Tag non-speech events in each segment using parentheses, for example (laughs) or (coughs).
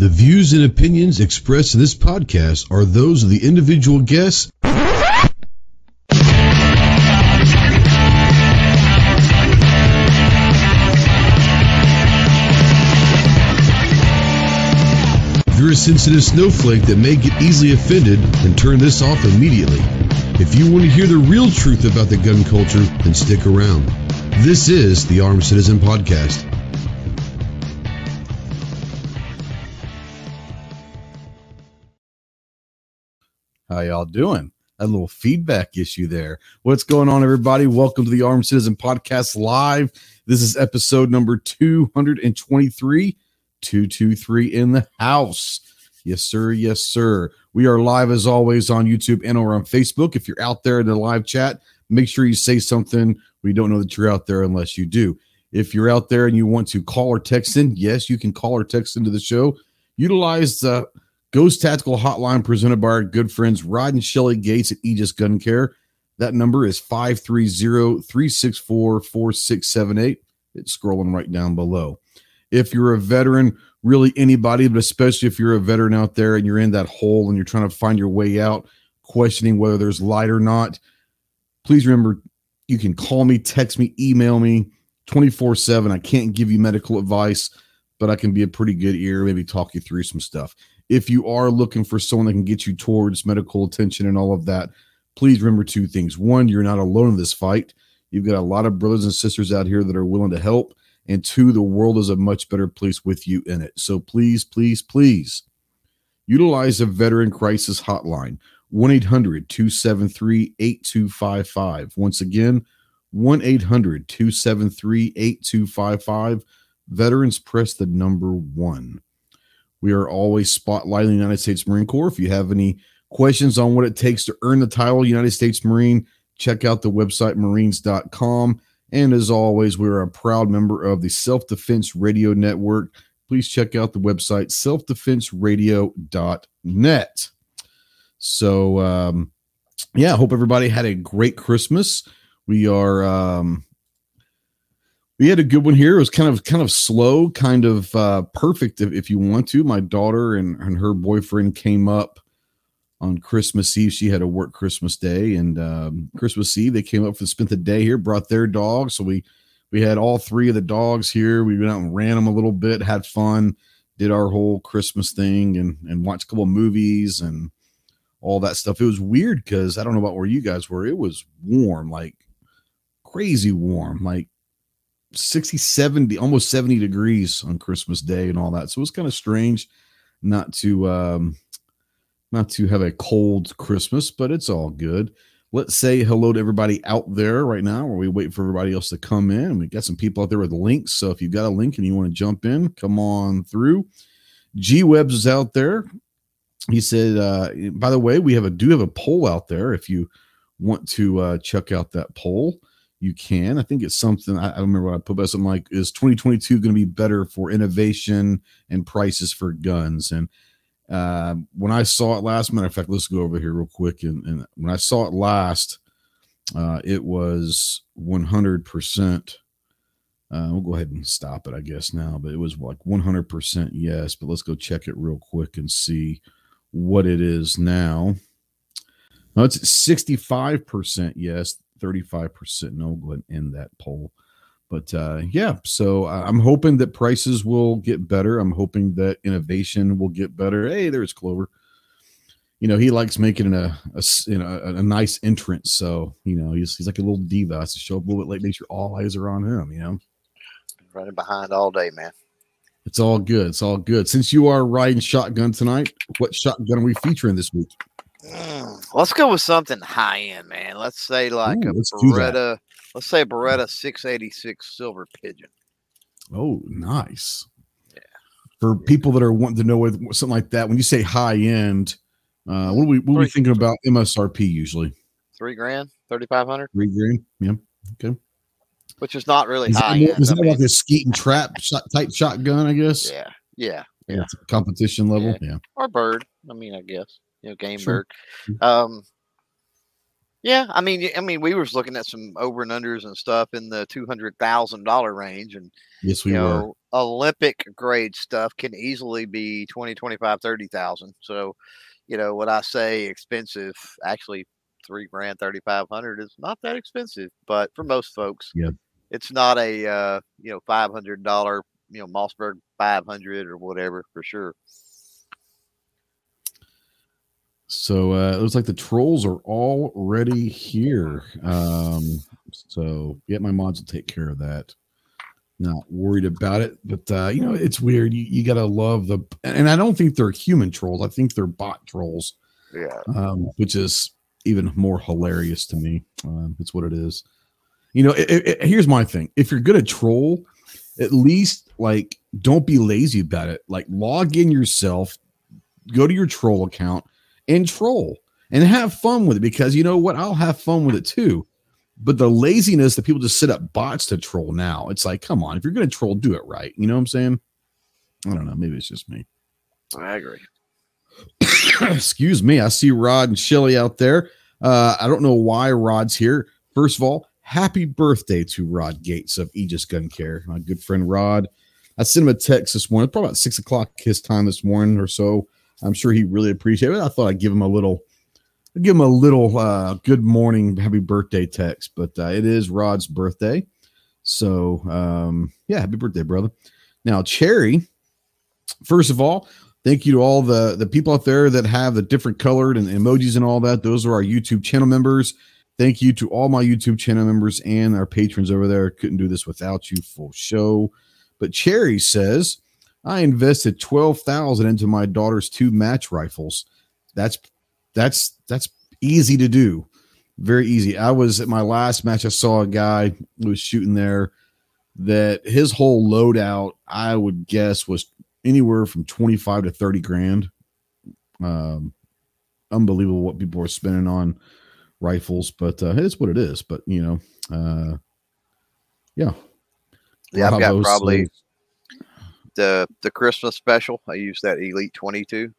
The views and opinions expressed in this podcast are those of the individual guests. If you're a sensitive snowflake that may get easily offended, then turn this off immediately. If you want to hear the real truth about the gun culture, then stick around. This is the Armed Citizen Podcast. How y'all doing? A little feedback issue there. What's going on, everybody? Welcome to the Armed Citizen Podcast Live. This is episode number 223. 223 in the house. Yes, sir. Yes, sir. We are live as always on YouTube and or on Facebook. If you're out there in the live chat, make sure you say something. We don't know that you're out there unless you do. If you're out there and you want to call or text in, yes, you can call or text into the show. Utilize the Ghost Tactical Hotline presented by our good friends Rod and Shelly Gates at Aegis Gun Care. That number is 530 364 4678. It's scrolling right down below. If you're a veteran, really anybody, but especially if you're a veteran out there and you're in that hole and you're trying to find your way out, questioning whether there's light or not, please remember you can call me, text me, email me 24 7. I can't give you medical advice, but I can be a pretty good ear, maybe talk you through some stuff. If you are looking for someone that can get you towards medical attention and all of that, please remember two things. One, you're not alone in this fight. You've got a lot of brothers and sisters out here that are willing to help. And two, the world is a much better place with you in it. So please, please, please utilize a veteran crisis hotline 1 800 273 8255. Once again, 1 800 273 8255. Veterans press the number one. We are always spotlighting the United States Marine Corps. If you have any questions on what it takes to earn the title United States Marine, check out the website marines.com. And as always, we're a proud member of the Self Defense Radio Network. Please check out the website selfdefenseradio.net. So, um, yeah, hope everybody had a great Christmas. We are, um, we had a good one here. It was kind of, kind of slow, kind of uh, perfect if, if you want to. My daughter and, and her boyfriend came up on Christmas Eve. She had to work Christmas Day and um, Christmas Eve. They came up and spent the day here, brought their dogs. So we we had all three of the dogs here. We went out and ran them a little bit, had fun, did our whole Christmas thing, and and watched a couple of movies and all that stuff. It was weird because I don't know about where you guys were. It was warm, like crazy warm, like 60, 70, almost 70 degrees on Christmas Day and all that. So it was kind of strange not to um not to have a cold Christmas, but it's all good. Let's say hello to everybody out there right now while we wait for everybody else to come in. We got some people out there with links. So if you've got a link and you want to jump in, come on through. G Webs is out there. He said, uh, by the way, we have a do have a poll out there. If you want to uh, check out that poll, you can. I think it's something I, I remember what I put, but something like is 2022 going to be better for innovation and prices for guns? And uh, when I saw it last, matter of fact, let's go over here real quick. And, and when I saw it last, uh, it was 100%. Uh, we'll go ahead and stop it, I guess, now, but it was like 100% yes. But let's go check it real quick and see what it is now. No, it's 65% yes, 35% no. We'll go ahead and end that poll. But uh, yeah, so I'm hoping that prices will get better. I'm hoping that innovation will get better. Hey, there's Clover. You know, he likes making a, a you know a, a, nice entrance. So you know, he's, he's like a little diva. Has to show up a little bit late. Make sure all eyes are on him. You know, running behind all day, man. It's all good. It's all good. Since you are riding shotgun tonight, what shotgun are we featuring this week? Mm, let's go with something high end, man. Let's say like Ooh, a Beretta Let's say Beretta 686 Silver Pigeon. Oh, nice. Yeah. For people that are wanting to know what something like that, when you say high end, uh, what are we what are we thinking about MSRP usually? Three grand, thirty five hundred. Three grand, yeah. Okay. Which is not really high end. is high. That, is that like a skeet and trap shot, type shotgun? I guess. Yeah, yeah, yeah. competition level, yeah. yeah. Or bird. I mean, I guess you know, game sure. bird. Um, Yeah, I mean, I mean, we were looking at some over and unders and stuff in the two hundred thousand dollar range, and yes, we you were. Know, Olympic grade stuff can easily be 20, 25, 30,000. So, you know, what I say expensive, actually three grand, 3,500 is not that expensive, but for most folks, yeah, it's not a, uh, you know, $500, you know, Mossberg 500 or whatever for sure. So uh, it looks like the trolls are already here. Um, so yeah, my mods will take care of that. Not worried about it, but uh, you know it's weird. You, you gotta love the, and I don't think they're human trolls. I think they're bot trolls. Yeah, um, which is even more hilarious to me. Um, it's what it is. You know, it, it, here's my thing: if you're gonna troll, at least like don't be lazy about it. Like log in yourself, go to your troll account and troll and have fun with it because you know what? I'll have fun with it too. But the laziness that people just set up bots to troll now, it's like, come on, if you're going to troll, do it right. You know what I'm saying? I don't know. Maybe it's just me. I agree. (coughs) Excuse me. I see Rod and Shelly out there. Uh, I don't know why Rod's here. First of all, happy birthday to Rod Gates of Aegis Gun Care, my good friend Rod. I sent him a text this morning, probably about six o'clock his time this morning or so. I'm sure he really appreciated it. I thought I'd give him a little, give him a little uh, good morning, happy birthday text. But uh, it is Rod's birthday, so um, yeah, happy birthday, brother. Now, Cherry. First of all, thank you to all the the people out there that have the different colored and emojis and all that. Those are our YouTube channel members. Thank you to all my YouTube channel members and our patrons over there. Couldn't do this without you. Full show. But Cherry says I invested twelve thousand into my daughter's two match rifles. That's that's that's easy to do. Very easy. I was at my last match. I saw a guy who was shooting there that his whole loadout, I would guess, was anywhere from 25 to 30 grand. Um, unbelievable what people are spending on rifles, but uh, it's what it is. But you know, uh, yeah, yeah, I've got probably the the Christmas special. I used that Elite 22.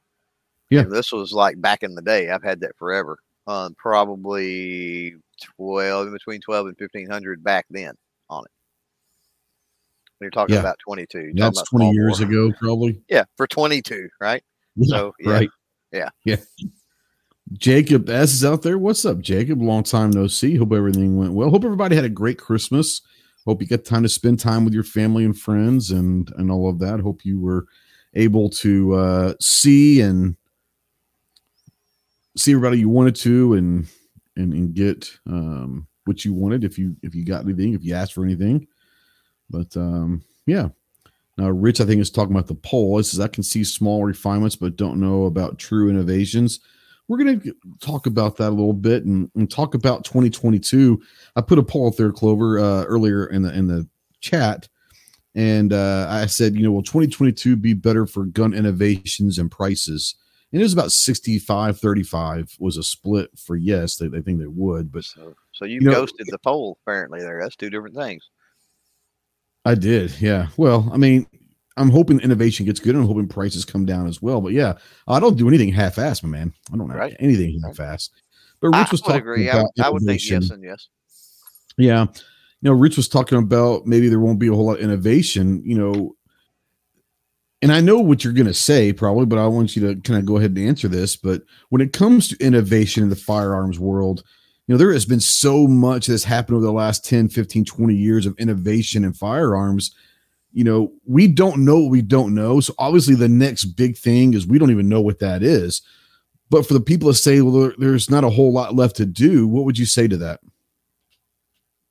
Yeah, and this was like back in the day. I've had that forever. Um, probably 12 between 12 and 1500 back then on it. You're talking yeah. about 22. That's about 20 years ago, probably. Yeah, for 22, right? Yeah, so, yeah. right. Yeah. Yeah. Jacob S is out there. What's up, Jacob? Long time no see. Hope everything went well. Hope everybody had a great Christmas. Hope you got time to spend time with your family and friends and and all of that. Hope you were able to uh, see and see everybody you wanted to and and and get um, what you wanted if you if you got anything if you asked for anything. But um, yeah. Now, Rich, I think, is talking about the poll. It says, I can see small refinements, but don't know about true innovations. We're going to talk about that a little bit and, and, talk about 2022. I put a poll out there, Clover, uh, earlier in the in the chat, and uh, I said, you know, will 2022 be better for gun innovations and prices? And it was about 65 35 was a split for yes. They, they think they would, but so, so you, you know, ghosted the poll apparently there. That's two different things. I did, yeah. Well, I mean, I'm hoping innovation gets good. And I'm hoping prices come down as well. But yeah, I don't do anything half-assed, my man. I don't have right. anything half-assed. But Rich was talking agree. about I, I would think yes and yes. Yeah, you know, Rich was talking about maybe there won't be a whole lot of innovation. You know, and I know what you're going to say probably, but I want you to kind of go ahead and answer this. But when it comes to innovation in the firearms world, you know, there has been so much that's happened over the last 10, 15, 20 years of innovation in firearms. You know, we don't know what we don't know. So obviously the next big thing is we don't even know what that is. But for the people to say, well, there's not a whole lot left to do, what would you say to that?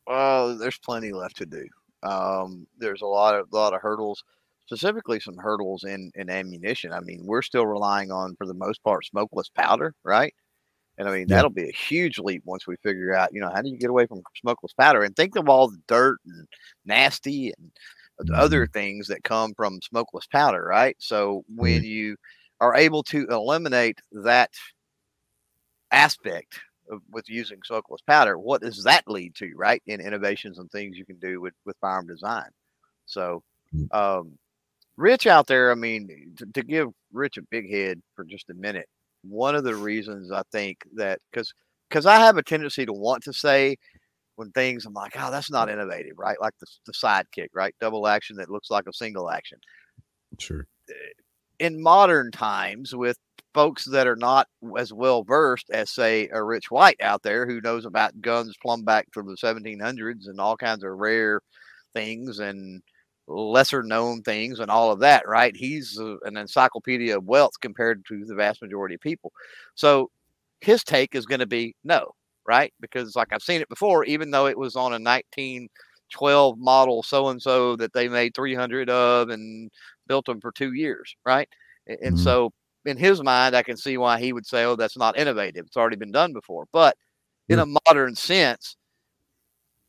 Well, there's plenty left to do. Um, there's a lot of a lot of hurdles, specifically some hurdles in in ammunition. I mean, we're still relying on, for the most part, smokeless powder, right? And I mean, yeah. that'll be a huge leap once we figure out, you know, how do you get away from smokeless powder? And think of all the dirt and nasty and mm-hmm. other things that come from smokeless powder, right? So when mm-hmm. you are able to eliminate that aspect of, with using smokeless powder, what does that lead to, right? In innovations and things you can do with with firearm design. So, mm. um, Rich out there, I mean, to, to give Rich a big head for just a minute, one of the reasons I think that because because I have a tendency to want to say when things I'm like, oh, that's not innovative, right? Like the, the sidekick, right? Double action that looks like a single action. Sure. Eh, in modern times, with folks that are not as well versed as, say, a Rich White out there who knows about guns plumb back from the 1700s and all kinds of rare things and lesser known things and all of that, right? He's a, an encyclopedia of wealth compared to the vast majority of people. So his take is going to be no, right? Because like I've seen it before, even though it was on a 1912 model so and so that they made 300 of and built them for two years, right? And mm-hmm. so in his mind, I can see why he would say, "Oh, that's not innovative. It's already been done before." But in a modern sense,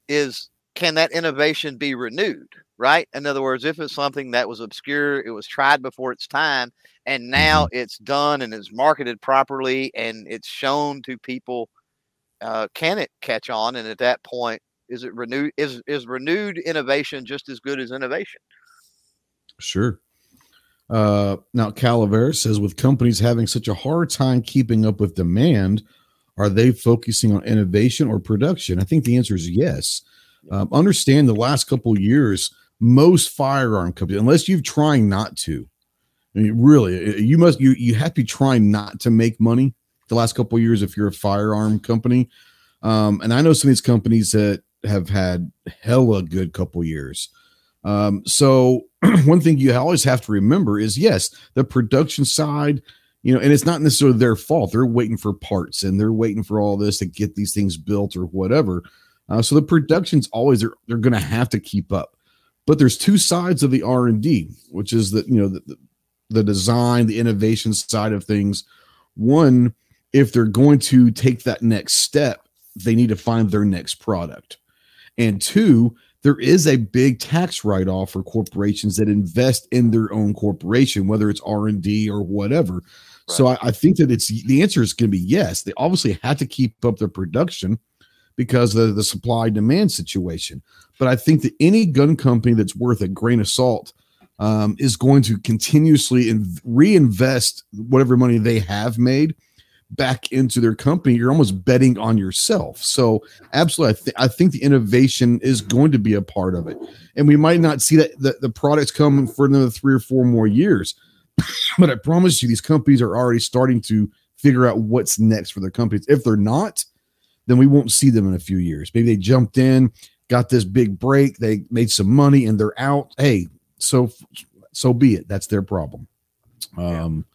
is can that innovation be renewed? Right? In other words, if it's something that was obscure, it was tried before its time, and now mm-hmm. it's done and is marketed properly and it's shown to people, uh, can it catch on? And at that point, is it renewed? Is is renewed innovation just as good as innovation? Sure. Uh, now, Calaveras says, with companies having such a hard time keeping up with demand, are they focusing on innovation or production? I think the answer is yes. Um, understand the last couple years, most firearm companies, unless you're trying not to, I mean, really, you must you you have to be trying not to make money the last couple years if you're a firearm company. Um, and I know some of these companies that have had hella good couple years. Um, so (clears throat) one thing you always have to remember is yes, the production side, you know, and it's not necessarily their fault. They're waiting for parts and they're waiting for all this to get these things built or whatever. Uh, so the production's always they're, they're going to have to keep up. But there's two sides of the R and D, which is that you know the, the design, the innovation side of things. One, if they're going to take that next step, they need to find their next product. And two, there is a big tax write-off for corporations that invest in their own corporation, whether it's R&D or whatever. Right. So I, I, think that it's the answer is going to be yes. They obviously had to keep up their production because of the supply demand situation. But I think that any gun company that's worth a grain of salt um, is going to continuously in, reinvest whatever money they have made back into their company, you're almost betting on yourself. So, absolutely, I, th- I think the innovation is going to be a part of it, and we might not see that the, the products come for another three or four more years. (laughs) but I promise you, these companies are already starting to figure out what's next for their companies. If they're not, then we won't see them in a few years. Maybe they jumped in, got this big break, they made some money, and they're out. Hey, so so be it. That's their problem. Um,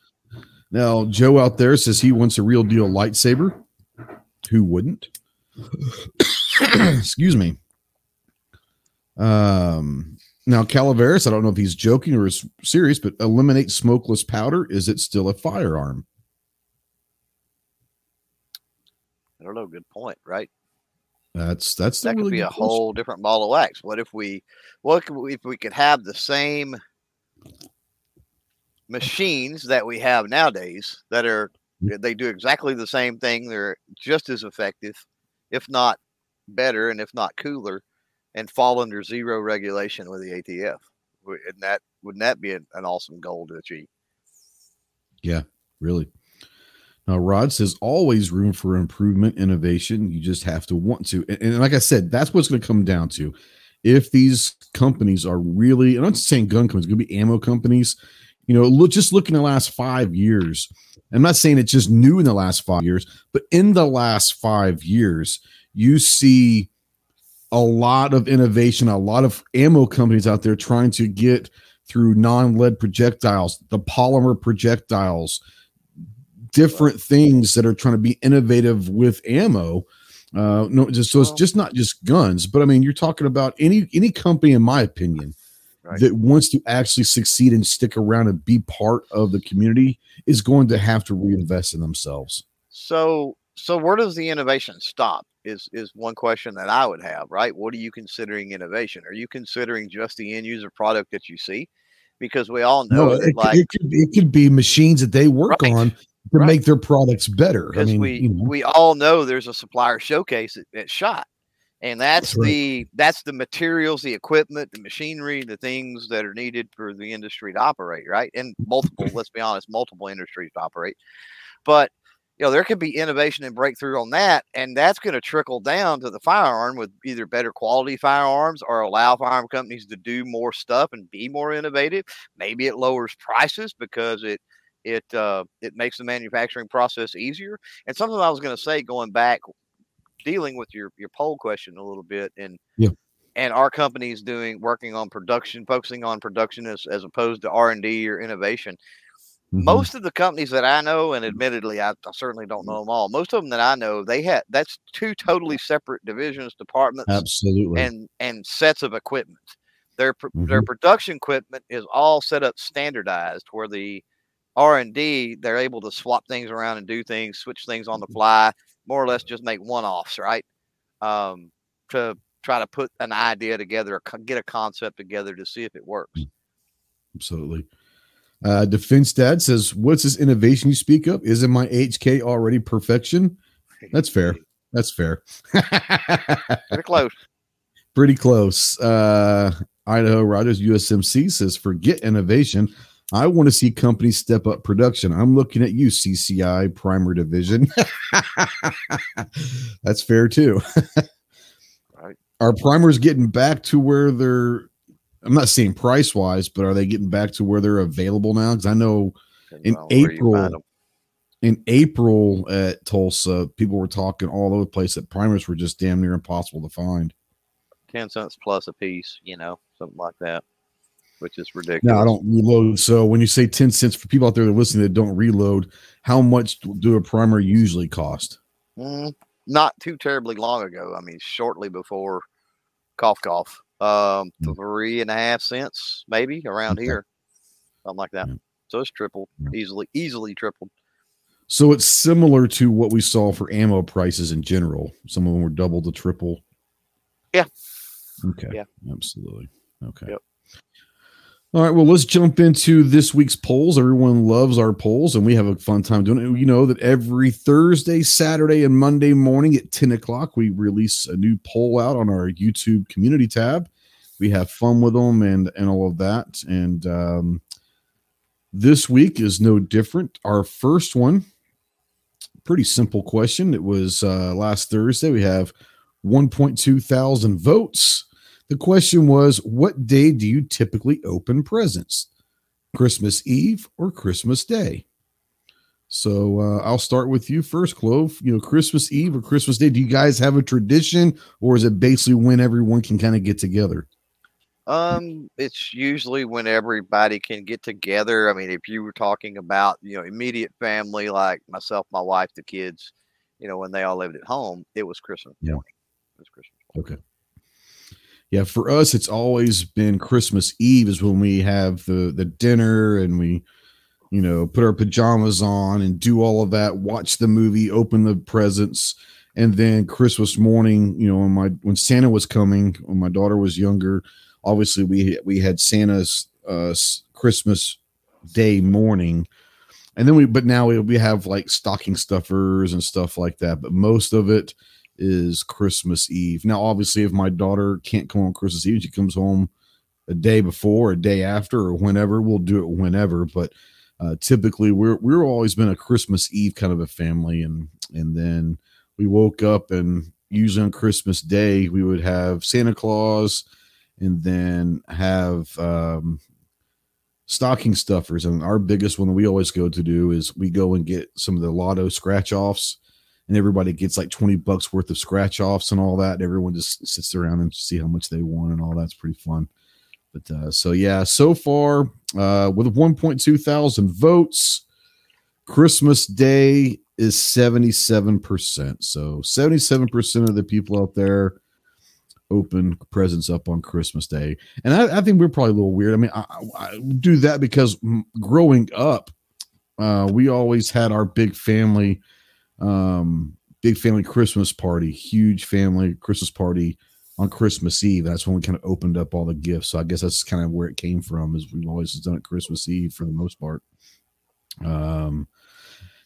now, Joe out there says he wants a real deal lightsaber. Who wouldn't? (coughs) Excuse me. Um, now, Calaveras, I don't know if he's joking or is serious, but eliminate smokeless powder. Is it still a firearm? I don't know. Good point, right? That's that's that really could be a question. whole different ball of wax. What if we, what if we could have the same machines that we have nowadays that are they do exactly the same thing. They're just as effective, if not better, and if not cooler, and fall under zero regulation with the ATF. And that wouldn't that be an, an awesome goal to achieve? Yeah, really. Now, Rod says always room for improvement, innovation. You just have to want to. And, and like I said, that's what's going to come down to. If these companies are really, and I'm not saying gun companies, going to be ammo companies you know, look just look in the last five years. I'm not saying it's just new in the last five years, but in the last five years, you see a lot of innovation, a lot of ammo companies out there trying to get through non-lead projectiles, the polymer projectiles, different things that are trying to be innovative with ammo. Uh, no, just so it's just not just guns, but I mean, you're talking about any any company, in my opinion, right. that wants to actually succeed and stick around and be part of the community is going to have to reinvest in themselves. So, so where does the innovation stop? Is is one question that I would have, right? What are you considering innovation? Are you considering just the end user product that you see? Because we all know no, it, like it could, it could be machines that they work right. on to right. make their products better. Because I mean, we you know. we all know there's a supplier showcase at, at Shot, and that's, that's right. the that's the materials the equipment the machinery the things that are needed for the industry to operate right and multiple let's be honest multiple industries to operate but you know, there could be innovation and breakthrough on that, and that's going to trickle down to the firearm with either better quality firearms or allow firearm companies to do more stuff and be more innovative. Maybe it lowers prices because it it uh, it makes the manufacturing process easier. And something I was going to say, going back, dealing with your your poll question a little bit, and yeah. and our companies doing working on production, focusing on production as as opposed to R and D or innovation. Mm-hmm. Most of the companies that I know, and admittedly, I, I, certainly don't know them all. Most of them that I know, they had that's two totally separate divisions, departments, absolutely, and and sets of equipment. Their mm-hmm. their production equipment is all set up standardized, where the R and D they're able to swap things around and do things, switch things on the mm-hmm. fly, more or less just make one offs, right? Um, to try to put an idea together, get a concept together to see if it works. Mm. Absolutely. Uh, Defense Dad says, "What's this innovation you speak of? Isn't my HK already perfection?" (laughs) That's fair. That's fair. (laughs) Pretty close. Pretty close. Uh, Idaho Rogers USMC says, "Forget innovation. I want to see companies step up production. I'm looking at you, CCI Primer Division. (laughs) That's fair too. (laughs) right. Are primers getting back to where they're I'm not saying price wise, but are they getting back to where they're available now? Because I know in April, in April at Tulsa, people were talking all over the place that primers were just damn near impossible to find. Ten cents plus a piece, you know, something like that, which is ridiculous. No, I don't reload. So when you say ten cents for people out there that listening that don't reload, how much do a primer usually cost? Mm, not too terribly long ago. I mean, shortly before cough cough um, mm. three and a half cents, maybe around okay. here, something like that. Yeah. So it's tripled yeah. easily, easily tripled. So it's similar to what we saw for ammo prices in general. Some of them were double to triple. Yeah. Okay. Yeah. Absolutely. Okay. Yep. All right, well, let's jump into this week's polls. Everyone loves our polls, and we have a fun time doing it. You know that every Thursday, Saturday, and Monday morning at 10 o'clock, we release a new poll out on our YouTube community tab. We have fun with them and, and all of that. And um, this week is no different. Our first one, pretty simple question. It was uh, last Thursday. We have 1.2 thousand votes. The question was, what day do you typically open presents? Christmas Eve or Christmas Day? So uh, I'll start with you first, Clove. You know, Christmas Eve or Christmas Day. Do you guys have a tradition, or is it basically when everyone can kind of get together? Um, it's usually when everybody can get together. I mean, if you were talking about you know immediate family like myself, my wife, the kids, you know, when they all lived at home, it was Christmas yeah. morning. It was Christmas. Morning. Okay yeah, for us, it's always been Christmas Eve is when we have the the dinner and we, you know, put our pajamas on and do all of that, watch the movie, open the presents, and then Christmas morning, you know, when my when Santa was coming, when my daughter was younger, obviously we we had Santa's uh, Christmas Day morning, and then we but now we we have like stocking stuffers and stuff like that, but most of it is Christmas Eve. Now, obviously, if my daughter can't come on Christmas Eve, she comes home a day before, a day after, or whenever. We'll do it whenever, but uh, typically we're we're always been a Christmas Eve kind of a family, and and then we woke up and usually on Christmas Day we would have Santa Claus, and then have um, stocking stuffers. And our biggest one that we always go to do is we go and get some of the lotto scratch offs and everybody gets like 20 bucks worth of scratch offs and all that. And everyone just sits around and see how much they won and all that's pretty fun. But uh, so yeah, so far uh, with 1.2 thousand votes, Christmas Day is 77%. So 77% of the people out there open presents up on Christmas Day. And I, I think we're probably a little weird. I mean, I, I do that because growing up, uh, we always had our big family um, big family Christmas party, huge family Christmas party on Christmas Eve. That's when we kind of opened up all the gifts. So I guess that's kind of where it came from. Is we've always done it Christmas Eve for the most part. Um,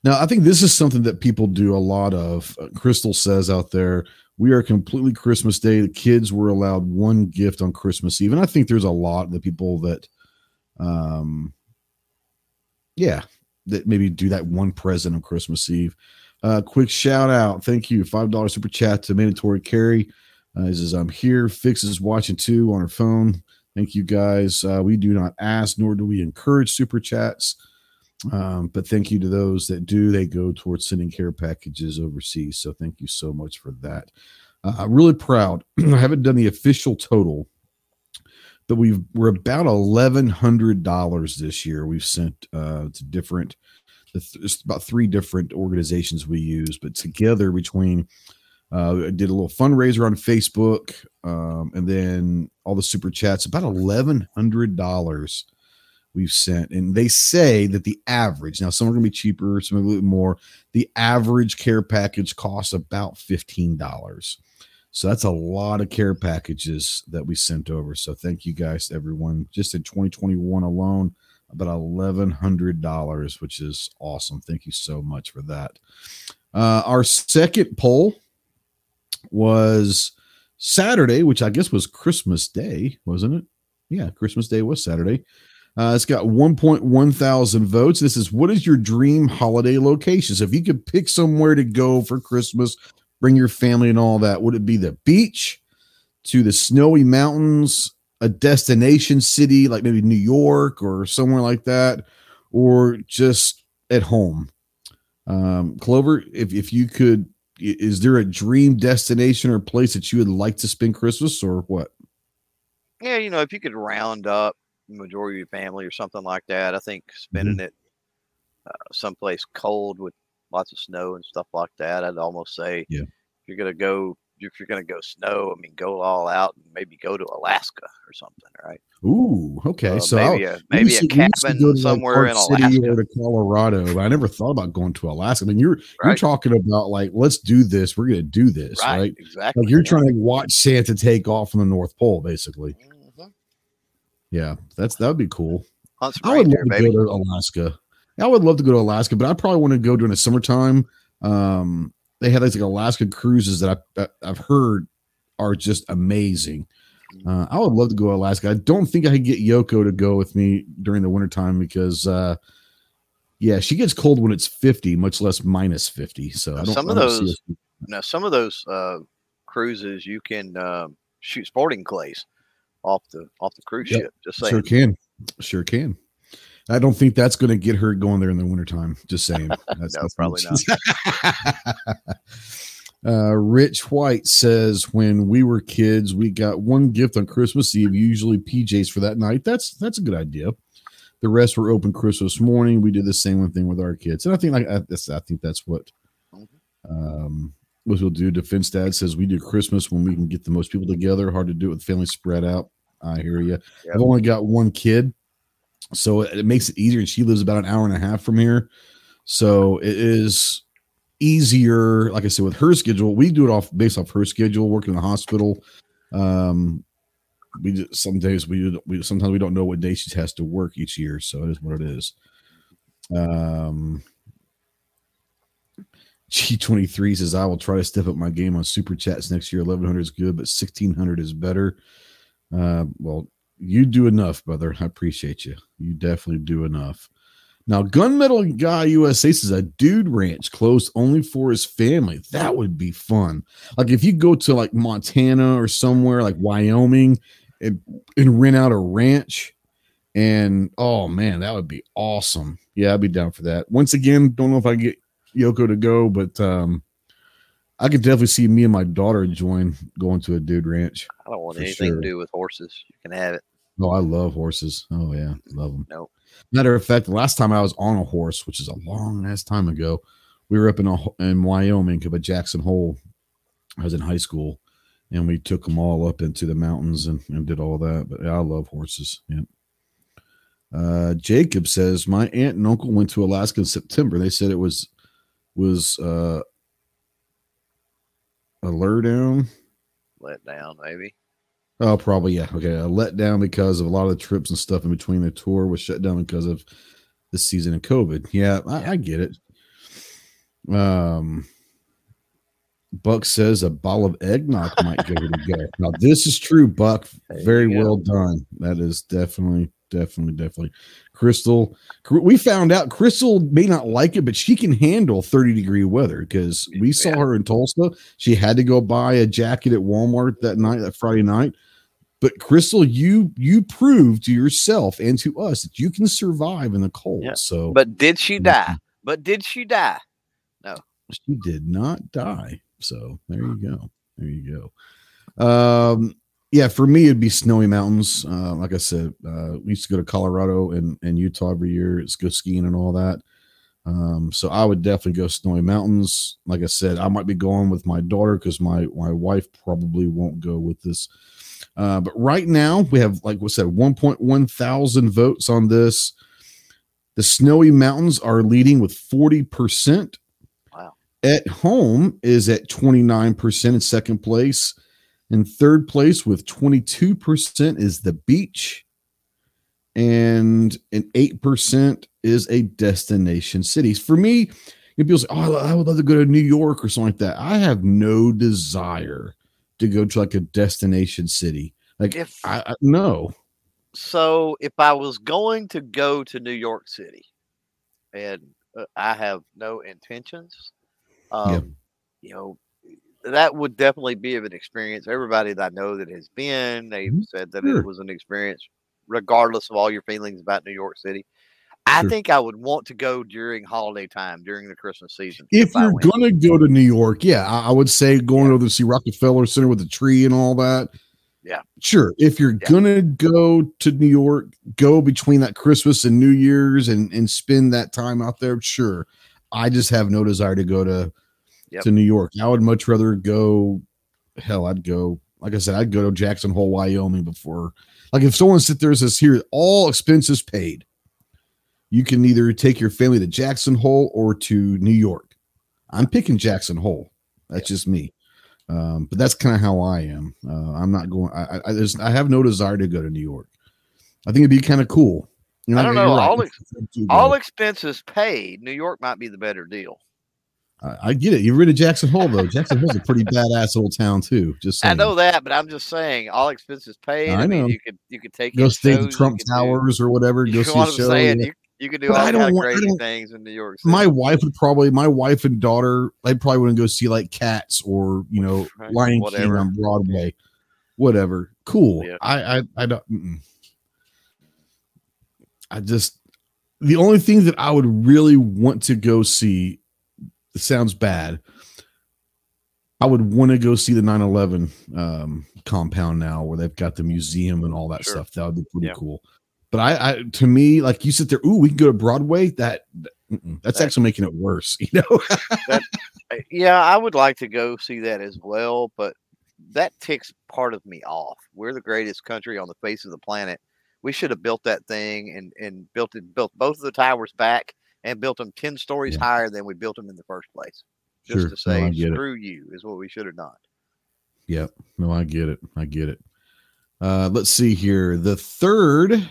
now I think this is something that people do a lot of. Uh, Crystal says out there, we are completely Christmas Day. The kids were allowed one gift on Christmas Eve, and I think there's a lot of the people that, um, yeah, that maybe do that one present on Christmas Eve. Uh, quick shout out, thank you, five dollar super chat to mandatory carry. Uh, he says I'm here. Fix is watching too on her phone. Thank you guys. Uh, we do not ask nor do we encourage super chats. Um, but thank you to those that do. They go towards sending care packages overseas. So thank you so much for that. Uh, I'm really proud. (clears throat) I haven't done the official total, but we've we're about eleven hundred dollars this year. We've sent uh, to different. It's about three different organizations we use, but together between uh, I did a little fundraiser on Facebook, um, and then all the super chats. About eleven hundred dollars we've sent, and they say that the average now some are going to be cheaper, some a little more. The average care package costs about fifteen dollars. So that's a lot of care packages that we sent over. So thank you guys, everyone. Just in 2021 alone, about eleven hundred dollars, which is awesome. Thank you so much for that. Uh, our second poll was Saturday, which I guess was Christmas Day, wasn't it? Yeah, Christmas Day was Saturday. Uh, it's got 1.1 thousand votes. This is what is your dream holiday location? So if you could pick somewhere to go for Christmas, bring your family and all that, would it be the beach, to the snowy mountains, a destination city like maybe New York or somewhere like that, or just at home? Um, Clover, if, if you could, is there a dream destination or place that you would like to spend Christmas or what? Yeah, you know, if you could round up majority of your family or something like that. I think spending mm-hmm. it uh, someplace cold with lots of snow and stuff like that. I'd almost say, yeah, if you're gonna go, if you're gonna go snow, I mean, go all out and maybe go to Alaska or something, right? Ooh, okay. Uh, so maybe a, maybe a cabin somewhere like in Alaska or to Colorado. But I never thought about going to Alaska. I mean, you're right. you're talking about like, let's do this. We're gonna do this, right? right? Exactly. Like you're trying to watch Santa take off from the North Pole, basically. Mm-hmm. Yeah, that's that would be cool. I would love to go to Alaska. I would love to go to Alaska, but I probably want to go during the summertime. Um, they have like Alaska cruises that I, I've heard are just amazing. Uh, I would love to go to Alaska. I don't think I could get Yoko to go with me during the wintertime because, uh, yeah, she gets cold when it's 50, much less minus 50. So now, some of those, now some of those uh, cruises you can uh, shoot sporting clays off the off the cruise yep. ship. Just saying. Sure can. Sure can. I don't think that's going to get her going there in the wintertime. Just saying. (laughs) That's, no, that's probably not. (laughs) uh, Rich White says, when we were kids, we got one gift on Christmas Eve, usually PJs for that night. That's that's a good idea. The rest were open Christmas morning. We did the same thing with our kids, and I think like I, I think that's what um, what we'll do. Defense Dad says we do Christmas when we can get the most people together. Hard to do it with family spread out. I hear you. Yep. I've only got one kid, so it, makes it easier. And she lives about an hour and a half from here, so it is easier. Like I said, with her schedule, we do it off based off her schedule. Working in the hospital, um, we some days we we sometimes we don't know what day she has to work each year, so it is what it is. Um, G23 says, I will try to step up my game on super chats next year. 1100 is good, but 1600 is better. Uh, well, you do enough, brother. I appreciate you. You definitely do enough. Now, Gunmetal Guy USA says a dude ranch closed only for his family. That would be fun. Like if you go to like Montana or somewhere like Wyoming and, and rent out a ranch, and oh man, that would be awesome. Yeah, I'd be down for that. Once again, don't know if I get Yoko to go, but um, I could definitely see me and my daughter join going to a dude ranch. I don't want anything sure. to do with horses. You can have it. Oh, I love horses. Oh yeah, love them. No. Matter of fact, the last time I was on a horse, which is a long ass time ago, we were up in a, in Wyoming up at Jackson Hole. I was in high school, and we took them all up into the mountains and, and did all that. But yeah, I love horses. Yeah. Uh, Jacob says my aunt and uncle went to Alaska in September. They said it was was uh, a lure down. Let down, maybe. Oh, probably yeah. Okay, a letdown because of a lot of the trips and stuff in between the tour was shut down because of the season of COVID. Yeah, I. I get it. Um, Buck says a bottle of eggnog might give it a go. Now this is true, Buck. Very well done. That is definitely definitely, definitely. Crystal, we found out Crystal may not like it, but she can handle 30 degree weather because we saw her in Tulsa. She had to go buy a jacket at Walmart that night, that Friday night. But Crystal, you you proved to yourself and to us that you can survive in the cold. Yeah. So, but did she die? But did she die? No, she did not die. So there you go. There you go. Um, yeah, for me it'd be snowy mountains. Uh, like I said, uh, we used to go to Colorado and, and Utah every year. Let's go skiing and all that. Um, so I would definitely go snowy mountains. Like I said, I might be going with my daughter because my my wife probably won't go with this. Uh, but right now we have, like we said, 1.1 thousand votes on this. The snowy mountains are leading with 40 percent. Wow. At home is at 29 percent in second place. In third place with 22% is the beach. And an 8% is a destination cities. For me, people say, Oh, I would love to go to New York or something like that. I have no desire to go to like a destination city. Like, if I, I no. So, if I was going to go to New York City, and uh, I have no intentions, um, yeah. you know, that would definitely be of an experience. Everybody that I know that has been, they've mm-hmm. said that sure. it was an experience, regardless of all your feelings about New York City. I sure. think I would want to go during holiday time, during the Christmas season. If, if you're going to go to New York, yeah, I, I would say going yeah. over to see Rockefeller Center with the tree and all that. Yeah. Sure. If you're yeah. going to go to New York, go between that Christmas and New Year's and, and spend that time out there. Sure. I just have no desire to go to yep. to New York. I would much rather go. Hell, I'd go. Like I said, I'd go to Jackson Hole, Wyoming before. Like if someone sit there and says, "Here, all expenses paid," you can either take your family to Jackson Hole or to New York. I'm picking Jackson Hole. That's just me. Um, but that's kind of how I am. Uh, I'm not going. I, I, just, I have no desire to go to New York. I think it'd be kind of cool. You know, I don't know. Right. All, ex- all expenses paid. New York might be the better deal. I, I get it. You're rid of Jackson Hole though. Jackson Hole's a pretty badass old town too. Just saying. I know that, but I'm just saying all expenses paid. I, I mean, you could you could take go stay at Trump Towers do, or whatever. (laughs) Go see a show. Saying, you, you could do all I don't, of crazy things in New York. City. My wife would probably, my wife and daughter, I probably wouldn't go see like Cats or you know (laughs) Lion whatever. King on (laughs) Broadway, whatever. Cool. Yeah. I I I don't. Mm-mm. I just the only thing that I would really want to go see sounds bad. I would want to go see the 9 11 um, compound now where they've got the museum and all that sure. stuff. That would be pretty yeah. cool. But I, I, to me, like you sit there, ooh, we can go to Broadway. That that's that, actually making it worse, (laughs) you know? that, yeah, I would like to go see that as well, but that ticks part of me off. We're the greatest country on the face of the planet. We should have built that thing and and built it, built both of the towers back and built them 10 stories yeah. higher than we built them in the first place. Just sure. to say, no, screw it. you is what we should have done. Yep. No, I get it. I get it. Uh, let's see here. The third.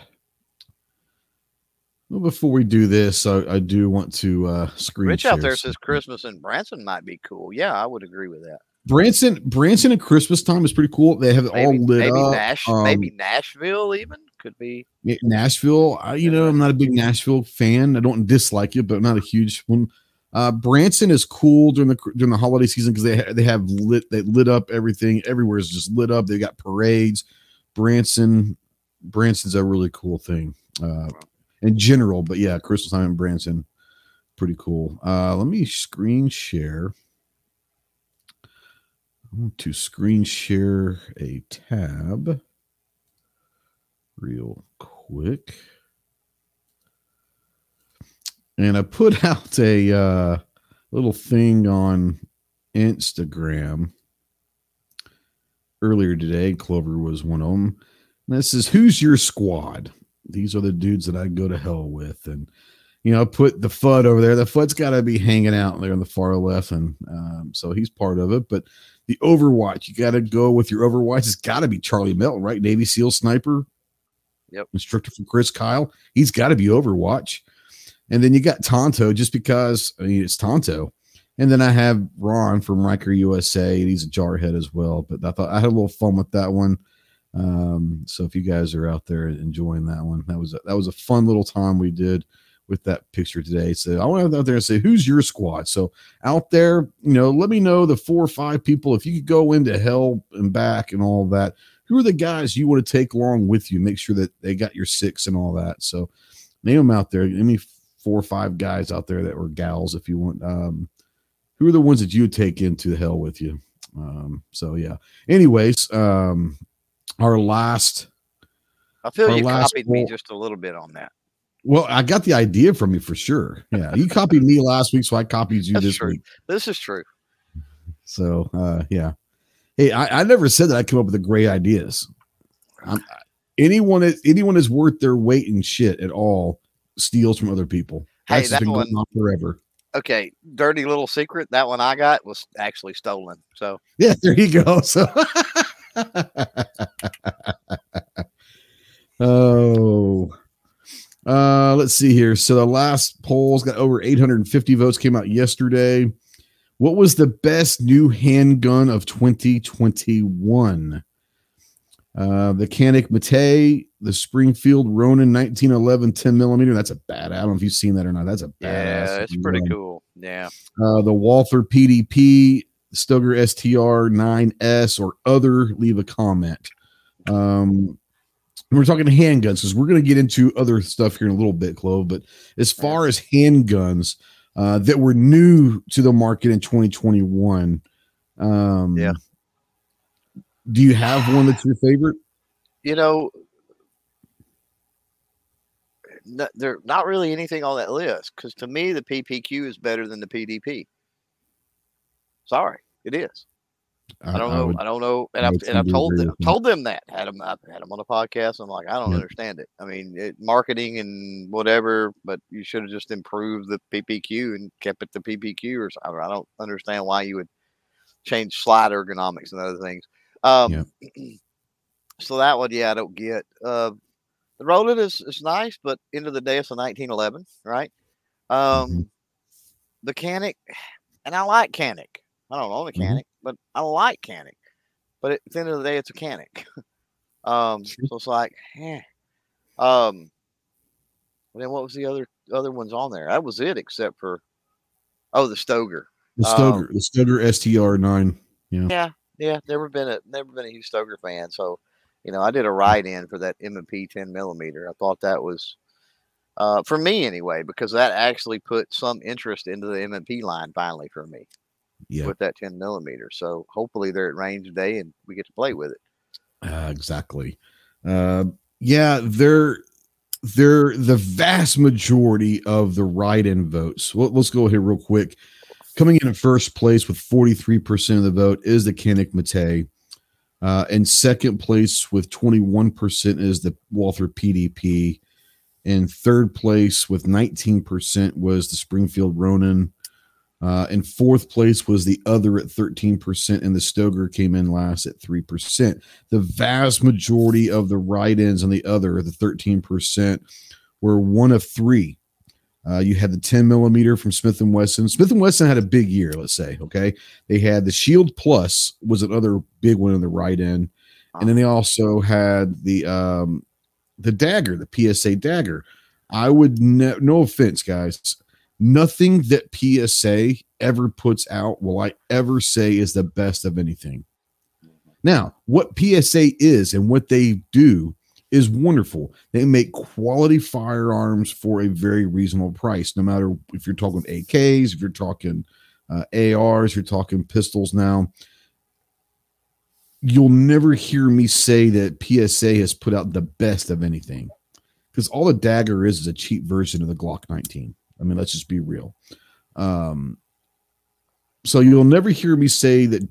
Well, before we do this, I, I do want to uh, screen. Rich out there says Christmas and Branson might be cool. Yeah, I would agree with that. Branson, Branson at Christmas time is pretty cool. They have it maybe, all lit maybe up. Nash, um, maybe Nashville even could be. Nashville, I, you know, I'm not a big Nashville fan. I don't dislike it, but I'm not a huge one. Uh, Branson is cool during the during the holiday season because they ha- they have lit they lit up everything. Everywhere is just lit up. They got parades. Branson, Branson's a really cool thing uh, in general, but yeah, Christmas time in Branson, pretty cool. Uh, let me screen share. I want to screen share a tab real quick. And I put (laughs) out a uh, little thing on Instagram earlier today. Clover was one of them. And this is who's your squad? These are the dudes that I go to hell with. And, you know, I put the FUD over there. The FUD's got to be hanging out there on the far left. And um, so he's part of it. But the Overwatch, you got to go with your Overwatch. It's got to be Charlie Melton, right? Navy SEAL sniper, Yep. Instructor from Chris Kyle. He's got to be Overwatch. And then you got Tonto just because I mean it's Tonto. And then I have Ron from Riker USA, and he's a jarhead as well. But I thought I had a little fun with that one. Um, so if you guys are out there enjoying that one, that was a, that was a fun little time we did with that picture today. So I want out there and say, who's your squad? So out there, you know, let me know the four or five people. If you could go into hell and back and all that, who are the guys you want to take along with you? Make sure that they got your six and all that. So name them out there. Any four or five guys out there that were gals, if you want. Um, who are the ones that you would take into hell with you? Um, so yeah. Anyways, um, our last. I feel you copied me just a little bit on that. Well, I got the idea from you for sure. Yeah, you copied me last week, so I copied you That's this true. week. This is true. So uh, yeah. Hey, I, I never said that I come up with the great ideas. I'm, anyone that anyone is worth their weight in shit at all steals from other people. Hey, That's that been going on forever. Okay, dirty little secret. That one I got was actually stolen. So Yeah, there you go. So (laughs) oh uh let's see here. So the last polls got over 850 votes came out yesterday. What was the best new handgun of 2021? Uh the Canik METE, the Springfield Ronin 1911 10 millimeter. That's a bad. I don't know if you've seen that or not. That's a bad, yeah, badass. it's pretty gun. cool. Yeah. uh, the Walther PDP, Stoeger STR 9S, or other, leave a comment. Um, we're talking handguns because we're going to get into other stuff here in a little bit, Clove. But as far as handguns uh, that were new to the market in 2021, um, Yeah. Do you have one that's your favorite? You know, n- there not really anything on that list because to me the PPQ is better than the PDP. Sorry, it is. I don't know. would- I don't know, and I I've and I've told them, told them that had them I've had them on a podcast. I'm like, I don't Yeah. understand it. I mean, it, marketing and whatever, but you should have just improved the PPQ and kept it the PPQ or something. I don't understand why you would change slide ergonomics and other things. Um, (clears throat) so that one, yeah, I don't get. Uh, the Ronin is is nice, but end of the day, it's a 1911, right? Um, Mhm. the Canik, and I like Canik. I don't own a Mhm. But I like Canik. But at the end of the day, it's a Canik. (laughs) um, so it's like, eh. Um, and then what was the other other ones on there? That was it, except for oh, the Stoeger. the um, Stoeger, the Stoeger STR 9. Yeah, yeah, never been a never been a huge Stoeger fan. So, you know, I did a write in for that M and P ten millimeter. I thought that was uh, for me anyway, because that actually put some interest into the M and P line finally for me Yeah. with that ten millimeter. So hopefully they're at range today and we get to play with it. Uh, exactly. Uh, yeah, they're they're the vast majority of the write-in votes. Well, let's go here real quick. Coming in at first place with 43% of the vote is the Canik METE. Uh, in second place with 21% is the Walther PDP. In third place with 19% was the Springfield Ronin. Uh, in fourth place was the other at 13%, and the Stoeger came in last at 3% the vast majority of the write-ins on the other, the 13%, were one of three. Uh, you had the 10 millimeter from Smith and Wesson. Smith and Wesson had a big year, let's say. Okay, they had the Shield Plus was another big one in the write-in, and then they also had the um, the dagger, the PSA dagger. I would ne- no offense, guys. Nothing that PSA ever puts out will I ever say is the best of anything. Now, what PSA is and what they do is wonderful. They make quality firearms for a very reasonable price, no matter if you're talking AKs, if you're talking uh, ARs, you're talking pistols now. You'll never hear me say that PSA has put out the best of anything because all the dagger is is a cheap version of the Glock 19. I mean, let's just be real. Um, so you'll never hear me say that,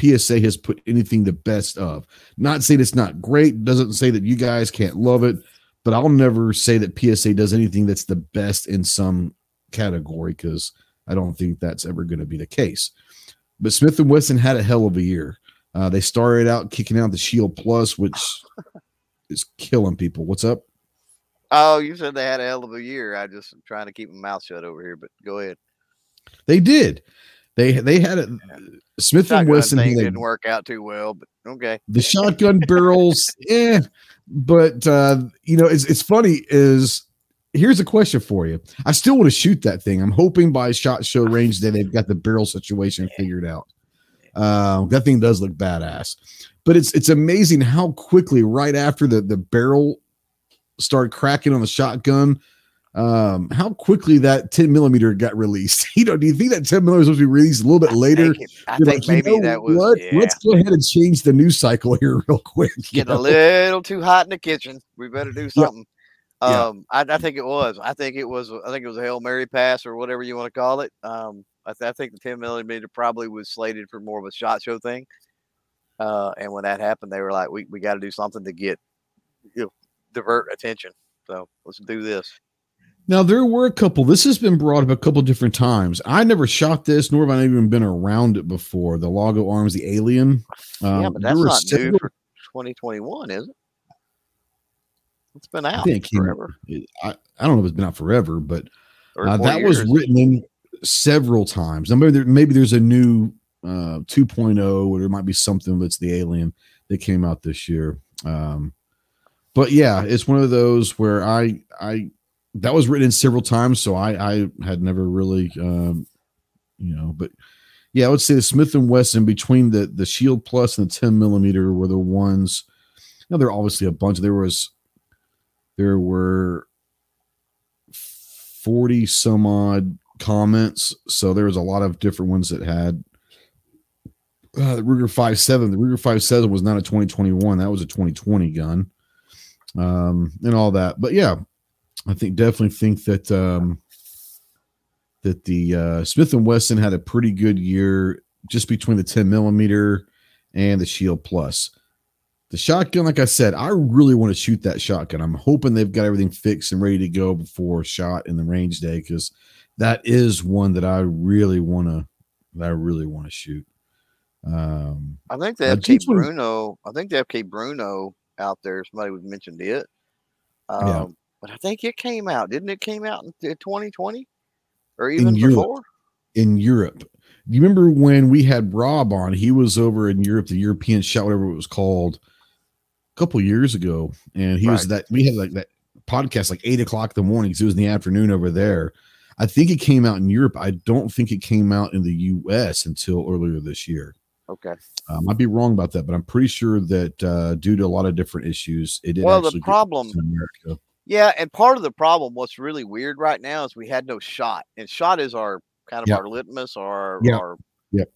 PSA has put anything the best of. Not saying it's not great, doesn't say that you guys can't love it, but I'll never say that PSA does anything that's the best in some category because I don't think that's ever going to be the case. But Smith and Wesson had a hell of a year. Uh, they started out kicking out the Shield Plus, which is killing people. What's up? Oh, you said they had a hell of a year. I just am trying to keep my mouth shut over here, but go ahead. They did. They they had it. Smith and Wesson thing had- didn't work out too well, but okay. the shotgun barrels, yeah. (laughs) But uh, you know, it's it's funny. Is here's a question for you. I still want to shoot that thing. I'm hoping by shot show range that they've got the barrel situation figured out. Uh, that thing does look badass, but it's it's amazing how quickly right after the the barrel started cracking on the shotgun. Um, how quickly that 10 millimeter got released. (laughs) You know, do you think that 10 millimeter was supposed to be released a little bit I later? think, it- I think like, you maybe know that was what? yeah, Let's go ahead and change the news cycle (laughs) here real quick. you getting a little too hot in the kitchen. We better do something. Yeah. Um, I, I think it was. I think it was. I think it was a hail mary pass or whatever you want to call it. Um, I, th- I think the 10 millimeter probably was slated for more of a shot show thing. Uh, and when that happened, they were like, "We we got to do something to get, you know, divert attention. So let's do this." Now there were a couple. This has been brought up a couple different times. I never shot this, nor have I even been around it before. The Laugo Arms, the Alien. yeah, Um, but that's were not new for 2021, is it? It's been out I think forever. I, I don't know if it's been out forever, but uh, that was written in several times. Now maybe there, maybe there's a new uh, 2.0, or there might be something that's the Alien that came out this year. Um, but yeah, it's one of those where I I that was written several times, so I I had never really um, you know, but yeah, I would say the Smith and Wesson between the the Shield Plus and the 10 millimeter were the ones. Now there are obviously a bunch. There was there were 40 some odd comments, so there was a lot of different ones that had uh, the Ruger 57. The Ruger 57 was not a 2021, that was a 2020 gun. Um, and all that. But yeah, I think definitely think that um that the uh Smith and Wesson had a pretty good year just between the 10 millimeter and the Shield Plus. The shotgun, like I said, I really want to shoot that shotgun. I'm hoping they've got everything fixed and ready to go before shot in the range day because that is one that I really want to that I really want to shoot. Um, I think the FK BRNO. I think the FK BRNO out there. Somebody was mentioned it. Um, Yeah. But I think it came out. Didn't it came out in 2020 or even Europe. before? in Europe. Do you remember when we had Rob on? He was over in Europe, the European shot, whatever it was called, a couple years ago, and he was that. We had like that podcast like eight o'clock in the morning because it was in the afternoon over there. I think it came out in Europe. I don't think it came out in the U.S. until earlier this year. Okay. I might be wrong about that, but I'm pretty sure that uh, due to a lot of different issues, it did. Well, the problem- in America. Yeah, and part of the problem, what's really weird right now, is we had no shot, and shot is our kind of Yep. our litmus or our, Yep. our Yep.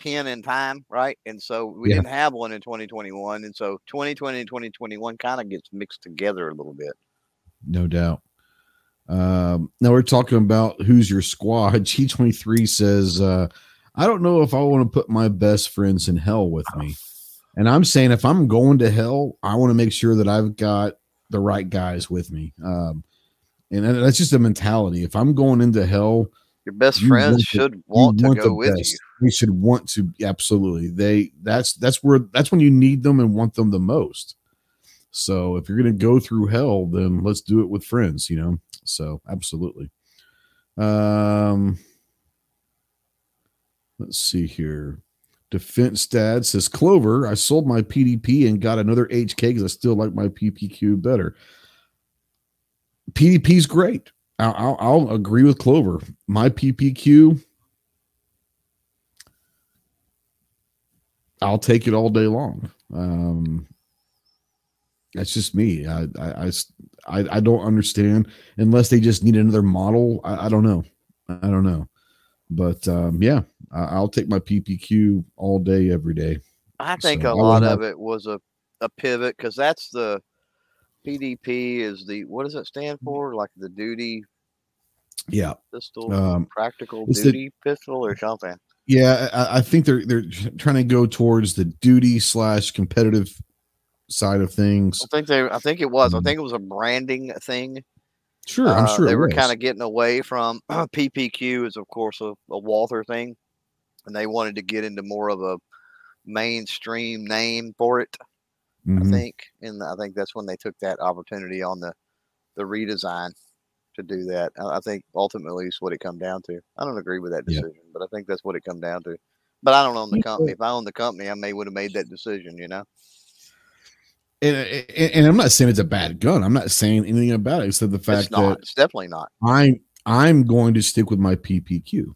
pin, in time, right? And so we Yeah. didn't have one in 2021, and so 2020 and 2021 kind of gets mixed together a little bit. no doubt. Um, now we're talking about who's your squad. (laughs) G23 says, uh, I don't know if I want to put my best friends in hell with me. And I'm saying if I'm going to hell, I want to make sure that I've got the right guys with me. Um, and that's just a mentality. If I'm going into hell, Your best friends want should you want to want go with best. you. They should want to absolutely. They that's that's where that's when you need them and want them the most. So if you're gonna go through hell, then let's do it with friends, you know. So absolutely. Um let's see here. Defense Dad says Clover, I sold my PDP and got another HK because I still like my PPQ better. PDP's great. I'll, I'll, I'll agree with Clover. My PPQ, I'll take it all day long. Um, that's just me. I I I don't understand unless they just need another model. I, I don't know. I don't know. But um, yeah, I, I'll take my PPQ all day, every day. I think So a I will lot have- of it was a, a pivot because that's the PDP is the what does it stand for? Like the duty Yeah, pistol, Um, practical it's the- duty pistol or something. yeah. I, I think they're they're trying to go towards the duty slash competitive side of things. I think they. I think it was. I Mhm. think it was a branding thing. Sure, I'm Uh, sure they were kind of getting away from (clears throat) PPQ is of course a, a Walther thing, and they wanted to get into more of a mainstream name for it. I Mhm. think, and I think that's when they took that opportunity on the the redesign to do that. I, I think ultimately is what it come down to. I don't agree with that Yeah. decision, but I think that's what it come down to. But I don't own the company. If I owned the company, I may would have made that decision. You know. And, and, and I'm not saying it's a bad gun. I'm not saying anything about it except the fact It's not. that It's definitely not. I'm I'm going to stick with my PPQ.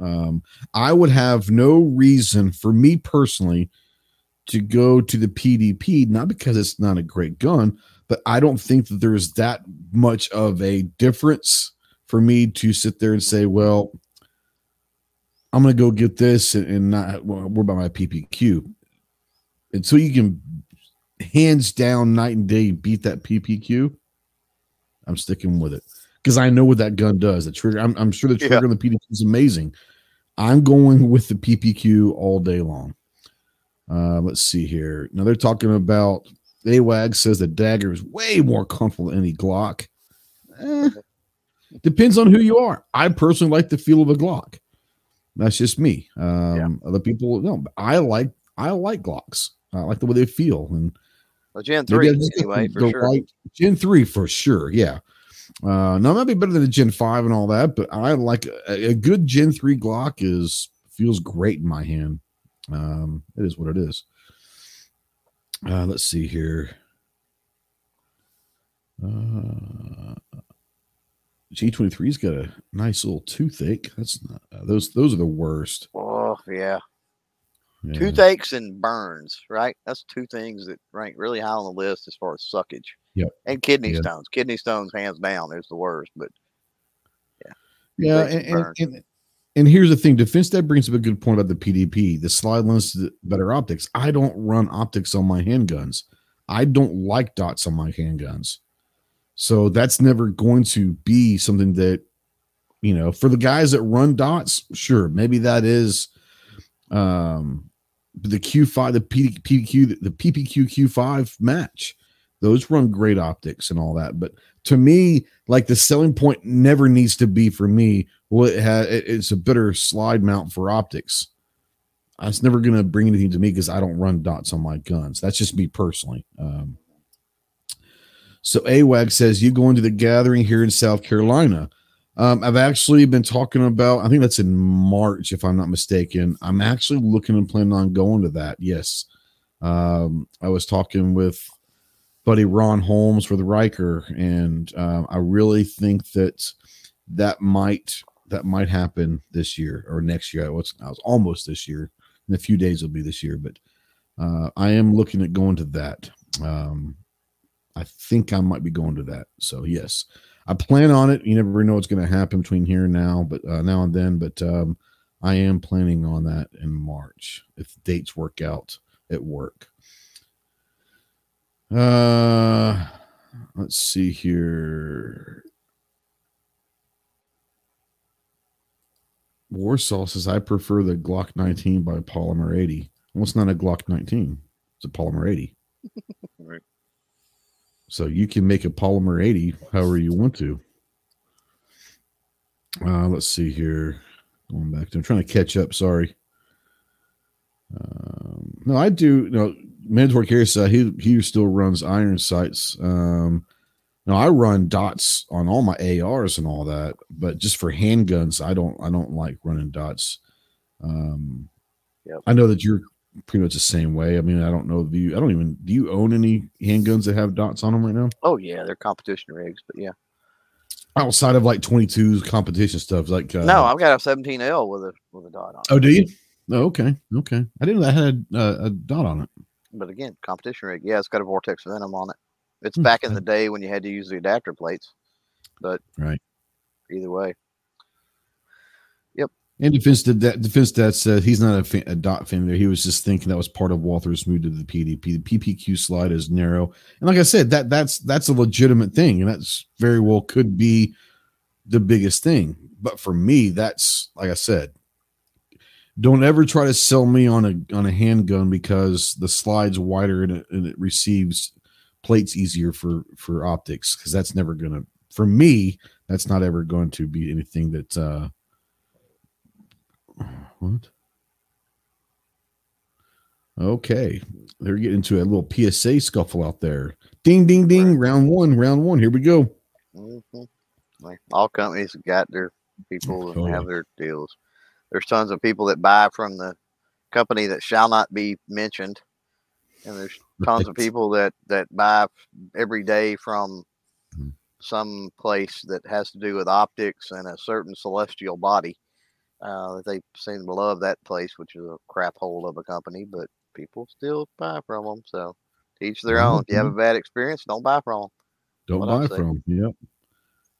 Um, I would have no reason for me personally to go to the PDP, not because it's not a great gun, but I don't think that there's that much of a difference for me to sit there and say, well, I'm going to go get this and, and not worry about my PPQ. Until you can hands down night and day beat that PPQ, I'm sticking with it because I know what that gun does. The trigger, I'm, I'm sure the Yeah. trigger on the PPQ is amazing. I'm going with the PPQ all day long. Uh, let's see here. Now they're talking about AWAG says the dagger is way more comfortable than any Glock. Eh, depends on who you are. I personally like the feel of a Glock. That's just me. Um, Other people no, I like I like Glocks. I like the way they feel, and Well, Gen three I just got anyway for sure. Gen three for sure. Yeah. Uh, now it might be better than the Gen five and all that, but I like a, a good Gen three Glock is feels great in my hand. Um, it is what it is. Uh, let's see here. Uh, G23's got a nice little toothache. That's not, uh, those those are the worst. Oh yeah. Yeah. Toothaches and burns, right? That's two things that rank really high on the list as far as suckage. Yep. And kidney Yeah. stones. Kidney stones, hands down, is the worst. But Yeah, Yeah. and, and and, and, and here's the thing: Defense Dad brings up a good point about the PDP, the slide lens, the better optics. I don't run optics on my handguns. I don't like dots on my handguns, so that's never going to be something that you know for the guys that run dots. Sure, maybe that is um the Q5, the P, PQ, the PPQ Q5 match. Those run great optics and all that, but to me, like the selling point never needs to be for me. Well, it it's a better slide mount for optics. It's never going to bring anything to me because I don't run dots on my guns. That's just me personally. Um, so AWAG says you going to the gathering here in South Carolina. Um, I've actually been talking about. I think that's in March, if I'm not mistaken. I'm actually looking and planning on going to that. Yes, um, I was talking with buddy Ron Holmes for the Riker, and um, I really think that that might that might happen this year or next year. I was, I was almost this year. In a few days, it'll be this year, but uh, I am looking at going to that. Um, I think I might be going to that. So yes, I plan on it. You never know what's going to happen between here and now, but uh, now and then. But um, I am planning on that in March if dates work out at work. Uh, let's see here. Warsaw says I prefer the Glock 19 by Polymer 80. Well, it's not a Glock 19; it's a Polymer 80. (laughs) Right. So you can make a Polymer 80 however you want to. Uh, let's see here. Going back to, I'm trying to catch up. Sorry. Um, no, I do. You know, Mandatory Carry said he he still runs iron sights. Um, no, I run dots on all my ARs and all that, but just for handguns, I don't. I don't like running dots. Um, Yep. I know that you're pretty much the same way. I mean, I don't know. Do you? I don't even. Do you own any handguns that have dots on them right now? oh yeah, they're competition rigs. But yeah. Outside of like 22s competition stuff, like uh, no, I've got a 17L with a with a dot on it. Oh, do you? Oh, okay, okay. I didn't know that had a, a dot on it. But again, competition rig. Yeah, it's got a vortex venom on it. It's Hmm, back in the day when you had to use the adapter plates. But Right. either way. And Defense Dad. Defense Dad said he's not a, fan, a dot fan there. He was just thinking that was part of Walther's move to the PDP. The PPQ slide is narrow, and like I said, that that's that's a legitimate thing, and that's very well could be the biggest thing. But for me, that's like I said, don't ever try to sell me on a on a handgun because the slide's wider and it, and it receives plates easier for for optics because that's never gonna for me that's not ever going to be anything that uh what? Okay. They're getting into a little psa scuffle out there. Ding ding ding. Round one round one. Here we go. Mhm. Like, all companies got their people and Oh, have their deals. There's tons of people that buy from the company that shall not be mentioned, and there's tons of people that that buy every day from Mhm. some place that has to do with optics and a certain celestial body. Uh, they seem to love that place, which is a crap hole of a company, but people still buy from them. So, each their own. If you have a bad experience, don't buy from them. Don't what buy from. Yep.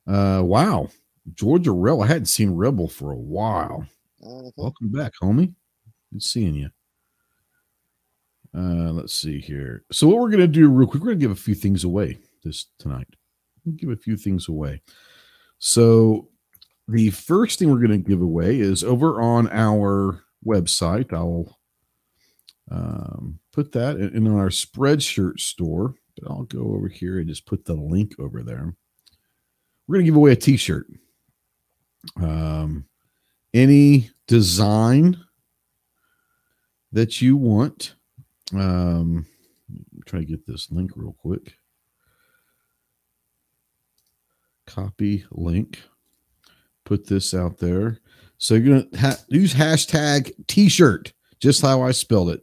Uh, wow. Georgia Rebel. I hadn't seen Rebel for a while. Mhm. Welcome back, homie. Good seeing you. Uh, let's see here. So, what we're gonna do real quick, we're gonna give a few things away this tonight. We'll give a few things away. So, the first thing we're gonna give away is over on our website. I'll um, put that in, in our Spreadshirt store, but I'll go over here and just put the link over there. We're gonna give away a T-shirt. Um, any design that you want. Um, try to get this link real quick. Copy link. Put this out there. So you're gonna ha- use hashtag T-shirt, just how I spelled it.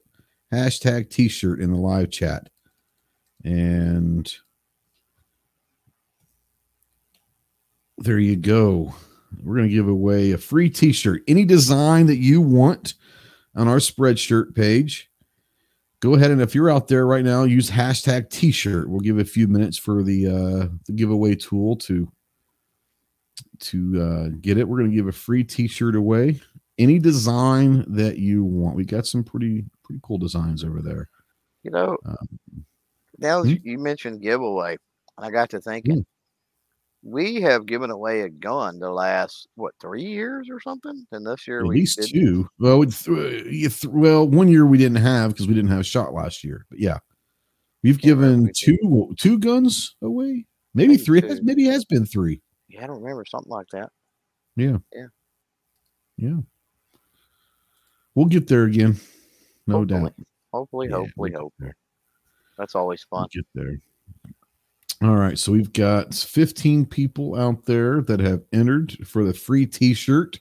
Hashtag T-shirt in the live chat, and there you go. We're to give away a free t shirt. Any design that you want on our Spreadshirt page, go ahead and if you're out there right now, use hashtag t shirt. We'll give a few minutes for the, uh, the giveaway tool to to uh, get it. We're going to give a free t shirt away. Any design that you want. We got some pretty pretty cool designs over there. You know, Um, now Hmm? you- mentioned giveaway, I got to thinking. We have given away a gun the last what three years or something, and this year At we least did two. Well, we th- th- well, one year we didn't have because we didn't have a shot last year. But yeah, we've Can't given we two two guns away. Maybe Maybe three. two. Has, maybe has been three. Yeah, I don't remember something like that. Yeah. Yeah. Yeah. We'll get there again. No Hopefully. doubt. Hopefully, Yeah, hopefully, we'll hopefully. That's always We'll fun. get there. All right. So we've got 15 people out there that have entered for the free t shirt.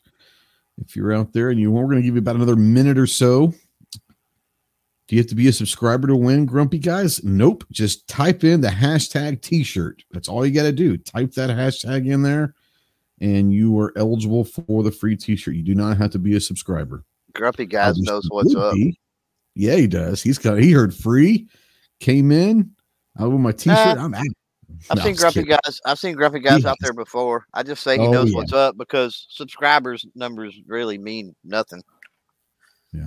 If you're out there and you want, we're going to give you about another minute or so. Do you have to be a subscriber to win, Grumpy guys? Nope. Just type in the hashtag t shirt. That's all you got to do. Type that hashtag in there and you are eligible for the free t shirt. You do not have to be a subscriber. Grumpy guys knows what's up. be. Yeah, he does. He's got he heard free, came in. I with my t-shirt. Uh, I'm out. I've No, seen grumpy kidding. guys. I've seen grumpy guys He out there before. I just say he Oh, knows yeah. what's up because subscribers numbers really mean nothing. Yeah.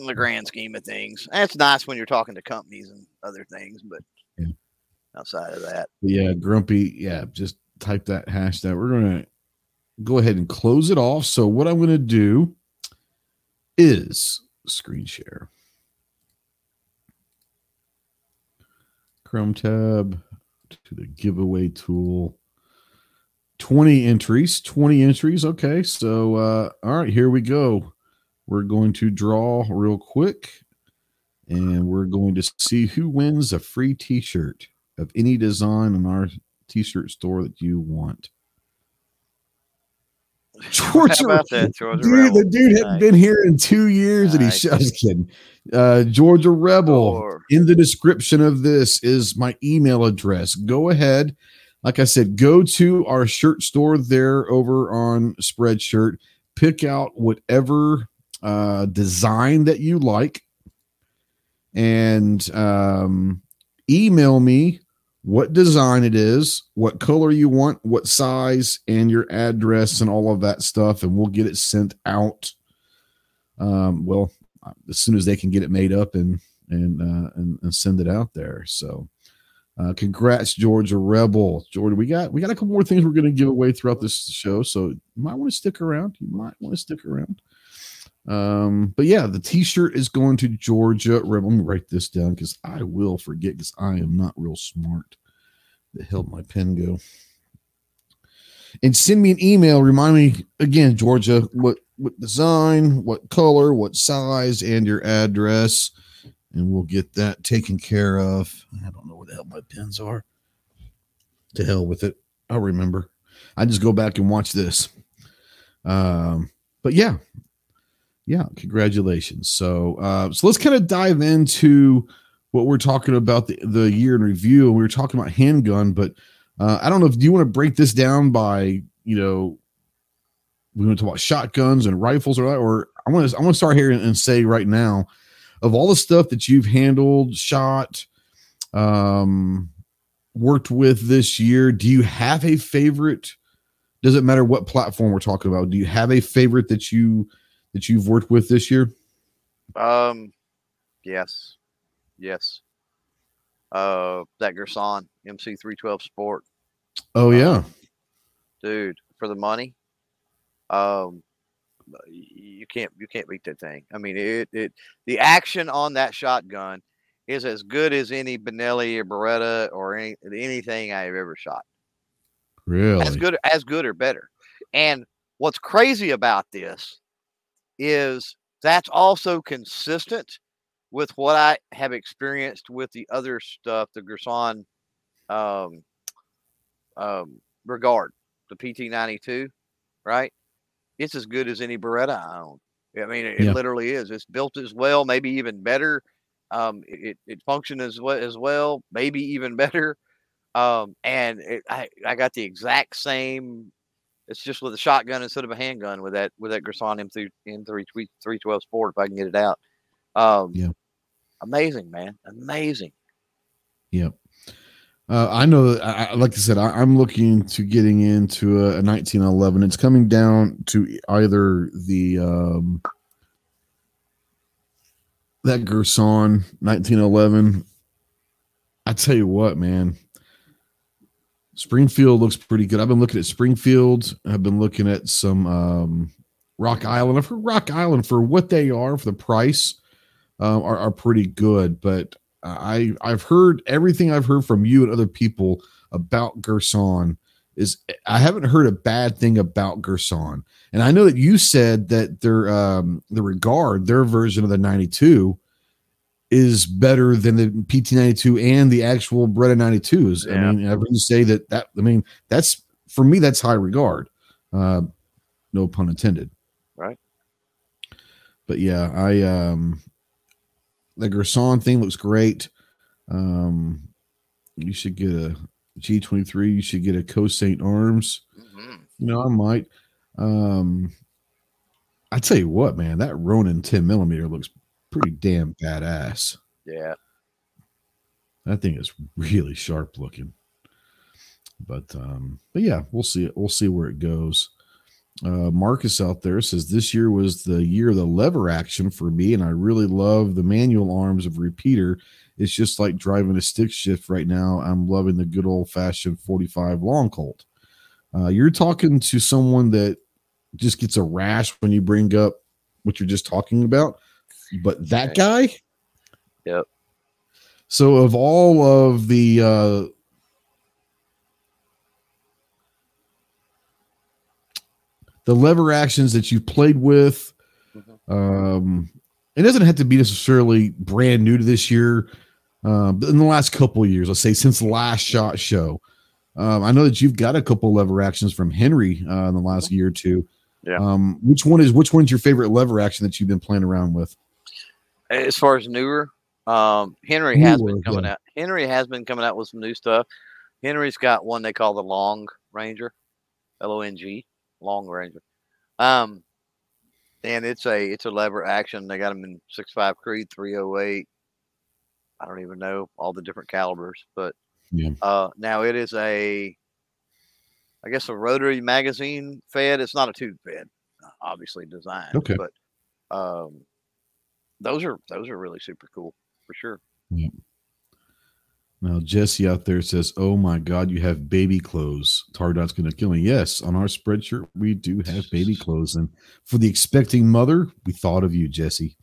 In the grand scheme of things, it's nice when you're talking to companies and other things, but Yeah. outside of that, Yeah, grumpy. Yeah, just type that hash that. We're gonna go ahead and close it off. So what I'm gonna do is screen share. Chrome tab to the giveaway tool. 20 entries, 20 entries. Okay, so uh all right, here we go. We're going to draw real quick and we're going to see who wins a free t-shirt of any design in our t-shirt store that you want. Georgia, (laughs) How about that, Georgia dude, Rebel? the dude hadn't Nice. been here in two years, and he Nice. sh- I was kidding. Uh, Georgia Rebel. Or- In the description of this is my email address. Go ahead, like I said, go to our shirt store there over on Spreadshirt. Pick out whatever uh, design that you like, and um, email me what design it is, what color you want, what size, and your address and all of that stuff, and we'll get it sent out. Um, well, as soon as they can get it made up and and uh, and, and send it out there. So, uh, congrats, Georgia Rebel. Georgia, we got we got a couple more things we're going to give away throughout this show, so you might want to stick around. You might want to stick around. Um, but yeah, the T-shirt is going to Georgia Let me write this down because I will forget because I am not real smart. The hell my pen go? And send me an email. Remind me again, Georgia, what what design, what color, what size, and your address, and we'll get that taken care of. I don't know where the hell my pens are. To hell with it. I'll remember. I just go back and watch this. Um, but yeah, yeah, congratulations. So, uh, so let's kind of dive into what we're talking about the, the year in review. We were talking about handgun, but uh, I don't know if do you want to break this down by you know we want to talk about shotguns and rifles or or I want to I want to start here and, and say right now of all the stuff that you've handled, shot, um, worked with this year, do you have a favorite? Does it matter what platform we're talking about? Do you have a favorite that you that you've worked with this year? Um, yes, yes. Uh, that Girsan MC three twelve Sport. Oh yeah, um, dude, for the money, um, you can't you can't beat that thing. I mean, it it the action on that shotgun is as good as any Benelli or Beretta or any anything I've ever shot. Really, as good as good or better. And what's crazy about this is that's also consistent with what I have experienced with the other stuff, the Girsan um, um, regard, the PT92, right? It's as good as any Beretta I own. I mean, it, yeah. it literally is. It's built as well, maybe even better. Um, it, it functions as well, as well, maybe even (laughs) better. Um, and it, I, I got the exact same. It's just with a shotgun instead of a handgun with that with that Girsan M3 M3 312 Sport if I can get it out. Um, yeah, amazing, man, amazing. Yep. Uh, I know, I, like I said, I, am looking to getting into a, a, 1911. It's coming down to either the um, that Girsan 1911. I tell you what, man, Springfield looks pretty good. I've been looking at Springfield. I've been looking at some um, Rock Island. I've heard Rock Island for what they are for the price uh, are, are pretty good, but I I've heard everything I've heard from you and other people about Girsan is I haven't heard a bad thing about Girsan. And I know that you said that their um the regard, their version of the 92 is better than the PT92 and the actual Beretta 92s. Yeah. I mean, heard you say that that I mean, that's for me that's high regard. Uh no pun intended. Right. But yeah, I um the Girsan thing looks great. Um, you should get a G23. You should get a Cosaint Arms. Mm-hmm. You know, I might. Um, I tell you what, man, that Ronin 10 millimeter looks pretty damn badass. Yeah. That thing is really sharp looking. But um, but yeah, we'll see it. We'll see where it goes. Uh, Marcus out there says this year was the year of the lever action for me, and I really love the manual arms of repeater. It's just like driving a stick shift right now. I'm loving the good old fashioned 45 long colt. Uh, you're talking to someone that just gets a rash when you bring up what you're just talking about, but that guy, yep. So of all of the uh, the lever actions that you've played with. Mm-hmm. Um, it doesn't have to be necessarily brand new to this year, uh, but in the last couple years, let's say since the last shot show, um, I know that you've got a couple lever actions from Henry uh, in the last year or two. Yeah. Um, which one is which one's your favorite lever action that you've been playing around with? As far as newer, um, Henry newer, has been coming yeah. out. Henry has been coming out with some new stuff. Henry's got one they call the Long Ranger, L O N G long Ranger. Um, and it's a it's a lever action. They got them in six five Creed, three oh eight. I don't even know all the different calibers, but yeah. Uh, now it is a, I guess a rotary magazine fed. It's not a tube fed, obviously designed. Okay. But um, those are those are really super cool for sure. Yeah. Now Jesse out there says, "Oh my God, you have baby clothes. Tardot's going to kill me." Yes, on our spreadshirt we do have baby (laughs) clothes, and for the expecting mother, we thought of you, Jesse.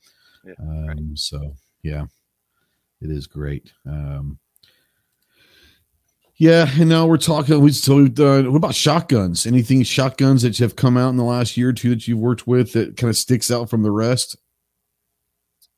Yeah, um, right. So yeah, it is great. Um, yeah, and now we're talking. We so we've done. What about shotguns? Anything shotguns that you have come out in the last year or two that you've worked with that kind of sticks out from the rest?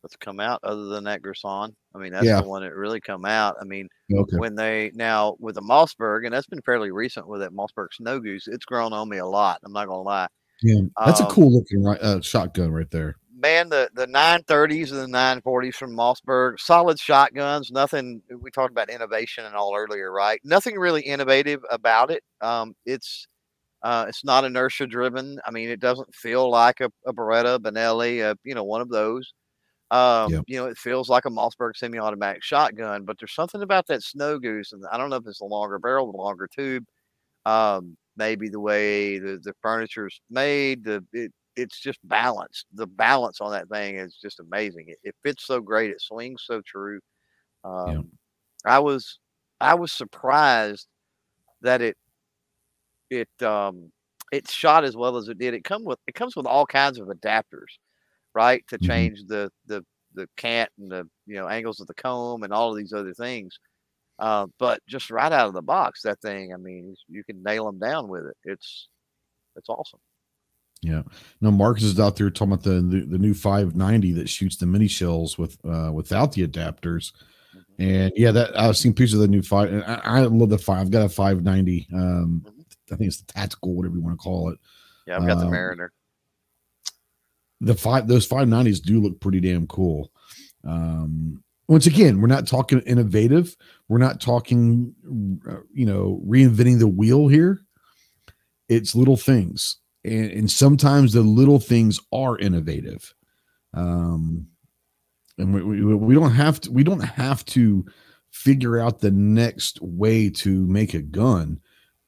That's come out other than that Girsan. I mean, that's Yeah. the one that really come out. I mean, Okay. when they now with the Mossberg, and that's been fairly recent with that Mossberg Snow Goose, it's grown on me a lot. I'm not gonna lie. Yeah, that's a Um, cool looking right, uh, shotgun right there. Man, the the 930s and the 940s from Mossberg, solid shotguns. Nothing. We talked about innovation and all earlier, right? Nothing really innovative about it. Um, it's uh, it's not inertia driven. I mean, it doesn't feel like a, a Beretta, Benelli, uh, you know, one of those. Um, Yep. You know, it feels like a Mossberg semi-automatic shotgun, but there's something about that Snow Goose, and I don't know if it's the longer barrel, the longer tube, um, maybe the way the, the furniture's made, the it, it's just balanced. The balance on that thing is just amazing. It, it fits so great. It swings so true. Um, I was I was surprised that it it um it shot as well as it did. It come with it comes with all kinds of adapters, right? To Mhm. change the the the cant and the you know angles of the comb and all of these other things. Uh, but just right out of the box, that thing, I mean, you can nail them down with it. It's it's awesome. Yeah. No, Marcus is out there talking about the the, the new 590 that shoots the mini shells with uh without the adapters. And yeah, that I've seen pieces of the new five. And I, I love the five. I've got a 590. Um, Mhm. I think it's the tactical, whatever you want to call it. Yeah, I've got the Um, Mariner. The five those 590s do look pretty damn cool. Um, once again, we're not talking innovative. We're not talking, uh, you know, reinventing the wheel here. It's little things, and, and sometimes the little things are innovative. Um, and we, we, we don't have to we don't have to figure out the next way to make a gun.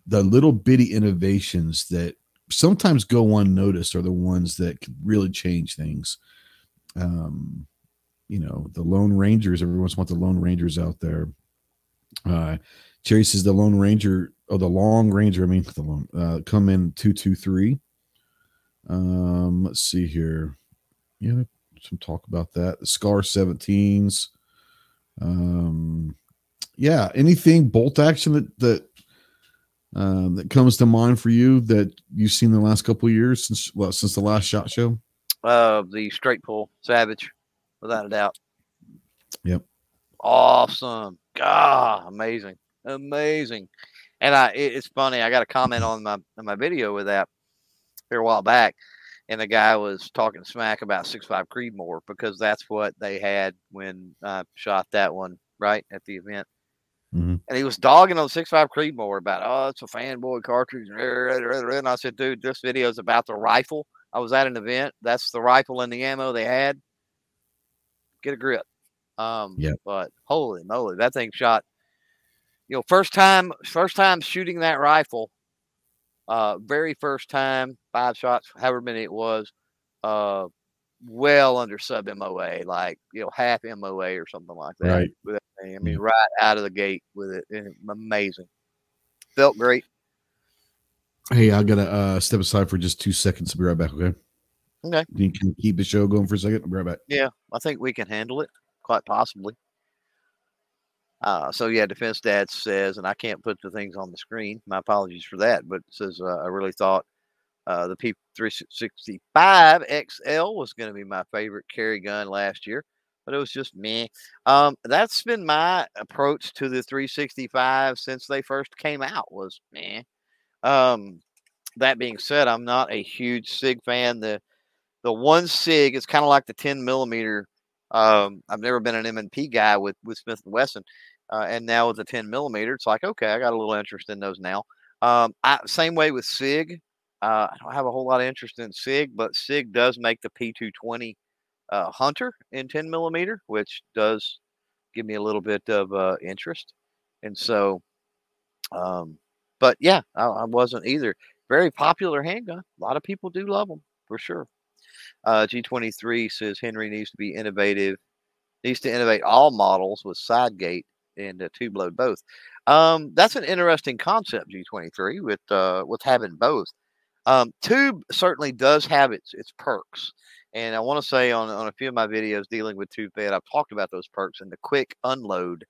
The little bitty innovations that sometimes go unnoticed are the ones that really change things. Um, you know, the Lone Rangers, everyone's want the Lone Rangers out there. Uh, Cherry says the Lone Ranger, oh, the Long Ranger, I mean, the Lone, uh, come in 223. Um, let's see here. Yeah, some talk about that. The Scar 17s. Um, yeah, anything bolt action that, that, um, that comes to mind for you that you've seen the last couple of years since well since the last shot show Uh, the straight pull Savage, without a doubt. Yep. Awesome. God, amazing, amazing. And I, it, it's funny. I got a comment on my on my video with that here a while back, and the guy was talking smack about six five Creedmoor because that's what they had when I shot that one right at the event. Mhm. And he was dogging on six five Creedmoor about, oh, it's a fanboy cartridge. And I said, dude, this video is about the rifle. I was at an event. That's the rifle and the ammo they had. Get a grip. Um, Yep. But holy moly, that thing shot. You know, first time, first time shooting that rifle. Uh, very first time, five shots, however many it was. Uh, well under sub MOA, like you know half MOA or something like that. Right. With that thing. I mean, right out of the gate with it, and amazing. Felt great. Hey, I gotta uh, step aside for just two seconds. I'll be right back. Okay. Okay. You can keep the show going for a second. I'll be right back. Yeah, I think we can handle it quite possibly. Uh, so yeah, Defense Dad says, and I can't put the things on the screen. My apologies for that, but it says uh, I really thought uh, the P365 XL was going to be my favorite carry gun last year, but it was just me. Um, that's been my approach to the 365 since they first came out. Was meh. Um, that being said, I'm not a huge Sig fan. The the one Sig is kind of like the 10 millimeter. Um, I've never been an M&P guy with with Smith and Wesson, uh, and now with the 10 millimeter, it's like okay, I got a little interest in those now. Um, I, same way with Sig. Uh, I don't have a whole lot of interest in Sig, but Sig does make the P220 uh, Hunter in 10 millimeter, which does give me a little bit of uh, interest. And so, um, but yeah, I, I wasn't either. Very popular handgun. A lot of people do love them for sure. Uh, G23 says Henry needs to be innovative, needs to innovate all models with side gate and uh, tube load both. Um, that's an interesting concept, G23, with uh, with having both. Um, tube certainly does have its its perks, and I want to say on on a few of my videos dealing with tube fed, I've talked about those perks, and the quick unload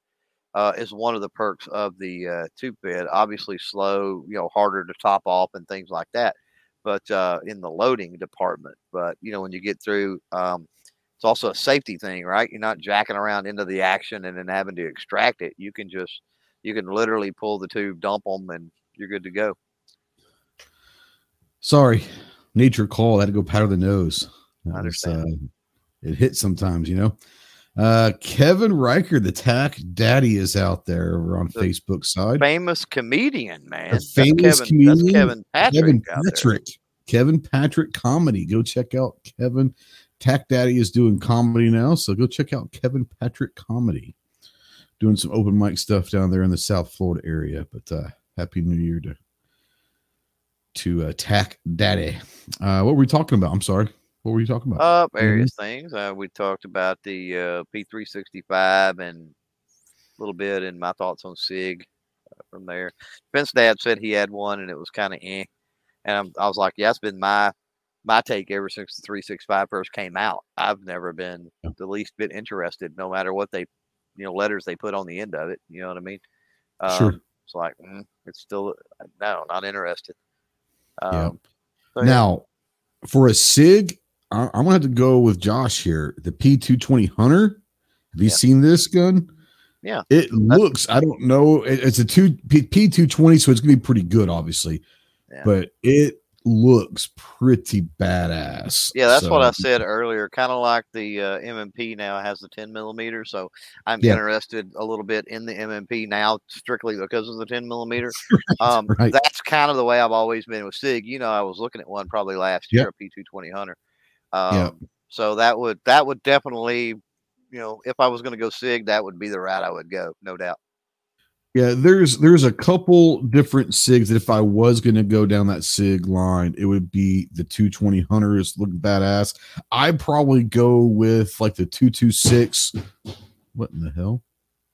uh, is one of the perks of the uh, tube fed. Obviously, slow, you know, harder to top off and things like that. But uh, in the loading department, but you know, when you get through um, it's also a safety thing, right? You're not jacking around into the action and then having to extract it. You can just you can literally pull the tube, dump them, and you're good to go. Sorry, nature call. I had to go powder the nose. I was, understand. uh, it hits sometimes, you know. Uh, Kevin Riker, the tack daddy, is out there over on The Facebook side. Famous comedian, man. A famous Kevin, that's comedian, Kevin Patrick. Kevin. Patrick. Kevin Patrick comedy. Go check out Kevin. Tack Daddy is doing comedy now, so go check out Kevin Patrick comedy. Doing some open mic stuff down there in the South Florida area. But uh happy New Year to to attack Daddy. Uh, what were we talking about? I'm sorry. What were you talking about? Uh, various things. Uh, we talked about the uh, P365 and a little bit in my thoughts on SIG uh, from there. Vince Dad said he had one and it was kind of eh. And I'm, I was like, yeah, it's been my my take ever since the 365 first came out. I've never been the least bit interested, no matter what they, you know, letters they put on the end of it. You know what I mean? Um, Sure. It's like, mm, it's still, no, not interested. Um, Yeah. so, yeah. Now, for a SIG, I- I'm gonna have to go with Josh here. The P220 Hunter. Have you Yeah. seen this gun? Yeah. It looks. I don't know. it- it's a two P, P220, so it's gonna be pretty good, obviously. But it looks pretty badass. Yeah, that's what I said earlier. Kind of like the uh, M&P now has the 10 millimeter, so I'm Yeah. interested a little bit in the M&P now, strictly because of the 10 millimeter. (laughs) Um, right. That's kind of the way I've always been with Sig. You know, I was looking at one probably last Yep. year, a P220 Hunter. Um, Yep. So that would that would definitely, you know, if I was going to go Sig, that would be the route I would go, no doubt. Yeah, there's there's a couple different SIGs that if I was gonna go down that SIG line, it would be the 220 Hunters look badass. I'd probably go with like the 226. What in the hell?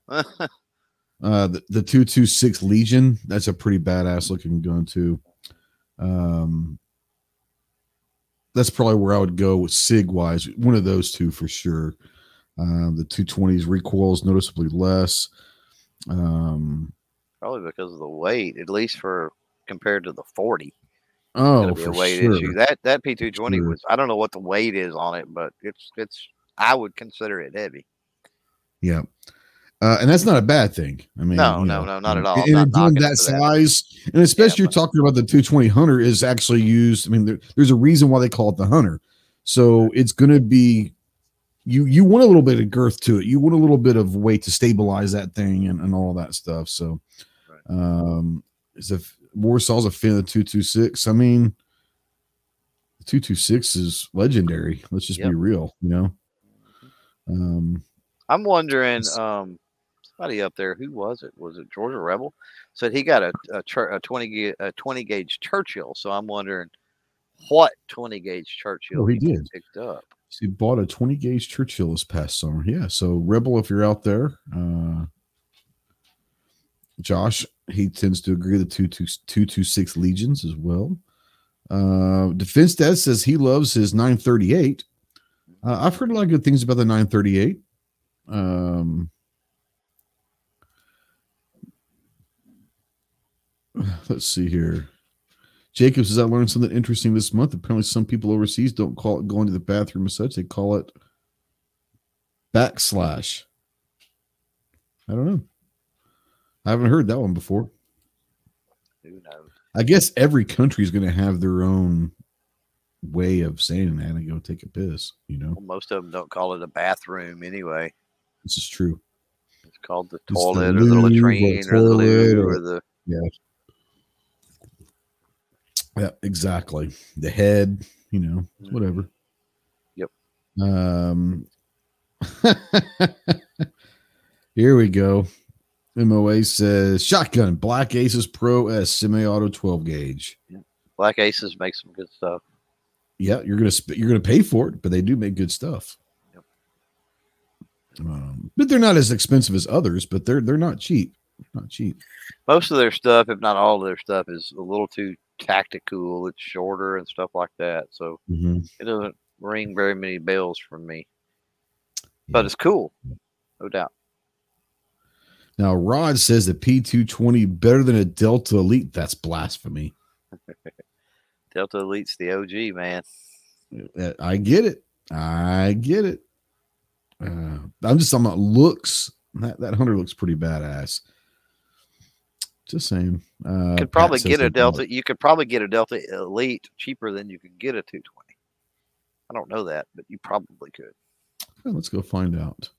(laughs) Uh the, the 226 Legion. That's a pretty badass looking gun too. Um that's probably where I would go with SIG wise. One of those two for sure. Um, the 220s recoils noticeably less. Um, Probably because of the weight, at least for compared to the 40. oh, be a weight sure. issue. That that P two twenty was I don't know what the weight is on it, but it's it's I would consider it heavy. Yeah. Uh, and that's not a bad thing. I mean, No, you no, know, no, not at all. And not a gun knocking it that for that. size, and especially you're but- talking about the 220 Hunter is actually used. I mean, there, there's a reason why they call it the Hunter. So it's going to be you. You want a little bit of girth to it. You want a little bit of weight to stabilize that thing and, and all that stuff. So, um, is if Warsaw's a fan of 226. I mean, 226 is legendary. Let's just Yep. be real. You know. Um, I'm wondering, um, somebody up there, who was it? Was it Georgia Rebel? Said he got a a, a twenty ga- a twenty gauge Churchill. So I'm wondering what twenty gauge Churchill Oh, he did. picked up. He bought a 20 gauge Churchill this past summer. Yeah. So Rebel, if you're out there, uh, Josh, he tends to agree the 226 Legions as well. Uh, Defense Dad says he loves his 938. Uh, I've heard a lot of good things about the 938. Um, (sighs) let's see here. Jacob says I learned something interesting this month. Apparently, some people overseas don't call it going to the bathroom as such; they call it backslash. I don't know. I haven't heard that one before. Who knows? I guess every country is going to have their own way of saying that and go take a piss. You know, Well, most of them don't call it a bathroom anyway. this is true. It's called the the toilet or the loo or latrine or the loo or the Yeah, exactly. The head, you know, Mhm. whatever. Yep. Um (laughs) here we go. MOA says shotgun Black Aces Pro S semi-auto 12 gauge. Black Aces make some good stuff. Yeah, you're gonna sp- you're gonna pay for it, but they do make good stuff. Yep. Um, but they're not as expensive as others, but they're they're not cheap. Not cheap. Most of their stuff, if not all of their stuff, is a little too tactical. It's shorter and stuff like that. So it doesn't ring very many bells for me. But it's cool, no doubt. Now Rod says the P220 better than a Delta Elite. That's blasphemy. (laughs) Delta Elite's the OG man. I get it. I get it. Uh, I'm just talking about looks. That that hunter looks pretty badass. Just saying. Uh, could probably get a. Delta. You could probably get a Delta Elite cheaper than you could get a 220. I don't know that, but you probably could. Okay, let's go find out.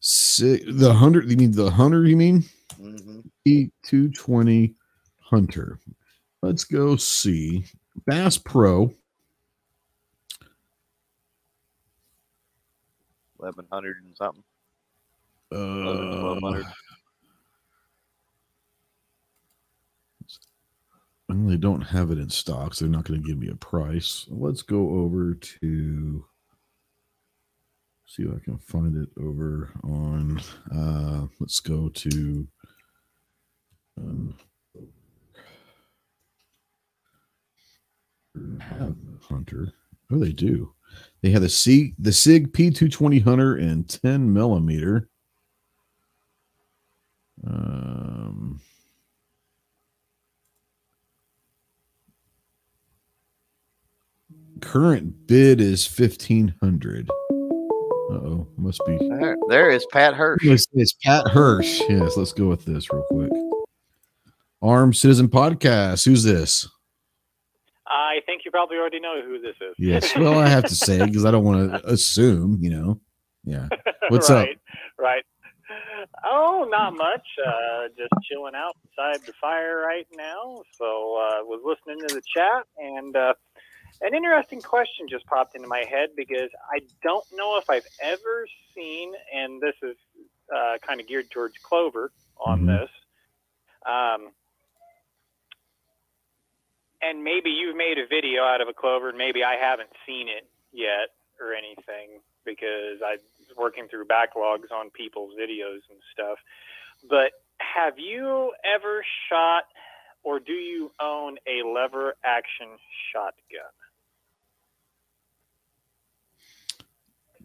Si the hundred. You mean the hunter? You mean hmm E two twenty hunter? Let's go see Bass Pro. 1100 and something. Uh, well, they don't have it in stock, so they're not going to give me a price. Let's go over to see if I can find it over on. Uh, let's go to. Um, Hunter. Oh, they do. They have the C the Sig P220 Hunter and 10 millimeter. Current bid is 1500. Uh-oh, must be There, there is Pat Hirsch. it's, it's Pat Hirsch. Yes, let's go with this real quick. Armed Citizen Podcast. Who's this? I think you probably already know who this is. Yes. (laughs) Well, I have to say because I don't want to assume, you know. Yeah. What's up? right, Right. Oh, not much. Uh, just chilling out beside the fire right now. So uh, was listening to the chat, and uh, an interesting question just popped into my head because I don't know if I've ever seen, and this is uh, kind of geared towards Clover on Mhm. this. Um, and maybe you've made a video out of a clover, and maybe I haven't seen it yet or anything because I was working through backlogs on people's videos and stuff. But have you ever shot or do you own a lever action shotgun?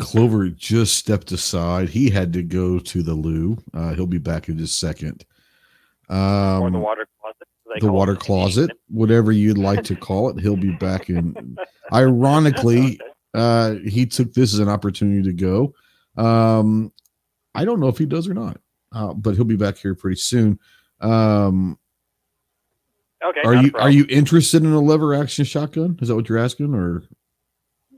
Clover just stepped aside. He had to go to the loo. Uh, he'll be back in just a second. Um, or the water closet? the water closet, whatever you'd like to call it. He'll be back in. (laughs) Ironically, uh, he took this as an opportunity to go. Um, I don't know if he does or not, uh, but he'll be back here pretty soon. Um, Okay, are you are you interested in a lever action shotgun? Is that what you're asking, or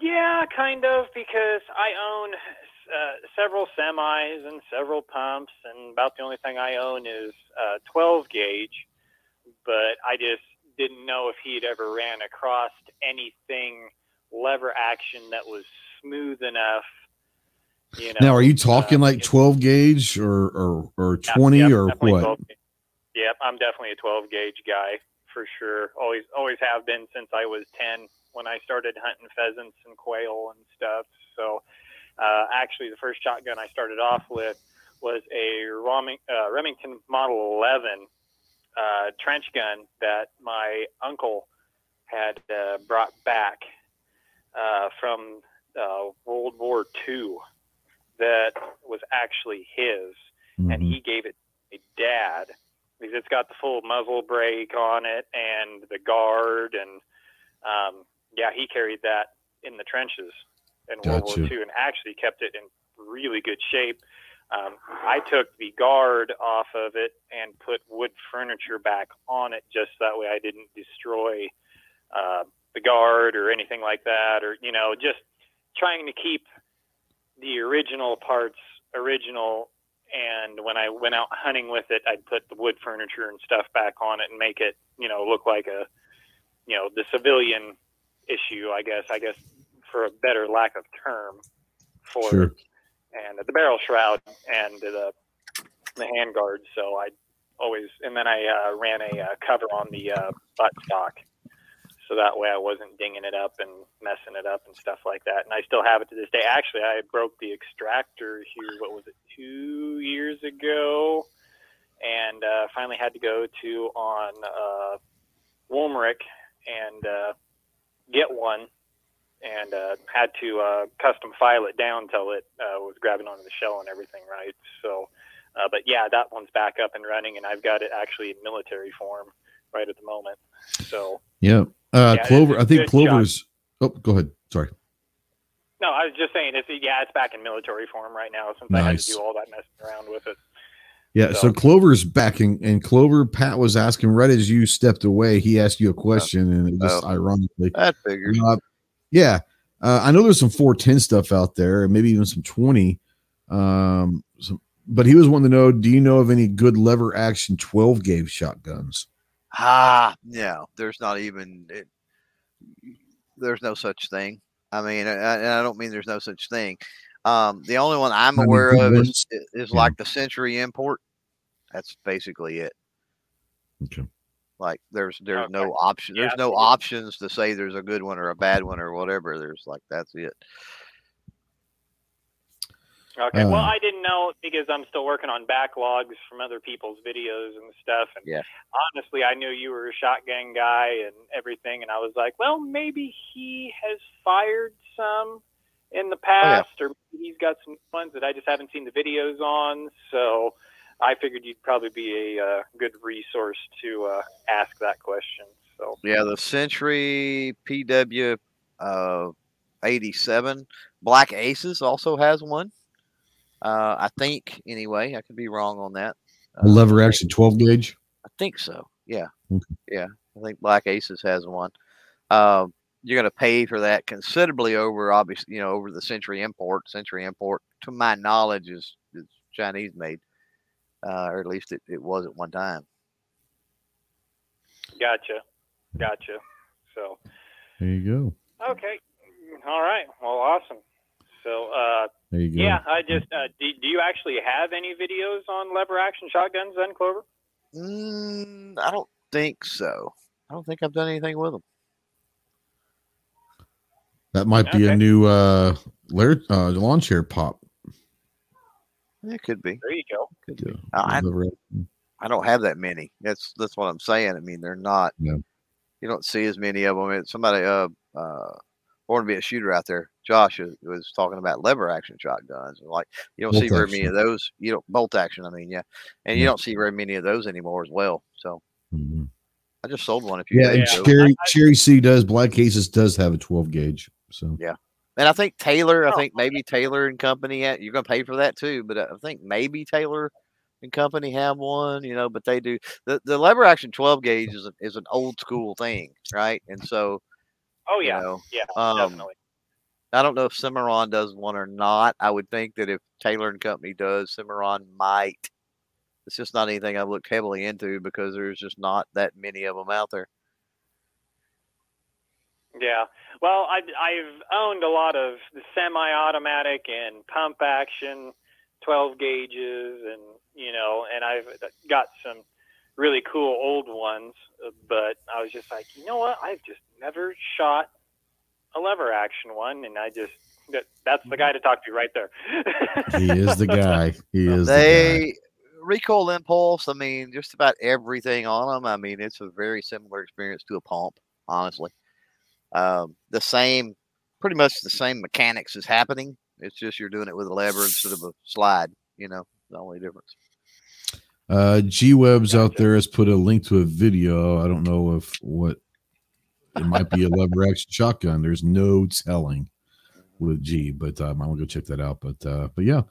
Yeah, kind of, because I own uh, several semis and several pumps, and about the only thing I own is uh, 12 gauge. But I just didn't know if he'd ever ran across anything lever action that was smooth enough. You know, now are you talking uh, like 12 gauge or or or Yeah, 20 yep, or what? 12 gauge. Yep, I'm definitely a 12 gauge guy for sure. Always, always have been since I was 10 when I started hunting pheasants and quail and stuff. So, uh, actually, the first shotgun I started off with was a uh, Remington Model 11 uh, trench gun that my uncle had uh, brought back uh, from uh, World War II. That was actually his and Mhm. he gave it a dad because it's got the full muzzle brake on it and the guard and um, yeah he carried that in the trenches in World War II and actually kept it in really good shape. Um, I took the guard off of it and put wood furniture back on it just that way I didn't destroy uh, the guard or anything like that or you know just trying to keep the original parts original and when I went out hunting with it, I'd put the wood furniture and stuff back on it and make it, you know, look like a, you know, the civilian issue, I guess, I guess for a better lack of term for Sure. And the barrel shroud and the, the hand guard. So I always, and then I uh, ran a uh, cover on the uh, butt stock. So that way I wasn't dinging it up and messing it up and stuff like that. And I still have it to this day. Actually, I broke the extractor here, what was it, two years ago? And uh, finally had to go to on uh, and uh, get one and uh, had to uh, custom file it down till it uh, was grabbing onto the shell and everything right. So, uh, but yeah, that one's back up and running, and I've got it actually in military form right at the moment. So, Yeah. Uh, Yeah, Clover. I think. Clover's. Oh, go ahead. Sorry. No, I was just saying it's yeah, it's back in military form right now since I had to do all that messing around with it. Yeah, so, So- Clover's backing, and Clover Pat was asking right as you stepped away. He asked you a question, and it just Oh. ironically, That figures. uh, yeah, uh, I know there's some 410 stuff out there, and maybe even some 20. Um, some, but he was wanting to know: Do you know of any good lever action 12 gauge shotguns? Ah, no, there's not even. It, there's no such thing. I mean, I, I I don't mean there's no such thing. Um, the only one I'm aware of ones. is, is Yeah. like the Century Import. That's basically it. Okay. Like there's there's Okay. no option. There's Yeah, no yeah. options to say there's a good one or a bad one or whatever. There's like that's it. Okay. well, Uh, I didn't know because I'm still working on backlogs from other people's videos and stuff. And Yeah. honestly, I knew you were a shotgun guy and everything, and I was like, well, maybe he has fired some in the Oh, yeah. past, or he's got some ones that I just haven't seen the videos on. So I figured you'd probably be a uh, good resource to uh, ask that question. So Yeah, the Century PW uh, 87 Black Aces also has one. Uh, I think anyway. I could be wrong on that. A Uh, lever action 12 gauge. I think so. Yeah. Okay. Yeah. I think Black Aces has one. Um, you're going to pay for that considerably over, obviously, you know, over the Century Import. Century Import, to my knowledge, is, is Chinese made, uh, or at least it, it was at one time. gotcha, gotcha. So There you go. okay, all right. Well, awesome. So uh, There you go. Yeah, I just uh, do, do you actually have any videos on lever action shotguns then, Clover? Mm, I don't think so. I don't think I've done anything with them. That might be a new uh, lair, uh lawn chair pop. It could be. There you go. Could Yeah, be. I. I don't have that many. That's that's what I'm saying. I mean, they're not. Yeah. You don't see as many of them. It's somebody uh uh born to be a shooter out there. Josh was, was talking about lever action shotguns. and Like you don't see Bolt very many of those. You don't bolt action. I mean, yeah, and you Yeah. don't see very many of those anymore as well. So Mhm. I just sold one If you Yeah, and. Cherry Cherry C does Black Aces does have a 12 gauge. So yeah, And I think Taylor, I Oh, think maybe Taylor and Company, you're going to pay for that too. But I think maybe Taylor and Company have one, you know. But they do the the lever action 12 gauge is a, is an old school thing, right? And so, Oh you yeah, know, yeah, um, definitely. I don't know if Cimarron does one or not. I would think that if Taylor and Company does, Cimarron might. It's just not anything I've looked heavily into because there's just not that many of them out there. Yeah. Well, I, I've owned a lot of semi-automatic and pump action, 12 gauges, and you know, and I've got some really cool old ones. uh, But I was just like, you know what? I've just never shot a lever action one, and I just that, that's the guy to talk to right there. he is the (laughs) guy. He is the guy. they recoil impulse. I mean, just about everything on them. I mean, it's a very similar experience to a pump, honestly. Um, the same, pretty much the same mechanics is happening. It's just you're doing it with a lever instead of a slide. You know, the only difference. Uh, G Webs out there has put a link to a video. I don't know if what it might be a lever action shotgun. There's no telling with G, but um, I'm gonna go check that out. But uh, but yeah.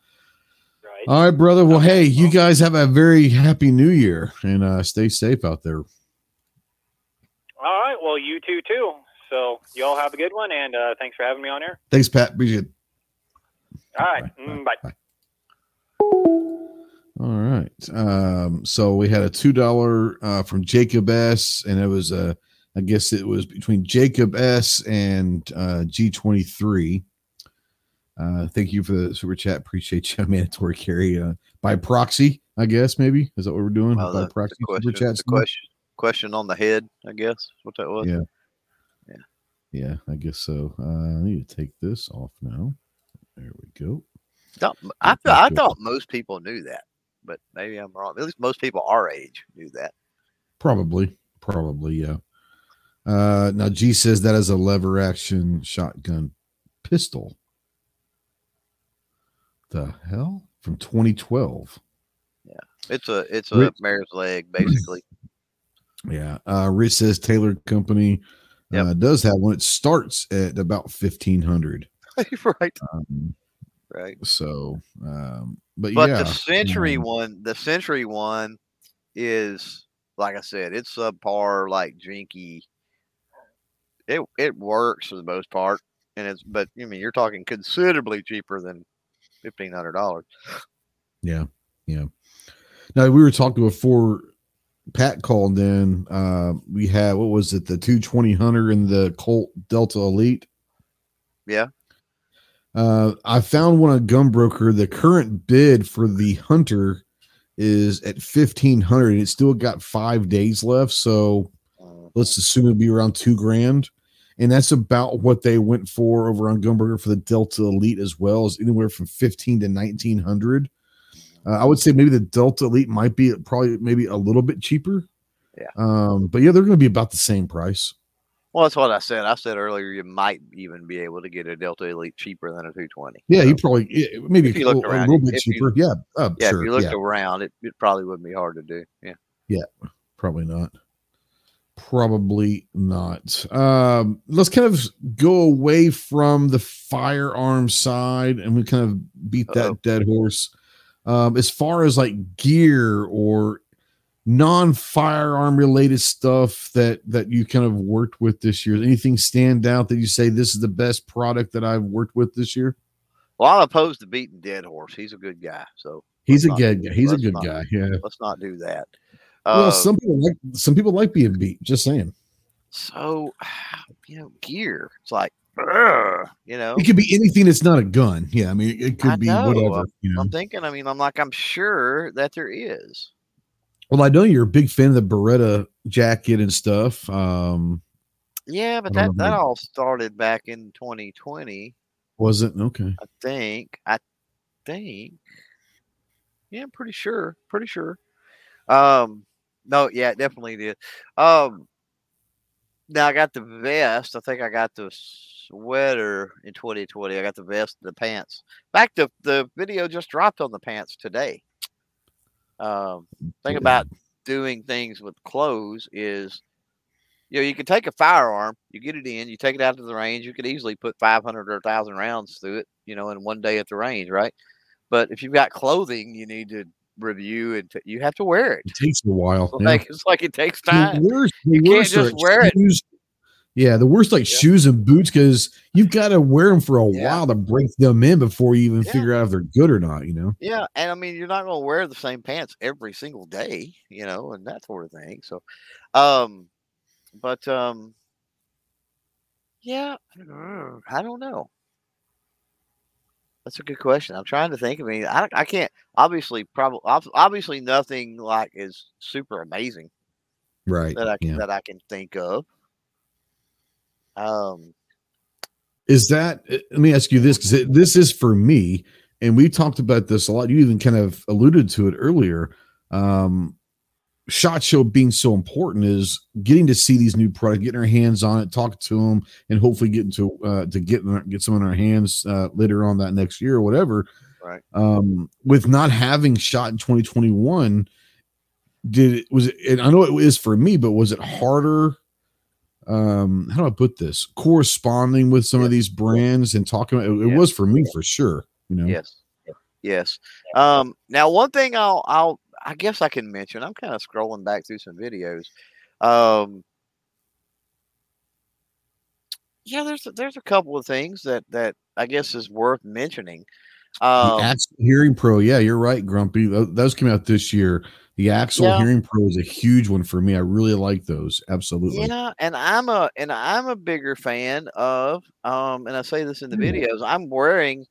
right. All right, brother. Well, Okay, hey, you guys have a very happy new year and uh, stay safe out there. All right. Well, you too, too. So y'all have a good one, and uh, thanks for having me on here. Thanks, Pat. Appreciate it. All right. Bye, Mm, bye. All right. Um, so we had a two dollar uh, from Jacob S, and it was uh, I guess it was between Jacob S and uh, G twenty three. Uh, thank you for the super chat. Appreciate you. (laughs) Mandatory carry uh, by proxy. I guess maybe is that what we're doing Well, by the, the proxy question, super chats. question, question on the head. I guess what that was. Yeah. Yeah, I guess so. Uh, I need to take this off now. There we go. I, I thought most people knew that, but maybe I'm wrong. At least most people our age knew that. Probably, probably, yeah. Uh, now G says that is a lever action shotgun pistol. The hell from 2012. Yeah. It's a it's a Rich- mare's leg, basically. (clears throat) Yeah. Uh, Rich says Taylor Company uh, Yep. does have one. It starts at about 1500. (laughs) right, Um, right. so, um, but, But yeah, the Century um, one, the Century one is like I said, it's subpar, like jinky. It it works for the most part, and it's but I mean you're talking considerably cheaper than fifteen hundred dollars. Yeah, yeah. Now we were talking before Pat called in. Uh, we had what was it, the two twenty hunter and the Colt Delta Elite. Yeah. Uh, I found one on Gunbroker. The current bid for the Hunter is at fifteen hundred. and It's still got five days left, so let's assume it'd be around two grand. And that's about what they went for over on Gunbroker for the Delta Elite as well, is anywhere from fifteen to nineteen hundred. Uh, I would say maybe the Delta Elite might be probably maybe a little bit cheaper. Yeah. Um, but yeah, they're going to be about the same price. Well, that's what I said. I said earlier you might even be able to get a Delta Elite cheaper than a two twenty. Yeah, you probably yeah, maybe If a, you looked little- a little bit if you- cheaper. yeah, uh, Yeah, sure. if you looked yeah, around, it, it probably wouldn't be hard to do. Yeah. Yeah, probably not. Probably not. Um, let's kind of go away from the firearm side and we kind of beat that Uh-oh. dead horse. Um, as far as like gear or non-firearm related stuff that that you kind of worked with this year, anything stand out that you say this is the best product that I've worked with this year? Well, I'm opposed to beating dead horse. He's a good guy, so He's a good guy. He's a good not- guy. Yeah. let's not do that. Well, Uh, some people like some people like being beat. Just saying. so (sighs) you know, gear. It's like, ugh, you know. It could be anything that's not a gun. Yeah, I mean, it could I be know. whatever. You know. I'm thinking. I mean, I'm like, I'm sure that there is. Well, I know you're a big fan of the Beretta jacket and stuff. Um, Yeah, but that that all started back in 2020. was it okay? I think. I think. Yeah, I'm pretty sure. Pretty sure. Um, no, yeah, it definitely did. Um, now I got the vest. I think I got the sweater in 2020. I got the vest, the pants. In fact, the the video just dropped on the pants today. Um, thing about doing things with clothes is you know you can take a firearm you get it in you take it out to the range you could easily put 500 or 1000 rounds through it you know in one day at the range right but if you've got clothing you need to review and t- you have to wear it It takes a while. yeah. like it's like it takes time. The worst, the You can't worst are just wear it. shoes. Yeah, the worst like Yeah. shoes and boots because you've got to wear them for a Yeah. while to break them in before you even figure out if they're good or not. You know. yeah and i mean you're not going to wear the same pants every single day you know and that sort of thing so um but um yeah i don't know That's a good question. I'm trying to think. I mean, I, I can't obviously probably obviously nothing like is super amazing Right. that I can yeah. that I can think of. Um, Is that? uh, Let me ask you this because this is for me, and we talked about this a lot. You even kind of alluded to it earlier. Um, shot show being so important is getting to see these new products, getting our hands on it, talking to them, and hopefully getting to uh, to get our- get some in our hands uh, later on that next year or whatever. Right. Um, with not having shot in 2021, did it was it? I know it is for me, but was it harder? Um, how do I put this? Corresponding with some of these brands and talking. It, it Yeah. was for me for sure. You know. Yes. Yes. Um, now, one thing I'll, I'll, I guess I can mention. I'm kind of scrolling back through some videos. Um, yeah, there's a- there's a couple of things that that I guess is worth mentioning. The Um, AXIL Hearing Pro. Yeah, you're right, Grumpy. Those came out this year. The AXIL Yeah. Hearing Pro is a huge one for me. I really like those. Absolutely. yeah, and I'm a and I'm a bigger fan of um, and I say this in the Yeah. videos. I'm wearing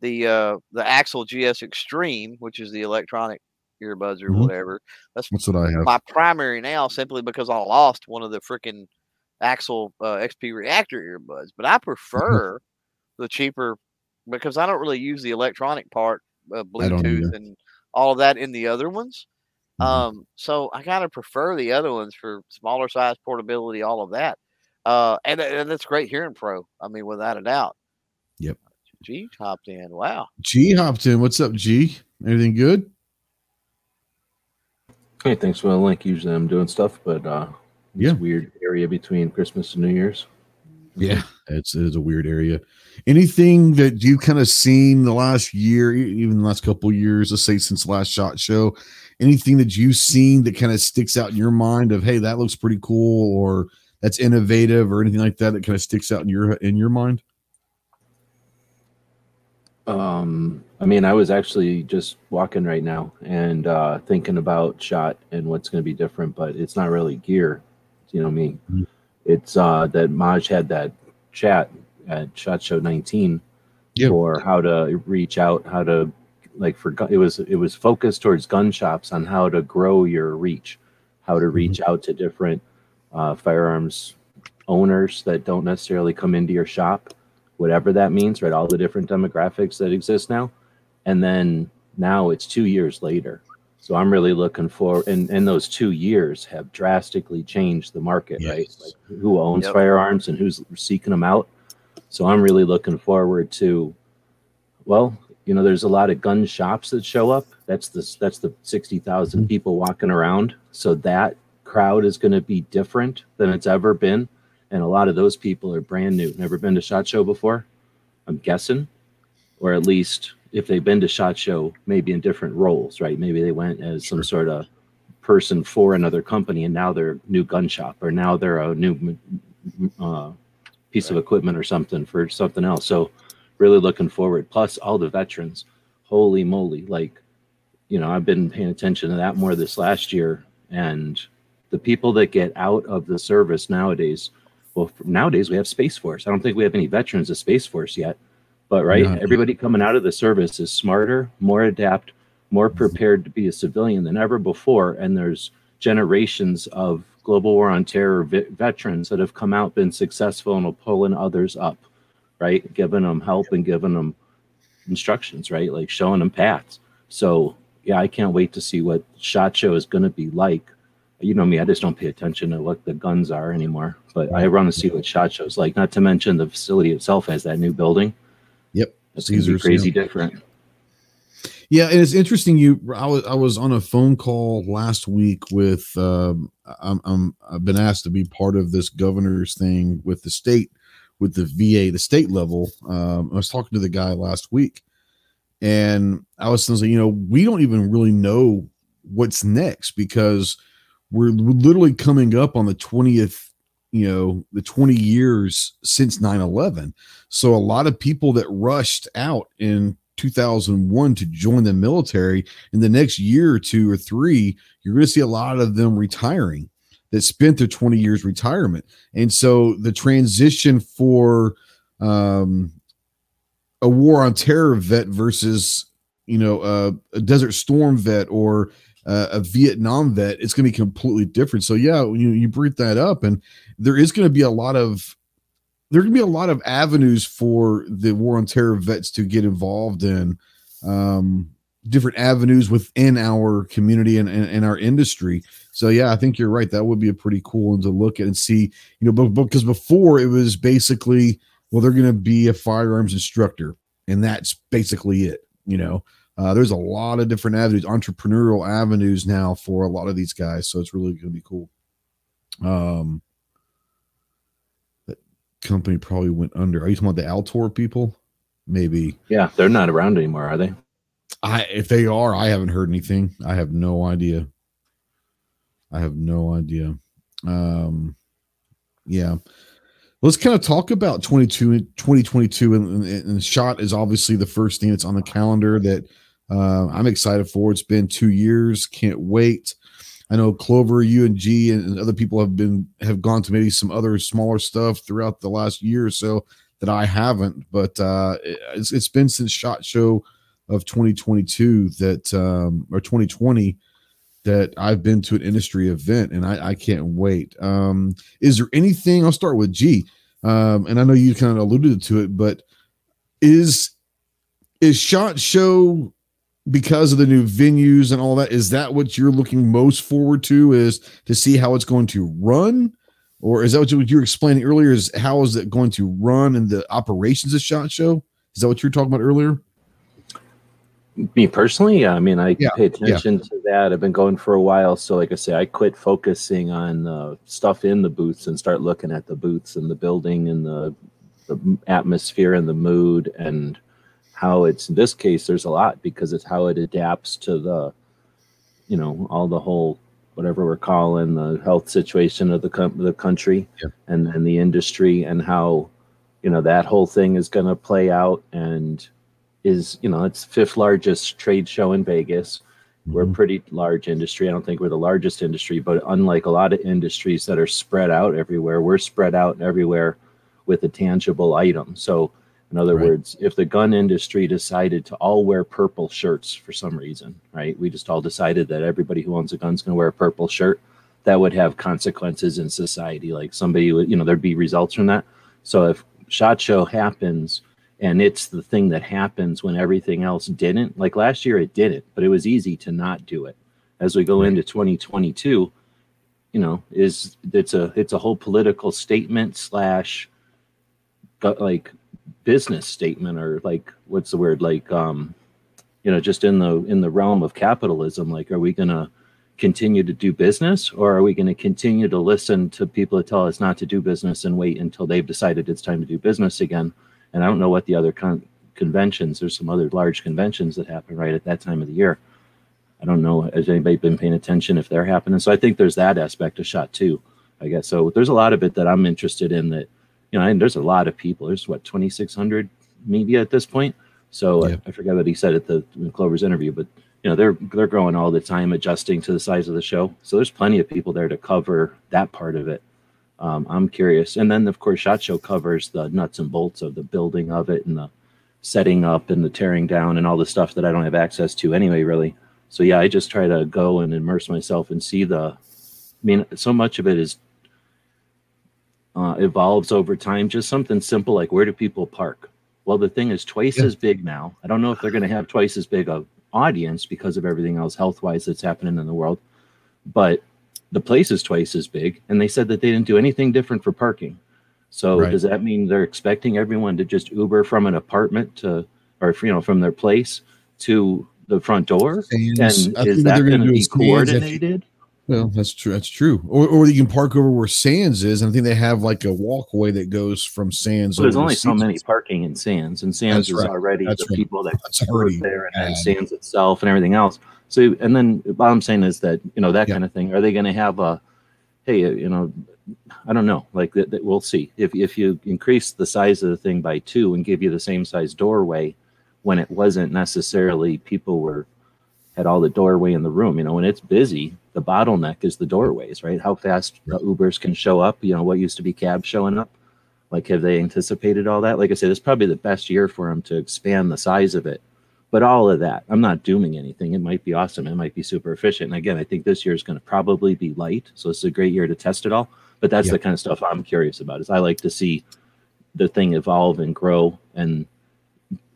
the uh the AXIL GS Extreme, which is the electronic earbuds or Mhm. whatever. That's That's what I have. my primary now simply because I lost one of the freaking AXIL uh, XP reactor earbuds. But I prefer the cheaper because I don't really use the electronic part, uh, Bluetooth and all of that in the other ones. Mhm. Um, so I kind of prefer the other ones for smaller size portability, all of that. Uh, and, and it's great hearing pro. I mean, without a doubt. Yep. G hopped in. Wow. G hopped in. What's up, G? Anything good? Hey, thanks for the link. Usually I'm doing stuff, but uh, Yeah. weird area between Christmas and New Year's. Yeah, it's it's a weird area. Anything that you kind of seen the last year, even the last couple years, let's say since the last shot show, anything that you've seen that kind of sticks out in your mind of hey, that looks pretty cool, or that's innovative, or anything like that that kind of sticks out in your in your mind? Um, I mean, I was actually just walking right now and uh, thinking about shot and what's going to be different, but it's not really gear. You know me. Mm-hmm. It's uh, that Maj had that chat at Shot Show 19 yep. for how to reach out, how to like for it was it was focused towards gun shops on how to grow your reach, how to reach mm-hmm. out to different uh, firearms owners that don't necessarily come into your shop whatever that means, right? All the different demographics that exist now. And then now it's two years later. So I'm really looking for, and, and those two years have drastically changed the market, yes. right? Like who owns yep. firearms and who's seeking them out. So I'm really looking forward to, well, you know, there's a lot of gun shops that show up. That's the that's the sixty thousand mm-hmm. people walking around. So that crowd is going to be different than it's ever been and a lot of those people are brand new, never been to Shot Show before. I'm guessing, or at least if they've been to Shot Show, maybe in different roles, right? Maybe they went as some sort of person for another company, and now they're new gun shop, or now they're a new uh, piece right. of equipment or something for something else. So, really looking forward. Plus, all the veterans. Holy moly! Like, you know, I've been paying attention to that more this last year, and the people that get out of the service nowadays well nowadays we have space force. I don't think we have any veterans of space force yet but right no. everybody coming out of the service is smarter more adept more mm-hmm. prepared to be a civilian than ever before and there's generations of global war on terror veterans that have come out been successful and are pulling others up right giving them help and giving them instructions right like showing them paths. So yeah i can't wait to see what shot show is going to be like you know me, I just don't pay attention to what the guns are anymore. But I run to see what shot shows like. Not to mention the facility itself has that new building. Yep, it's crazy yeah. different. Yeah, and it's interesting. You, I was I was on a phone call last week with. Um, I'm, I'm I've been asked to be part of this governor's thing with the state, with the VA, the state level. Um, I was talking to the guy last week, and I was saying, you know, we don't even really know what's next because we're literally coming up on the 20th you know the 20 years since 9-11 so a lot of people that rushed out in 2001 to join the military in the next year or two or three you're going to see a lot of them retiring that spent their 20 years retirement. And so the transition for um, a war on terror vet versus you know a desert storm vet or uh, a Vietnam vet, it's going to be completely different. So yeah, you you bring that up, and there is going to be a lot of there going to be a lot of avenues for the war on terror vets to get involved in um, different avenues within our community and, and, our industry. So yeah, I think you're right. That would be a pretty cool one to look at and see. You know, because before it was basically, well, they're going to be a firearms instructor, and that's basically it. You know, uh, there's a lot of different avenues, entrepreneurial avenues now for a lot of these guys. So it's really going to be cool. Um, that company probably went under. Are you talking about the Altor people? Maybe. Yeah, they're not around anymore, are they? I if they are, I haven't heard anything. I have no idea. I have no idea. Um, yeah. Let's kind of talk about 22, 2022 and, and, and shot is obviously the first thing that's on the calendar that uh, I'm excited for. It's been two years. Can't wait. I know Clover, you and G, and other people have been have gone to maybe some other smaller stuff throughout the last year or so that I haven't. But uh, it's, it's been since Shot Show of 2022 that um, or 2020 that I've been to an industry event, and I, I can't wait. Um, is there anything? I'll start with G, um, and I know you kind of alluded to it, but is is Shot Show because of the new venues and all that is that what you're looking most forward to is to see how it's going to run or is that what you were explaining earlier is how is it going to run in the operations of shot show is that what you were talking about earlier Me personally, yeah. I mean, I Yeah, pay attention to that. I've been going for a while. So, like I say, I quit focusing on uh, stuff in the booths and start looking at the booths and the building and the, the atmosphere and the mood and how it's in this case, there's a lot because it's how it adapts to the, you know, all the whole whatever we're calling the health situation of the, com- the country Yeah. and, and the industry and how, you know, that whole thing is going to play out and is you know it's fifth largest trade show in Vegas. We're a Mhm. pretty large industry. I don't think we're the largest industry, but unlike a lot of industries that are spread out everywhere, we're spread out everywhere with a tangible item. So, in other Right. words, if the gun industry decided to all wear purple shirts for some reason, right? We just all decided that everybody who owns a gun is going to wear a purple shirt. That would have consequences in society. Like somebody would, you know, there'd be results from that. So if Shot Show happens and it's the thing that happens when everything else didn't. Like last year, it didn't, but it was easy to not do it. As we go Right. into 2022, you know, is it's a it's a whole political statement slash, like, business statement or like what's the word? Like um, you know, just in the in the realm of capitalism. Like, are we gonna continue to do business or are we going to continue to listen to people that tell us not to do business and wait until they've decided it's time to do business again? And i don't know what the other con- conventions there's some other large conventions that happen right at that time of the year. I don't know has anybody been paying attention if they're happening? So i think there's that aspect of shot too i guess. So there's a lot of it that i'm interested in that you know and there's a lot of people. There's what 2600 media at this point? So Yeah. I, I forget what he said at the in clover's interview but you know they're they're growing all the time adjusting to the size of the show. So there's plenty of people there to cover that part of it. Um, i'm curious. And then of course shot show covers the nuts and bolts of the building of it and the setting up and the tearing down and all the stuff that i don't have access to anyway really. So yeah i just try to go and immerse myself and see the i mean so much of it is uh, evolves over time just something simple like where do people park well the thing is twice Yeah. as big now i don't know if they're going to have twice as big of audience because of everything else health wise that's happening in the world. But the place is twice as big, and they said that they didn't do anything different for parking. So Right. does that mean they're expecting everyone to just Uber from an apartment to, or you know, from their place to the front door? Sands. And is that going do be is Sands, I think- coordinated? Well, that's true. That's true. Or, or you can park over where Sands is. And I think they have like a walkway that goes from Sands. So there's only so many parking in Sands, and Sands That's is right. already That's the right. people that That's already there, and then. Sands itself and everything else. So, and then what I'm saying is that you know that Yeah. kind of thing. Are they going to have a, hey, uh, you know, I don't know. Like that, that we'll see. If if you increase the size of the thing by two and give you the same size doorway, when it wasn't necessarily people were had all the doorway in the room. You know, when it's busy, the bottleneck is the doorways, right? How fast the Ubers can show up. You know, what used to be cabs showing up. Like, have they anticipated all that? Like I said, it's probably the best year for them to expand the size of it. But all of that, I'm not dooming anything. It might be awesome. It might be super efficient. And again, I think this year is going to probably be light. So it's a great year to test it all. But that's Yeah. the kind of stuff I'm curious about. Is I like to see the thing evolve and grow and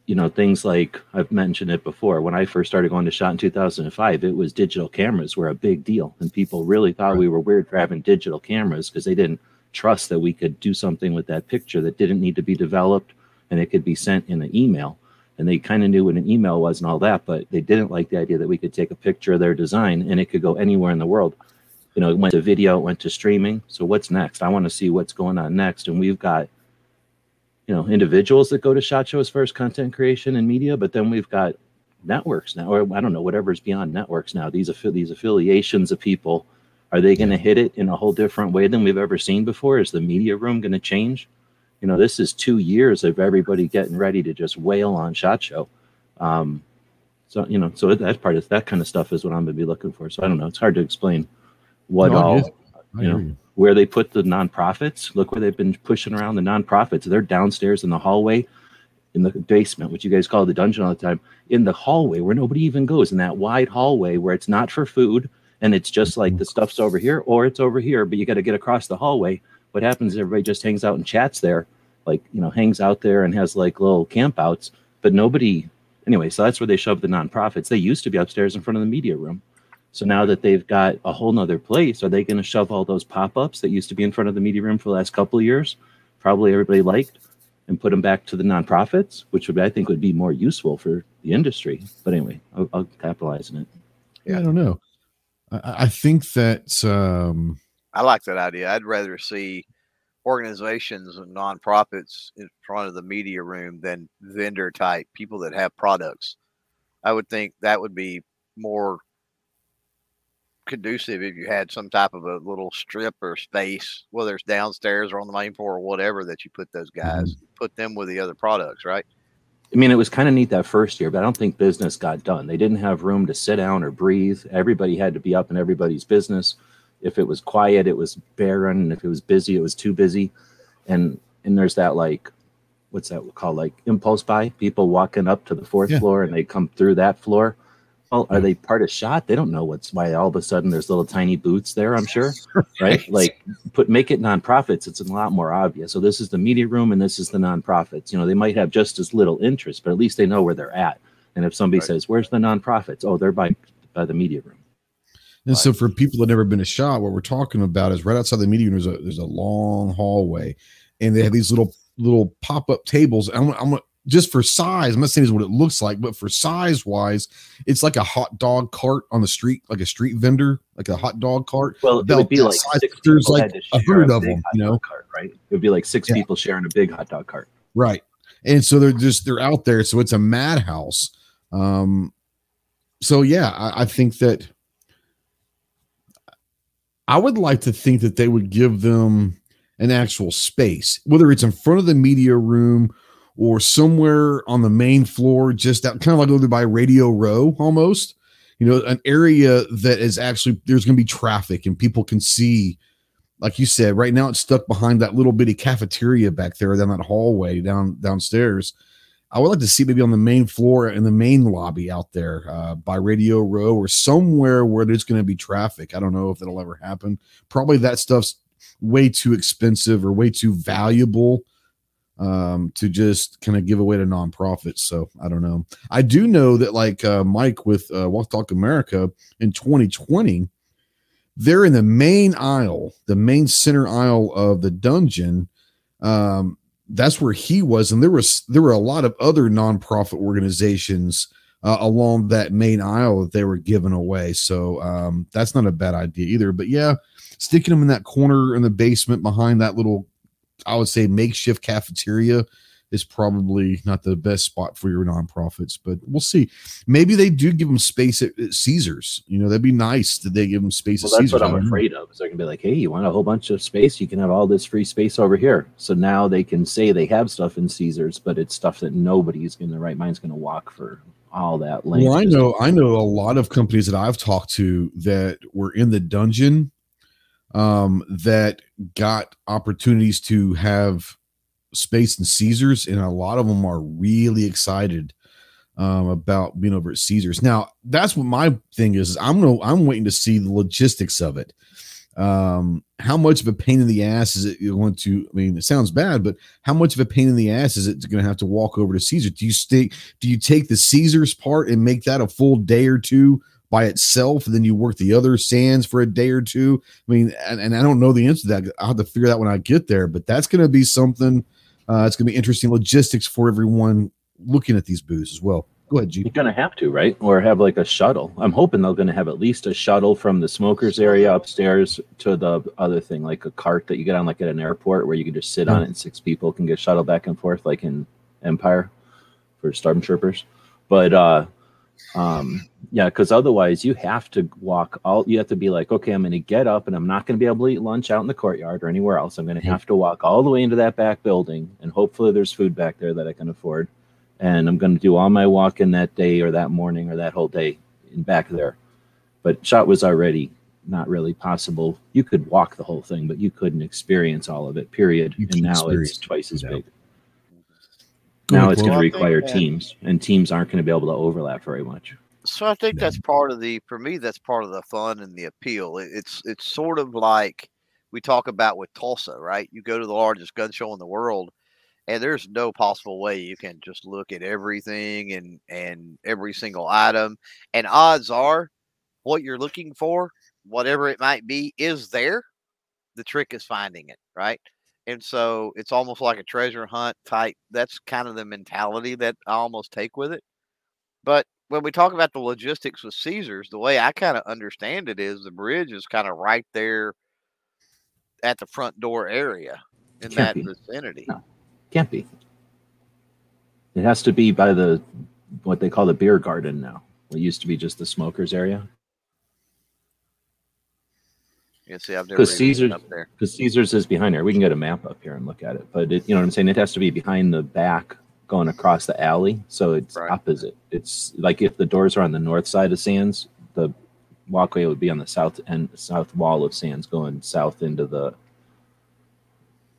you know things like i've mentioned it before when i first started going to shot in 2005 it was digital cameras were a big deal and people really thought Right. we were weird for having digital cameras because they didn't trust that we could do something with that picture that didn't need to be developed and it could be sent in an email and they kind of knew what an email was and all that but they didn't like the idea that we could take a picture of their design and it could go anywhere in the world you know it went to video it went to streaming so what's next i want to see what's going on next and we've got you know individuals that go to shot show as far as content creation and media but then we've got networks now or i don't know whatever's beyond networks now these affi- these affiliations of people are they going to hit it in a whole different way than we've ever seen before? Is the media room going to change? You know this is two years of everybody getting ready to just wail on shot show um so you know so that part of that kind of stuff is what i'm going to be looking for. So i don't know it's hard to explain what No, all get it. I you know, you. where they put the nonprofits. Look where they've been pushing around the nonprofits. They're downstairs in the hallway, in the basement, which you guys call the dungeon all the time, in the hallway where nobody even goes, in that wide hallway where it's not for food and it's just like the stuff's over here or it's over here, but you got to get across the hallway. What happens is everybody just hangs out and chats there, like, you know, hangs out there and has like little campouts, but nobody, anyway, so that's where they shove the nonprofits. They used to be upstairs in front of the media room. So now that they've got a whole nother place, are they going to shove all those pop-ups that used to be in front of the media room for the last couple of years, probably everybody liked, and put them back to the nonprofits, which would I think would be more useful for the industry. But anyway, I'll, I'll capitalize on it. Yeah. I don't know. I, I think that um, I like that idea. I'd rather see organizations and nonprofits in front of the media room than vendor type people that have products. I would think that would be more conducive if you had some type of a little strip or space, whether it's downstairs or on the main floor or whatever, that you put those guys, mm-hmm. put them with the other products, right? I mean, it was kind of neat that first year, but I don't think business got done. They didn't have room to sit down or breathe. Everybody had to be up in everybody's business. If it was quiet, it was barren. And if it was busy, it was too busy. And and there's that like, what's that called? Like impulse buy. People walking up to the fourth yeah. floor and they come through that floor. Well, are hmm. they part of shot? They don't know what's why all of a sudden there's little tiny boots there, I'm sure. (laughs) right. right? Like put make it nonprofits, it's a lot more obvious. So this is the media room and this is the nonprofits. You know, they might have just as little interest, but at least they know where they're at. And if somebody right. says, Where's the nonprofits? Oh, they're by by the media room. And so for people that never been to shot, what we're talking about is right outside the media room, there's a there's a long hallway and they have these little little pop-up tables. I'm, I'm just for size, I'm not saying is what it looks like, but for size wise, it's like a hot dog cart on the street, like a street vendor, like a hot dog cart. Well, it would be like there's like a hundred of them, you know, cart, right? It would be like six yeah. people sharing a big hot dog cart, right? And so they're just they're out there, so it's a madhouse. Um, so yeah, I, I think that I would like to think that they would give them an actual space, whether it's in front of the media room or somewhere on the main floor, just out, kind of like over by Radio Row almost. You know, an area that is actually there's going to be traffic and people can see. Like you said, right now it's stuck behind that little bitty cafeteria back there down that hallway down downstairs. I would like to see maybe on the main floor in the main lobby out there uh, by Radio Row or somewhere where there's going to be traffic. I don't know if that'll ever happen. Probably that stuff's way too expensive or way too valuable um, to just kind of give away to nonprofits. So I don't know. I do know that like uh, Mike with uh, Walk Talk America in 2020, they're in the main aisle, the main center aisle of the dungeon. Um, that's where he was, and there was there were a lot of other nonprofit organizations uh, along that main aisle that they were giving away. So um, that's not a bad idea either. But yeah, sticking them in that corner in the basement behind that little I would say makeshift cafeteria is probably not the best spot for your nonprofits, but we'll see. Maybe they do give them space at, at Caesars. You know, that'd be nice that they give them space well, at that's Caesars. what I'm afraid of. Is they're gonna be like, hey, you want a whole bunch of space? You can have all this free space over here. So now they can say they have stuff in Caesars, but it's stuff that nobody's in the right mind's gonna walk for all that length. Well, I know, I know a lot of companies that I've talked to that were in the dungeon um, that got opportunities to have space in Caesars, and a lot of them are really excited um, about being over at Caesars. Now, that's what my thing is. I'm no, I'm waiting to see the logistics of it. Um, how much of a pain in the ass is it going to? I mean, it sounds bad, but how much of a pain in the ass is it going to have to walk over to Caesar? Do you stay? Do you take the Caesars part and make that a full day or two by itself, and then you work the other sands for a day or two. I mean, and, and I don't know the answer to that. I'll have to figure that when I get there, but that's going to be something. Uh, it's going to be interesting logistics for everyone looking at these booths as well. Go ahead, G. You're going to have to, right? Or have like a shuttle. I'm hoping they're going to have at least a shuttle from the smokers area upstairs to the other thing, like a cart that you get on, like at an airport, where you can just sit yeah. on it and six people can get shuttled back and forth, like in Empire for Stormtroopers. But uh, um, yeah, because otherwise you have to walk all. You have to be like, okay, I'm going to get up, and I'm not going to be able to eat lunch out in the courtyard or anywhere else. I'm going to have to walk all the way into that back building, and hopefully there's food back there that I can afford. And I'm going to do all my walking that day or that morning or that whole day in back there. But shot was already not really possible. You could walk the whole thing, but you couldn't experience all of it. Period. And now it's twice as big now it's going to require teams, and teams aren't going to be able to overlap very much. So I think that's part of the for me that's part of the fun and the appeal. It's it's sort of like we talk about with Tulsa, right? You go to the largest gun show in the world, and there's no possible way you can just look at everything and and every single item. And odds are, what you're looking for, whatever it might be, is there. The trick is finding it, right? And so it's almost like a treasure hunt type. That's kind of the mentality that I almost take with it. But when we talk about the logistics with Caesars, the way I kind of understand it is the bridge is kind of right there at the front door area in Can't that be. vicinity. No. Can't be. It has to be by the what they call the beer garden now. It used to be just the smokers area. You see, I've never 'Cause even been Caesars- up there. Because Caesars is behind there. We can get a map up here and look at it. But it, you know what I'm saying? It has to be behind the back going across the alley. So it's Right. opposite. It's like if the doors are on the north side of Sands, the walkway would be on the south end, south wall of Sands going south into the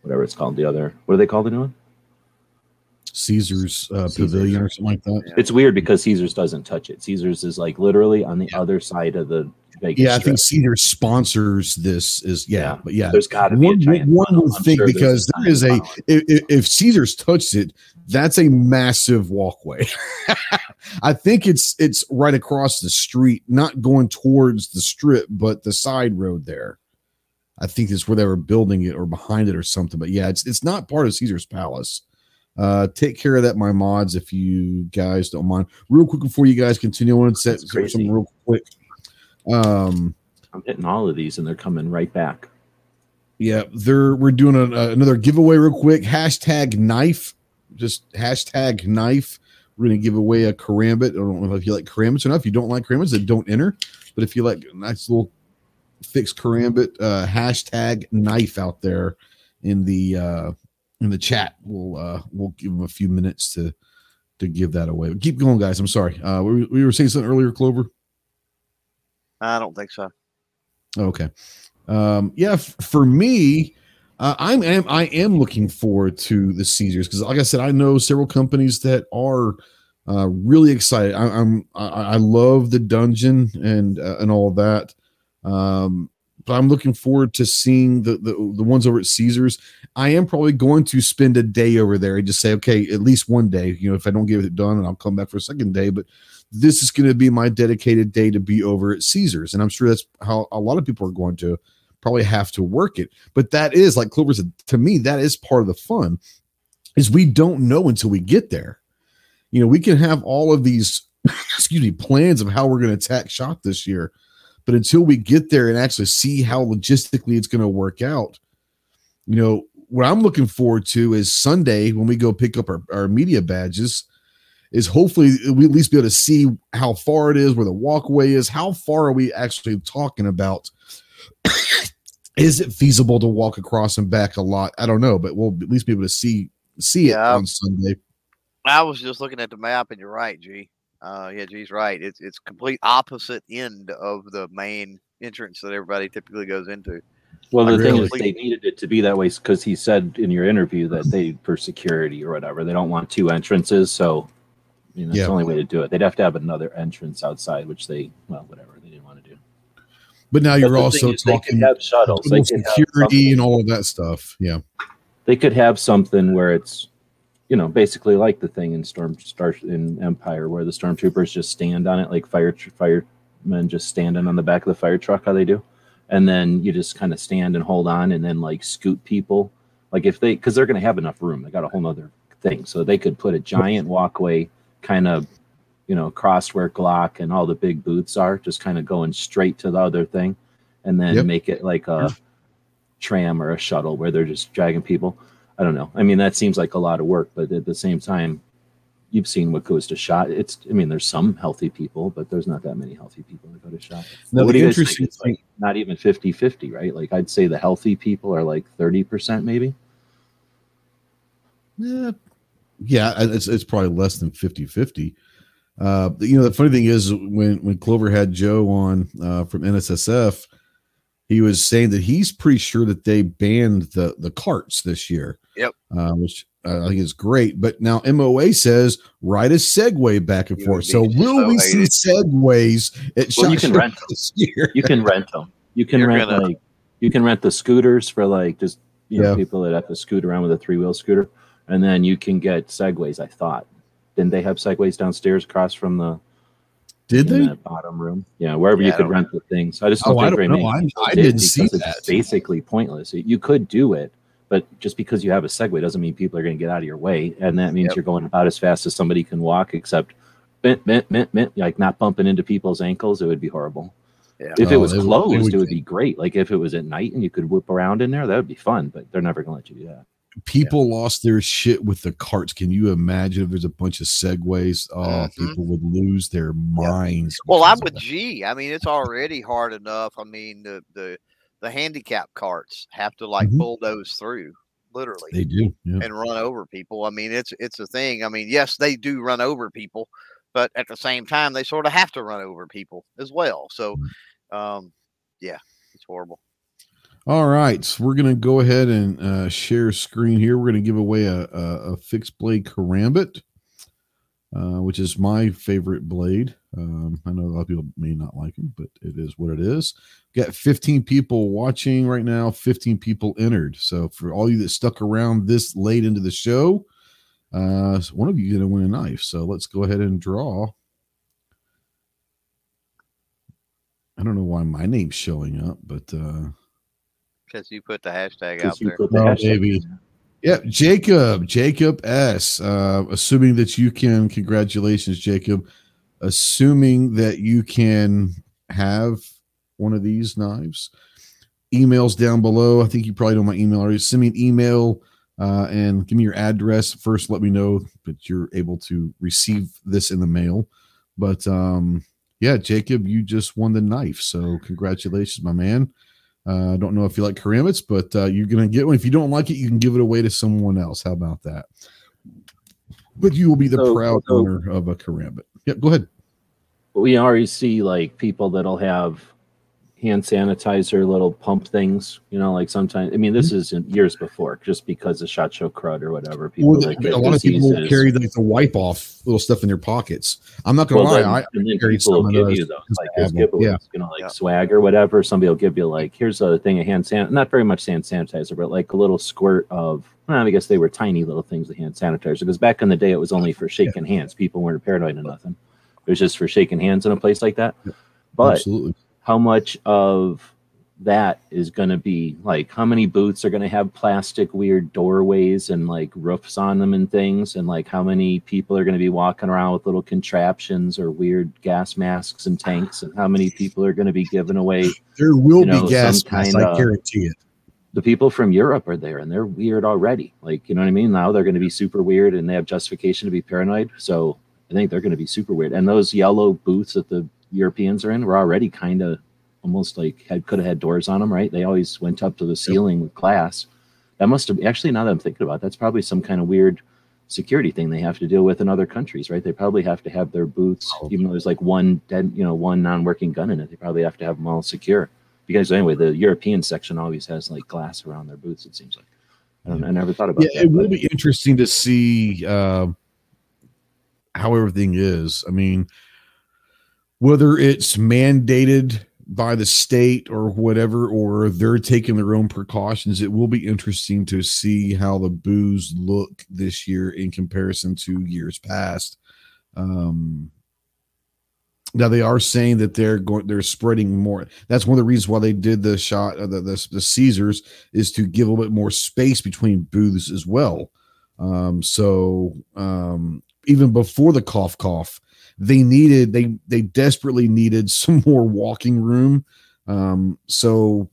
whatever it's called. The other, what do they call the new one? Caesar's uh, Caesar's. Pavilion or something like that. Yeah. It's weird because Caesars doesn't touch it. Caesars is like literally on the other side of the Vegas. Yeah, I think Caesar sponsors this. Is yeah, Yeah. but yeah, there's got to be one, one would think sure because there is a if, if- Caesar's touched it, that's a massive walkway. (laughs) I think it's it's right across the street, not going towards the strip, but the side road there. I think that's where they were building it or behind it or something. But yeah, it's it's not part of Caesar's Palace. Uh, take care of that, my mods, if you guys don't mind. Real quick before you guys continue, I want to set something real quick. Um, I'm hitting all of these and they're coming right back. Yeah, they're we're doing a, uh, another giveaway real quick. Hashtag knife, just hashtag knife. We're gonna give away a karambit. I don't know if you like karambits enough. If you don't like karambits, then don't enter. But if you like a nice little fixed karambit, uh, hashtag knife out there in the uh, in the chat. We'll uh, we'll give them a few minutes to to give that away. Keep going, guys. I'm sorry. Uh, we, we were saying something earlier, Clover. I don't think so. Okay. Um, yeah, f- for me, uh, I'm am, I am looking forward to the Caesars because, like I said, I know several companies that are uh, really excited. I, I'm I, I love the dungeon and uh, and all that, um, but I'm looking forward to seeing the, the the ones over at Caesars. I am probably going to spend a day over there and just say, okay, at least one day. You know, if I don't get it done, and I'll come back for a second day, but this is going to be my dedicated day to be over at Caesars. And I'm sure that's how a lot of people are going to probably have to work it. But that is, like Clover said, to me, that is part of the fun is we don't know until we get there. You know, we can have all of these, (laughs) excuse me, plans of how we're going to attack shot this year. But until we get there and actually see how logistically it's going to work out, you know, what I'm looking forward to is Sunday when we go pick up our, our media badges is hopefully we at least be able to see how far it is, where the walkway is, how far are we actually talking about? (coughs) is it feasible to walk across and back a lot? I don't know, but we'll at least be able to see see it on Sunday. I was just looking at the map, and you're right, G. Uh, yeah, G's right. It's it's complete opposite end of the main entrance that everybody typically goes into. Well, the thing Really? is, they needed it to be that way because he said in your interview that they, for security or whatever, they don't want two entrances. So, you know, it's Yeah. the only way to do it. They'd have to have another entrance outside, which they, well, whatever, they didn't want to do. But now But you're also they talking have shuttles. They total could have security and all of that stuff. Yeah. they could have something where it's you know basically like the thing in storm star in empire where the stormtroopers just stand on it like fire firemen just standing on the back of the fire truck how they do and then you just kind of stand and hold on and then like scoot people like if they because they're going to have enough room they got a whole nother thing so they could put a giant walkway kind of you know across where glock and all the big booths are just kind of going straight to the other thing and then Yep. make it like a tram or a shuttle where they're just dragging people. I don't know. I mean, that seems like a lot of work, but at the same time, you've seen what goes to shot. It's, I mean, there's some healthy people, but there's not that many healthy people that go to shot. Now, what the do you guys think? interesting It's like not even 50 50, right? Like, I'd say the healthy people are like 30% maybe. Yeah, yeah, it's it's probably less than 50-50. Uh, you know, the funny thing is when when Clover had Joe on uh, from NSSF, he was saying that he's pretty sure that they banned the the carts this year. Yep. Uh, which uh, I think is great. But now MOA says ride a Segway back and You forth. So will so we see hated. Segways at Well, you can Show rent them. this year? You can rent them. You can You're rent gonna- like, you can rent the scooters for like just, you know, Yeah. people that have to scoot around with a three wheel scooter. And then you can get Segways, I thought. Didn't they have Segways downstairs across from the Did they? that bottom room. Yeah, wherever Yeah, you could don't rent the things. I just oh, don't Oh, I think very don't know. many I, I did didn't see that. It's basically pointless. You could do it, but just because you have a Segway doesn't mean people are going to get out of your way, and that means Yep. you're going about as fast as somebody can walk. Except mint, mint, mint, mint, like not bumping into people's ankles, it would be horrible. Yeah. If it Oh, was they would- closed, would it would be great. Like if it was at night and you could whip around in there, that would be fun. But they're never gonna let you do that. People lost their shit with the carts. Can you imagine if there's a bunch of segways? Oh, Mhm. people would lose their minds. Well, I'm with. G. I mean, it's already hard enough. I mean, the the the handicap carts have to like Mhm. bulldoze through, literally, They do. Yeah. and run over people. I mean, it's it's a thing. I mean, yes, they do run over people, but at the same time, they sort of have to run over people as well. So, um, yeah, it's horrible. All right, so we're gonna go ahead and uh, share screen here. We're gonna give away a, a, a fixed blade karambit, uh, which is my favorite blade. Um, I know a lot of people may not like them, but it is what it is. Got 15 people watching right now, 15 people entered. So for all you that stuck around this late into the show, uh, one of you gonna win a knife. So let's go ahead and draw. I don't know why my name's showing up, but uh Because you put the hashtag out you there. put the Oh, hashtag maybe. Yeah, Jacob, Jacob S. Uh, assuming that you can, congratulations, Jacob. Assuming that you can have one of these knives, emails down below. I think you probably know my email already. Send me an email uh, and give me your address first. Let me know that you're able to receive this in the mail. But um, yeah, Jacob, you just won the knife. So congratulations, my man. Uh, I don't know if you like karambits, but uh, you're gonna get one. If you don't like it, you can give it away to someone else. How about that? But you will be the So- proud so- owner of a karambit. Yep, go ahead. We already see like people that'll have hand sanitizer little pump things, you know, like sometimes I mean this mm-hmm. is in years before, just because of shot show crud or whatever. People Or the- like a get lot of people diseases. carry like the wipe off little stuff in their pockets. I'm not gonna Well, lie. then, I, and then carry people will of give those you those, just like to those giveaways, Yeah. you know, like Yeah. swag or whatever. Somebody will give you like, here's a thing of hand san, not very much hand sanitizer, but like a little squirt of. Well, I guess they were tiny little things of hand sanitizer because back in the day it was only for shaking hands. People weren't paranoid or nothing. It was just for shaking hands in a place like that. But absolutely. How much of that is going to be like how many booths are going to have plastic weird doorways and like roofs on them and things and like how many people are going to be walking around with little contraptions or weird gas masks and tanks and how many people are going to be giving away There will you know, be gas masks. kind I guarantee it. the people from Europe are there and they're weird already. Like, you know what I mean? Now they're going to be super weird and they have justification to be paranoid. So I think they're going to be super weird. And those yellow booths at the Europeans are in were already kind of almost like had could have had doors on them, right? They always went up to the ceiling with glass. That must have actually now that I'm thinking about it, that's probably some kind of weird security thing they have to deal with in other countries, right? They probably have to have their booths, even though there's like one dead, you know, one non-working gun in it. They probably have to have them all secure because anyway, the European section always has like glass around their booths. It seems like. I, don't, I never thought about Yeah, that. it will be interesting to see uh, how everything is. I mean, whether it's mandated by the state or whatever, or they're taking their own precautions, it will be interesting to see how the booze look this year in comparison to years past. Um, now they are saying that they're going, they're spreading more. That's one of the reasons why they did the shot, uh, the, the the Caesars, is to give a little bit more space between booths as well. Um, so um, even before the cough cough, they needed they they desperately needed (laughs) some more walking room. Um, so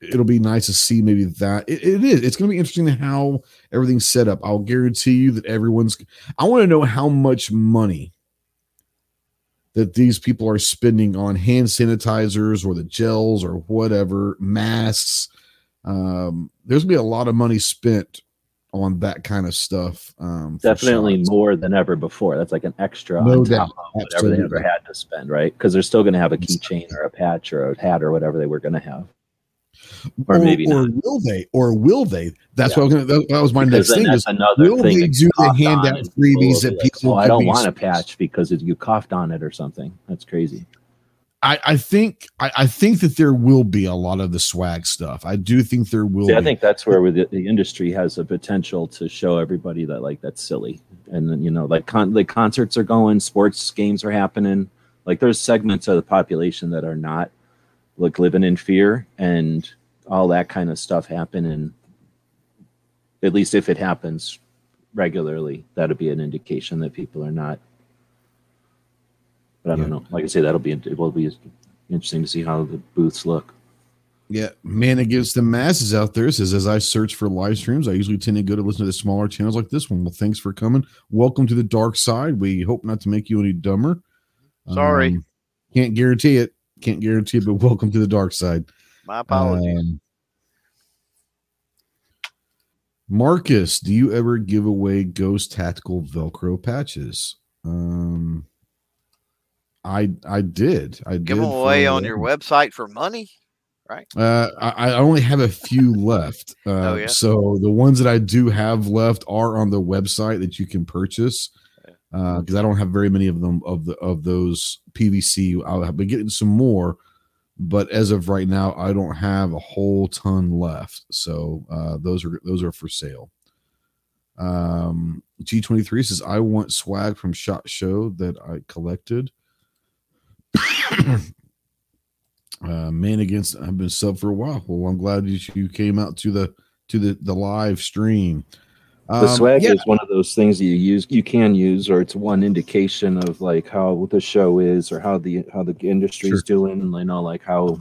it'll be nice to see maybe that it, it is. It's going to be interesting how everything's set up. I'll guarantee you that everyone's. I want to know how much money that these people are spending on hand sanitizers or the gels or whatever masks. Um, there's gonna be a lot of money spent on that kind of stuff. Um, definitely more than ever before. That's like an extra No on doubt. top of whatever they ever had to spend, right? Because they're still going to have a keychain or a patch or a hat or whatever they were going to have. Or maybe or not. will they? Or will they? That's Yeah. what I was gonna. That, that was my Because next thing. that's Was another will thing. they do the handout freebies that be like, people Oh, I don't want a patch because it, you coughed on it or something. That's crazy. I, I think I, I think that there will be a lot of the swag stuff. I do think there will. See, I think that's where the, the industry has a potential to show everybody that like that's silly, and then you know, like con- like concerts are going, sports games are happening. Like there's segments of the population that are not like living in fear, and all that kind of stuff happen. And at least if it happens regularly, that'd be an indication that people are not But I don't Yeah. know. Like I say, that'll be it will be interesting to see how the booths look. Yeah, man against the masses out there says as I search for live streams, I usually tend to go to listen to the smaller channels like this one. Well, thanks for coming. Welcome to the dark side. We hope not to make you any dumber. Sorry. Um, can't guarantee it. Can't guarantee it, but welcome to the dark side. My apologies. Um, Marcus, do you ever give away Ghost Tactical Velcro patches? Um, I I did. I Give did them away on your website for money. Right? Uh, I, I only have a few left. (laughs) Uh, Oh, yeah? So the ones that I do have left are on the website that you can purchase. Because I don't have very many of them of the of those PVC. I'll have been getting some more, but as of right now, I don't have a whole ton left. So uh, those are those are for sale. Um, G23 says I want swag from Shot Show that I collected. (coughs) uh, man against I've been sub for a while. Well, I'm glad you, you came out to the to the the live stream. The Um, swag yeah, is one of those things that you use, you can use, or it's one indication of like how the show is, or how the how the industry's Sure. doing, and you know, like how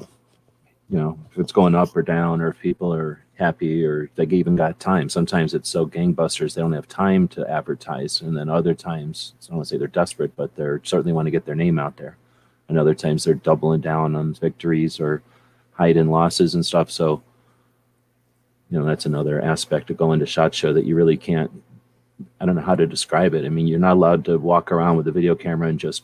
you know if it's going up or down, or if people are happy, or they even got time. Sometimes it's so gangbusters they don't have time to advertise, and then other times I don't want to say they're desperate, but they're certainly want to get their name out there. And other times they're doubling down on victories or hiding losses and stuff. So you know that's another aspect of going to shot show that you really can't i don't know how to describe it. I mean you're not allowed to walk around with a video camera and just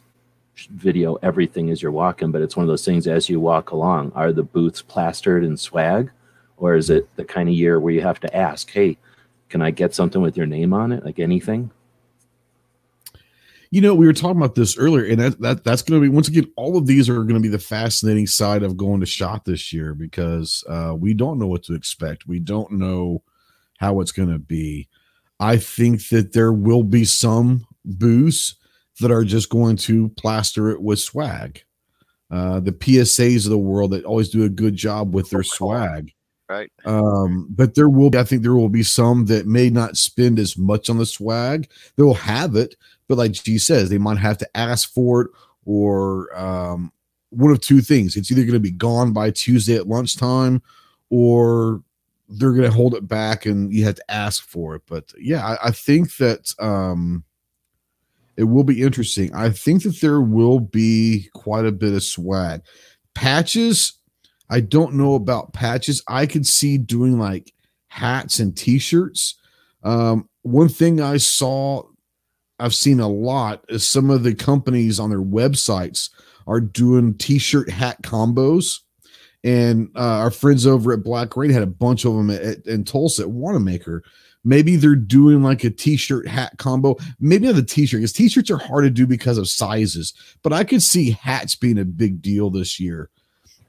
video everything as you're walking but it's one of those things as you walk along are the booths plastered in swag? Or is it the kind of year where you have to ask hey can i get something with your name on it? Like anything you know, we were talking about this earlier, and that, that that's going to be once again, all of these are going to be the fascinating side of going to shot this year because uh, we don't know what to expect. We don't know how it's going to be. I think that there will be some booths that are just going to plaster it with swag. Uh, the PSAs of the world that always do a good job with their swag. Right. Um, but there will be, I think there will be some that may not spend as much on the swag. They will have it, but like G says, they might have to ask for it or um, one of two things. It's either going to be gone by Tuesday at lunchtime or they're going to hold it back and you have to ask for it. But yeah, I, I think that um, it will be interesting. I think that there will be quite a bit of swag. Patches, I don't know about patches. I could see doing like hats and t-shirts. Um, one thing I saw, I've seen a lot is some of the companies on their websites are doing t-shirt hat combos. And uh, our friends over at Black Rain had a bunch of them at, at, in Tulsa at Wanenmacher. Maybe they're doing like a t-shirt hat combo. Maybe not the t-shirt because t-shirts are hard to do because of sizes. But I could see hats being a big deal this year.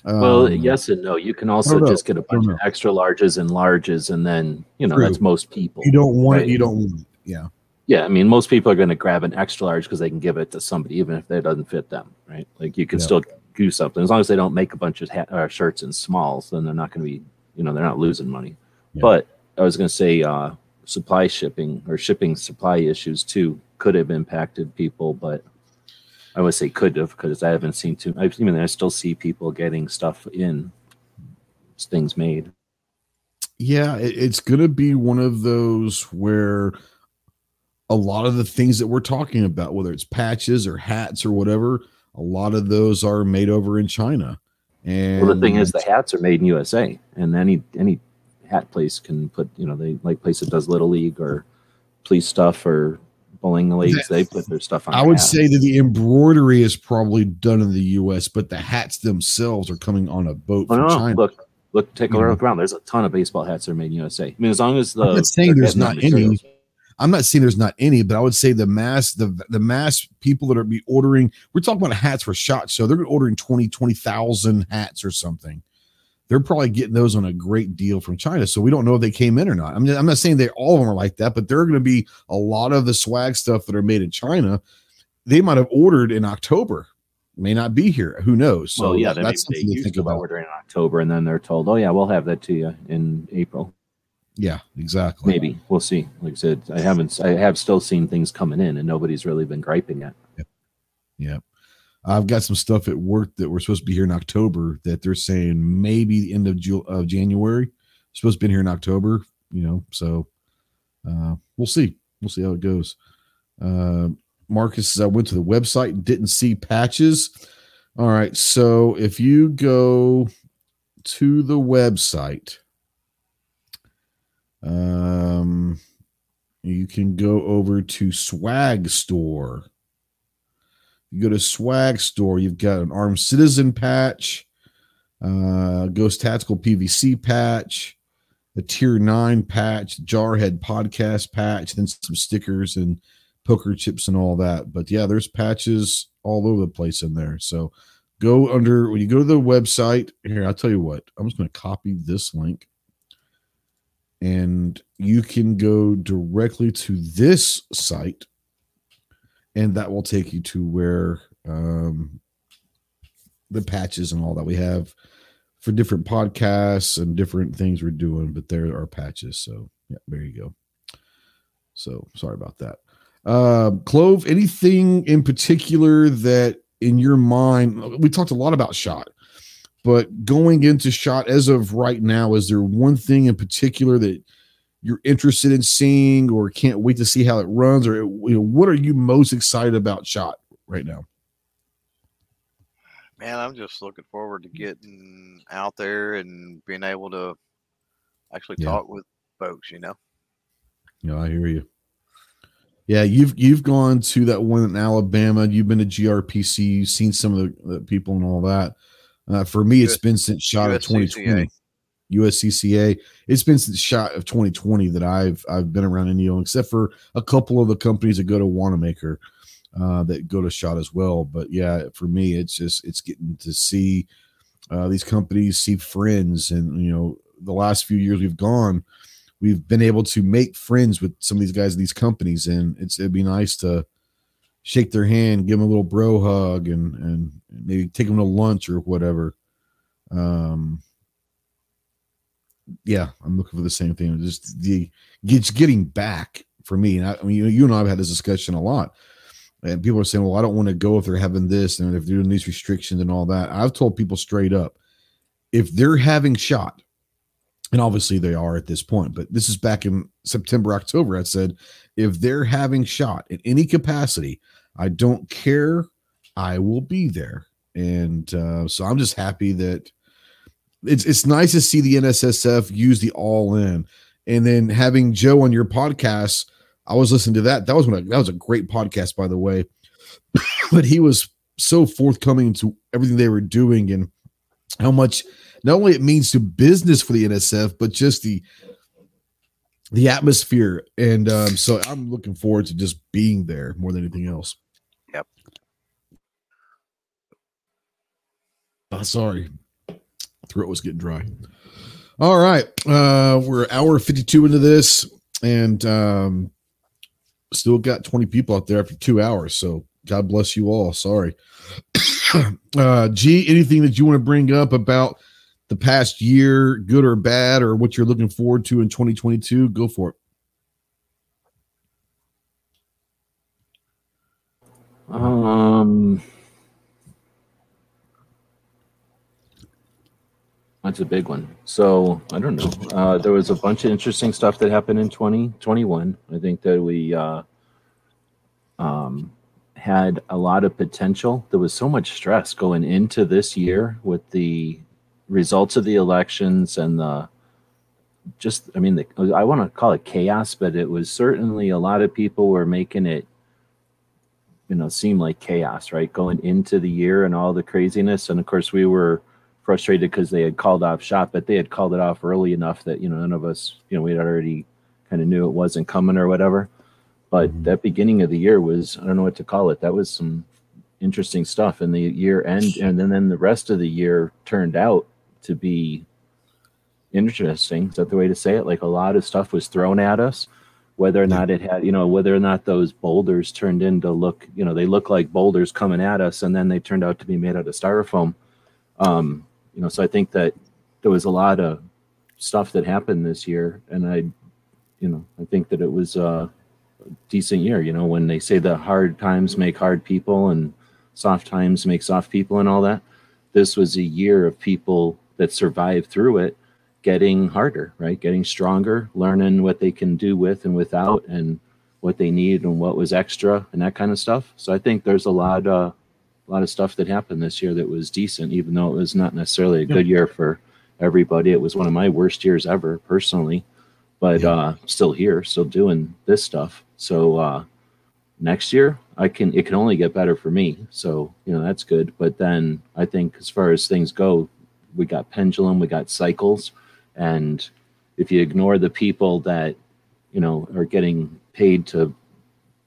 well Um, yes and no you can also just get a bunch of extra larges and larges and then you know True. that's most people You don't want it. You don't want it. Yeah. Yeah, I mean, most people are going to grab an extra large because they can give it to somebody, even if that doesn't fit them, right? Like you can Yeah. still do something as long as they don't make a bunch of hat, uh, shirts in smalls. Then they're not going to be, you know, they're not losing money. Yeah. But I was going to say, uh, supply shipping or shipping supply issues too could have impacted people, but I would say could have because I haven't seen too. I mean, I still see people getting stuff in, things made. Yeah, it's going to be one of those where a lot of the things that we're talking about, whether it's patches or hats or whatever, a lot of those are made over in China. And Well, the thing is, the hats are made in USA, and any any hat place can put, you know, they like place that does little league or police stuff or bowling leagues. They put their stuff on. I would say that the embroidery is probably done in the U.S., but the hats themselves are coming on a boat Oh, from no, China. look, look, take a look mm-hmm. around. There's a ton of baseball hats that are made in USA. I mean, as long as the I'm not saying there's not any. I'm not saying there's not any, but I would say the mass, the the mass people that are be ordering, we're talking about hats for shots, so They're ordering 20, 20,000 hats or something. They're probably getting those on a great deal from China. So we don't know if they came in or not. I'm, I'm not saying they all of them are like that, but there are going to be a lot of the swag stuff that are made in China. They might have ordered in October, may not be here. Who knows? So well, yeah, that- that's something to think about. ordering in October, and then they're told, "Oh yeah, we'll have that to you in April." Yeah, exactly. Maybe we'll see. Like I said, I haven't. I have still seen things coming in, and nobody's really been griping yet. yep. I've got some stuff at work that we're supposed to be here in October that they're saying maybe the end of, Ju- of January. Supposed to be here in October, you know. So uh, we'll see. We'll see how it goes. Uh, Marcus says I went to the website and didn't see patches. All right, so if you go to the website, um, you can go over to Swag Store. You go to Swag Store, you've got an Armed Citizen patch, uh, Ghost Tactical PVC patch, a Tier 9 patch, Jarhead podcast patch, then some stickers and poker chips and all that. But yeah, there's patches all over the place in there. So go under when you go to the website. Here, I'll tell you what, I'm just going to copy this link and you can go directly to this site and that will take you to where um, the patches and all that we have for different podcasts and different things we're doing but there are patches so yeah there you go. So sorry about that. Uh clove anything in particular that in your mind we talked a lot about shot but going into shot as of right now, is there one thing in particular that you're interested in seeing or can't wait to see how it runs? Or you know, what are you most excited about shot right now? Man, I'm just looking forward to getting out there and being able to actually Yeah. talk with folks, you know. Know, I hear you. Yeah, you've you've gone to that one in Alabama. You've been to GRPC. You've seen some of the, the people and all that. Uh, for me, it's been since shot of 2020. USCCA. It's been since shot of 2020 that I've I've been around Indiana, except for a couple of the companies that go to Wanenmacher uh, that go to shot as well. But yeah, for me, it's just it's getting to see uh, these companies, see friends, and you know, the last few years we've gone, we've been able to make friends with some of these guys in these companies, and it's it'd be nice to shake their hand, give them a little bro hug, and and maybe take them to lunch or whatever. Um, yeah, I'm looking for the same thing. Just the it's getting back for me. And I, I mean, you, you and I have had this discussion a lot. And people are saying, "Well, I don't want to go if they're having this and if they're doing these restrictions and all that." I've told people straight up, if they're having shot, and obviously they are at this point, but this is back in September, October. I said, if they're having shot in any capacity, I don't care. I will be there. And uh, so I'm just happy that it's it's nice to see the NSSF use the all in, and then having Joe on your podcast. I was listening to that. That was when I, that was a great podcast, by the way. (coughs) but he was so forthcoming to everything they were doing and how much not only it means to business for the NSF, but just the the atmosphere. And um, so I'm looking forward to just being there more than anything else. Oh, sorry, throat was getting dry. All right, uh, we're hour 52 into this, and um, still got 20 people out there after two hours. So God bless you all. Sorry. (coughs) uh, G, anything that you want to bring up about the past year, good or bad, or what you're looking forward to in 2022? Go for it. Um, that's a big one. So I don't know. Uh, there was a bunch of interesting stuff that happened in 2021. I think that we uh, um, had a lot of potential. There was so much stress going into this year with the results of the elections and the just, I mean, the, I want to call it chaos, but it was certainly a lot of people were making it you know seem like chaos right going into the year and all the craziness and of course we were frustrated because they had called off shop but they had called it off early enough that you know none of us you know we'd already kind of knew it wasn't coming or whatever. But Mhm. that beginning of the year was i don't know what to call it that was some interesting stuff and the year end and then, then the rest of the year turned out to be interesting is that the way to say it? Like a lot of stuff was thrown at us whether or not it had you know whether or not those boulders turned into look you know they look like boulders coming at us and then they turned out to be made out of styrofoam. Um you know so i think that there was a lot of stuff that happened this year and i you know i think that it was a decent year you know when they say the hard times make hard people and soft times make soft people and all that. This was a year of people that survived through it getting harder, right? Getting stronger, learning what they can do with and without, and what they need and what was extra and that kind of stuff. So I think there's a lot, uh, a lot of stuff that happened this year that was decent, even though it was not necessarily a good year for everybody. It was one of my worst years ever personally, but Yeah. uh, still here, still doing this stuff. So uh, next year, I can it can only get better for me. So you know that's good. But then I think as far as things go, we got pendulum, we got cycles, and if you ignore the people that you know are getting paid to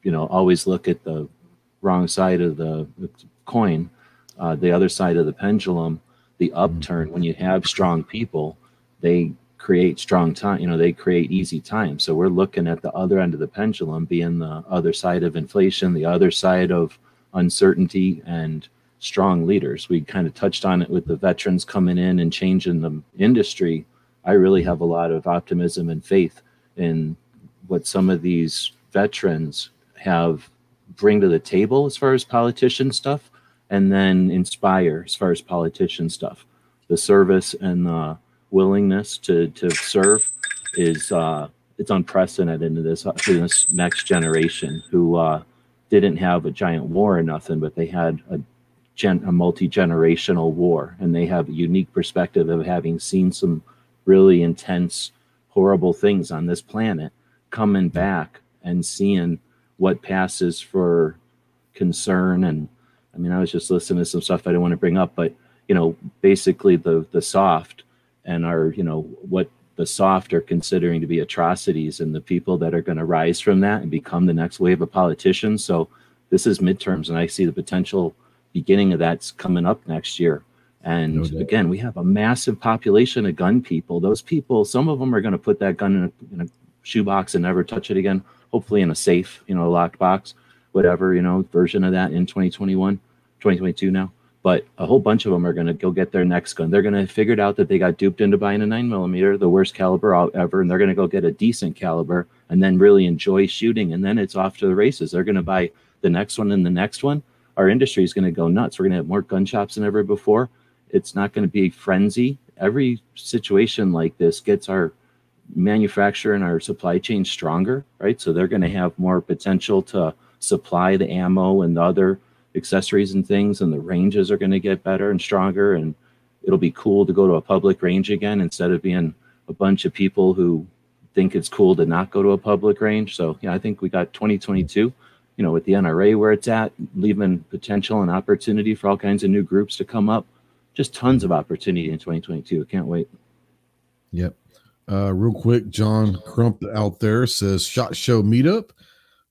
you know always look at the wrong side of the coin uh, the other side of the pendulum the upturn when you have strong people they create strong time you know they create easy time. So we're looking at the other end of the pendulum being the other side of inflation the other side of uncertainty and strong leaders. We kind of touched on it with the veterans coming in and changing the industry. I really have a lot of optimism and faith in what some of these veterans have bring to the table as far as politician stuff and then inspire as far as politician stuff. The service and the willingness to to serve is uh it's unprecedented in this, in this next generation who uh didn't have a giant war or nothing but they had a gen a multi-generational war. And they have a unique perspective of having seen some really intense horrible things on this planet coming back and seeing what passes for concern and i mean i was just listening to some stuff i didn't want to bring up but you know basically the the soft and our you know what the soft are considering to be atrocities and the people that are going to rise from that and become the next wave of politicians. So this is midterms and i see the potential beginning of that's coming up next year. And No again we have a massive population of gun people. Those people some of them are going to put that gun in a, in a shoebox and never touch it again hopefully in a safe you know locked box whatever you know version of that in 2021 2022 now. But a whole bunch of them are going to go get their next gun. They're going to have figured out that they got duped into buying a 9 millimeter the worst caliber ever and they're going to go get a decent caliber and then really enjoy shooting and then it's off to the races. They're going to buy the next one and the next one. Our industry is going to go nuts. We're going to have more gun shops than ever before. It's not going to be frenzy. Every situation like this gets our manufacturer and our supply chain stronger, right? So they're going to have more potential to supply the ammo and the other accessories and things, and the ranges are going to get better and stronger. And it'll be cool to go to a public range again instead of being a bunch of people who think it's cool to not go to a public range. So, yeah, I think we got 2022, you know, with the NRA where it's at, leaving potential and opportunity for all kinds of new groups to come up. Just tons of opportunity in 2022. Can't wait. Yep. Uh, real quick, John Crump out there says Shot Show meetup,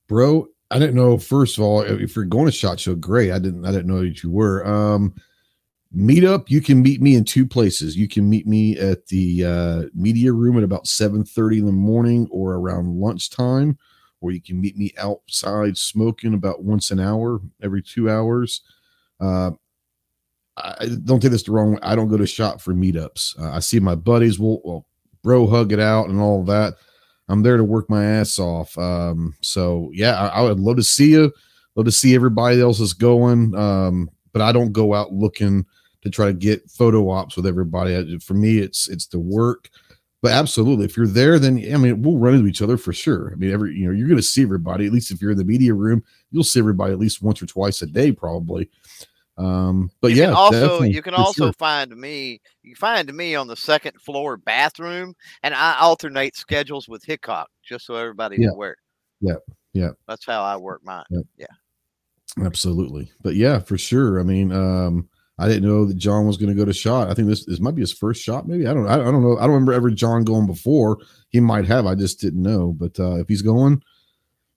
bro. I didn't know. First of all, if you're going to Shot Show, great. I didn't. I didn't know that you were. Um, meetup. You can meet me in two places. You can meet me at the uh, media room at about seven thirty in the morning or around lunchtime, or you can meet me outside smoking about once an hour, every two hours. Uh, I don't take this the wrong way. I don't go to shop for meetups. Uh, I see my buddies will, we'll bro hug it out and all that. I'm there to work my ass off. Um, so yeah, I, I would love to see you. Love to see everybody else is going. Um, but I don't go out looking to try to get photo ops with everybody. I- For me, it's it's the work. But absolutely, if you're there, then I mean, we'll run into each other for sure. I mean, every you know, you're going to see everybody. At least if you're in the media room, you'll see everybody at least once or twice a day, probably. Um, but you yeah, can also you can also sure. find me you find me on the second floor bathroom and i alternate schedules with hickok just so everybody's Yeah. aware Yeah. Yeah. that's how i work mine Yeah. Absolutely. But yeah, for sure. I mean, um, I didn't know that John was going to go to shot. I think this this might be his first shot. Maybe I don't. I, I don't know. I don't remember ever John going before. He might have. I just didn't know. But uh, if he's going,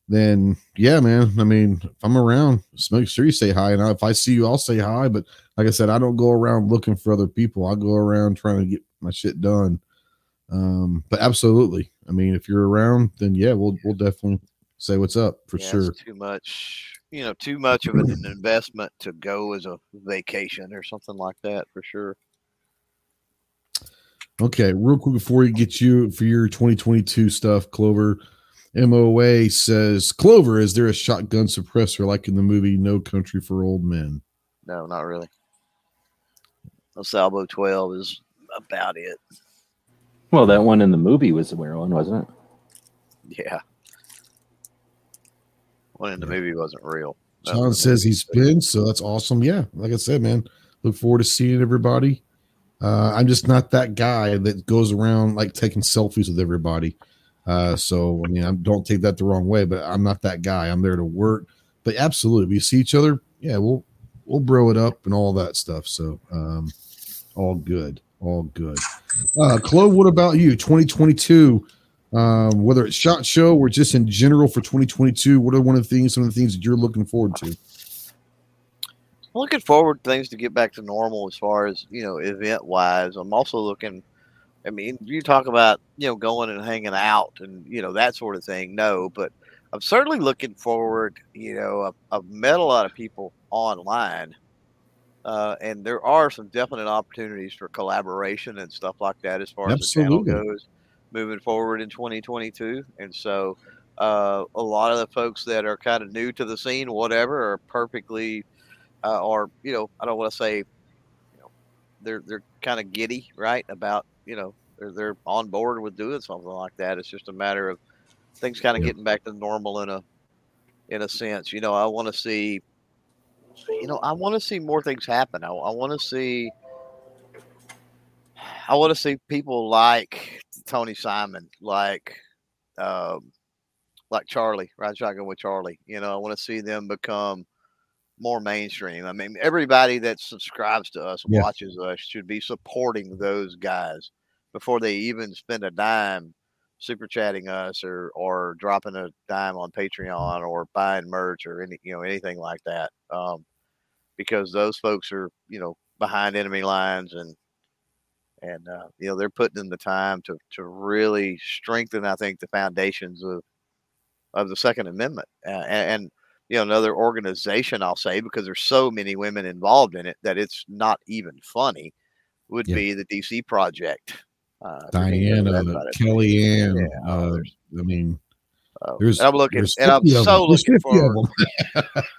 then yeah, man. I mean, if I'm around, just make sure you say hi. And if I see you, I'll say hi. But like I said, I don't go around looking for other people. I go around trying to get my shit done. Um, but absolutely. I mean, if you're around, then yeah, we'll we'll definitely say what's up for Yeah, sure. too much you know too much of an investment to go as a vacation or something like that for sure Okay, real quick before you get you for your 2022 stuff, Clover MOA says, Clover, is there a shotgun suppressor like in the movie No Country for Old Men? No, not really. El Salvo 12 is about it. Well, that one in the movie was the weird one, wasn't it? Yeah. One in the movie wasn't real. That John was- says he's been, so that's awesome. Yeah, like I said, man, look forward to seeing everybody. Uh, I'm just not that guy that goes around like taking selfies with everybody. Uh, so I mean, I don't take that the wrong way, but I'm not that guy. I'm there to work. But absolutely, we see each other. Yeah, we'll we'll bro it up and all that stuff. So um, all good, all good. Uh, Chloe, what about you? 2022. Um, whether it's shot show or just in general for 2022, what are one of the things, some of the things that you're looking forward to? I'm looking forward to things to get back to normal as far as you know event wise. I'm also looking. I mean, you talk about you know going and hanging out and you know that sort of thing. No, but I'm certainly looking forward. You know, I've, I've met a lot of people online, uh, and there are some definite opportunities for collaboration and stuff like that as far as the Absolutely. channel goes moving forward in 2022. And so, uh, a lot of the folks that are kind of new to the scene, whatever, are perfectly uh, or you know, I don't want to say, you know, they're they're kind of giddy, right? About you know, they're they're on board with doing something like that. It's just a matter of things kind of getting back to normal in a in a sense. You know, I want to see, you know, I want to see more things happen. I, I want to see. I want to see people like Tony Simon, like, um, like Charlie, right? Shotgun with Charlie. You know, I want to see them become more mainstream. I mean, everybody that subscribes to us, Yeah. watches us, should be supporting those guys before they even spend a dime super chatting us or or dropping a dime on Patreon or buying merch or any you know anything like that. Um, because those folks are you know behind enemy lines and and uh, you know they're putting in the time to to really strengthen I think the foundations of of the Second Amendment uh, and, and you know another organization I'll say because there's so many women involved in it that it's not even funny would Yeah. be the DC Project. Uh, if you're thinking of Diana. Kellyanne. Yeah, uh, I mean, Uh, there's- and I'm looking, and I'm so. Looking forward. (laughs)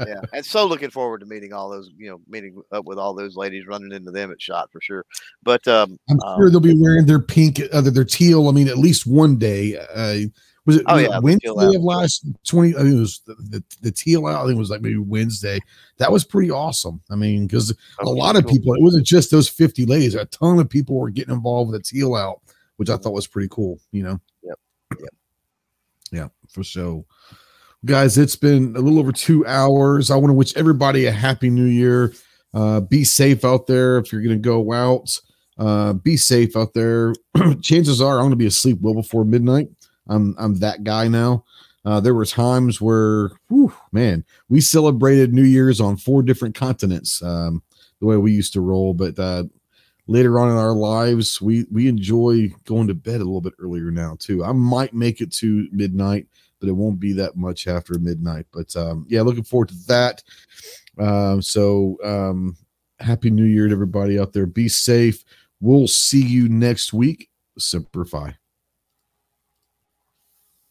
yeah, and so looking forward to meeting all those, you know, meeting up with all those ladies, running into them at shot for sure. But um, I'm um, sure they'll be wearing their pink, uh, their teal. I mean, at least one day. Uh, was it, Oh, was yeah, it Wednesday of last 20? I think it was the, the, the teal out. I think it was like maybe Wednesday. That was pretty awesome. I mean, because a lot of people, it wasn't just those 50 ladies, a ton of people were getting involved with the teal out, which I thought was pretty cool, you know? Yep. Yep. Yeah, for sure. Guys, it's been a little over two hours. I want to wish everybody a happy new year. Uh, be safe out there if you're going to go out. Uh, be safe out there. (clears throat) Chances are I'm going to be asleep well before midnight. I'm I'm that guy now. Uh, there were times where, whew, man, we celebrated New Year's on four different continents. Um, the way we used to roll, but uh, later on in our lives, we we enjoy going to bed a little bit earlier now too. I might make it to midnight, but it won't be that much after midnight. But um, yeah, looking forward to that. Um, so um, happy New Year to everybody out there. Be safe. We'll see you next week. Simplify.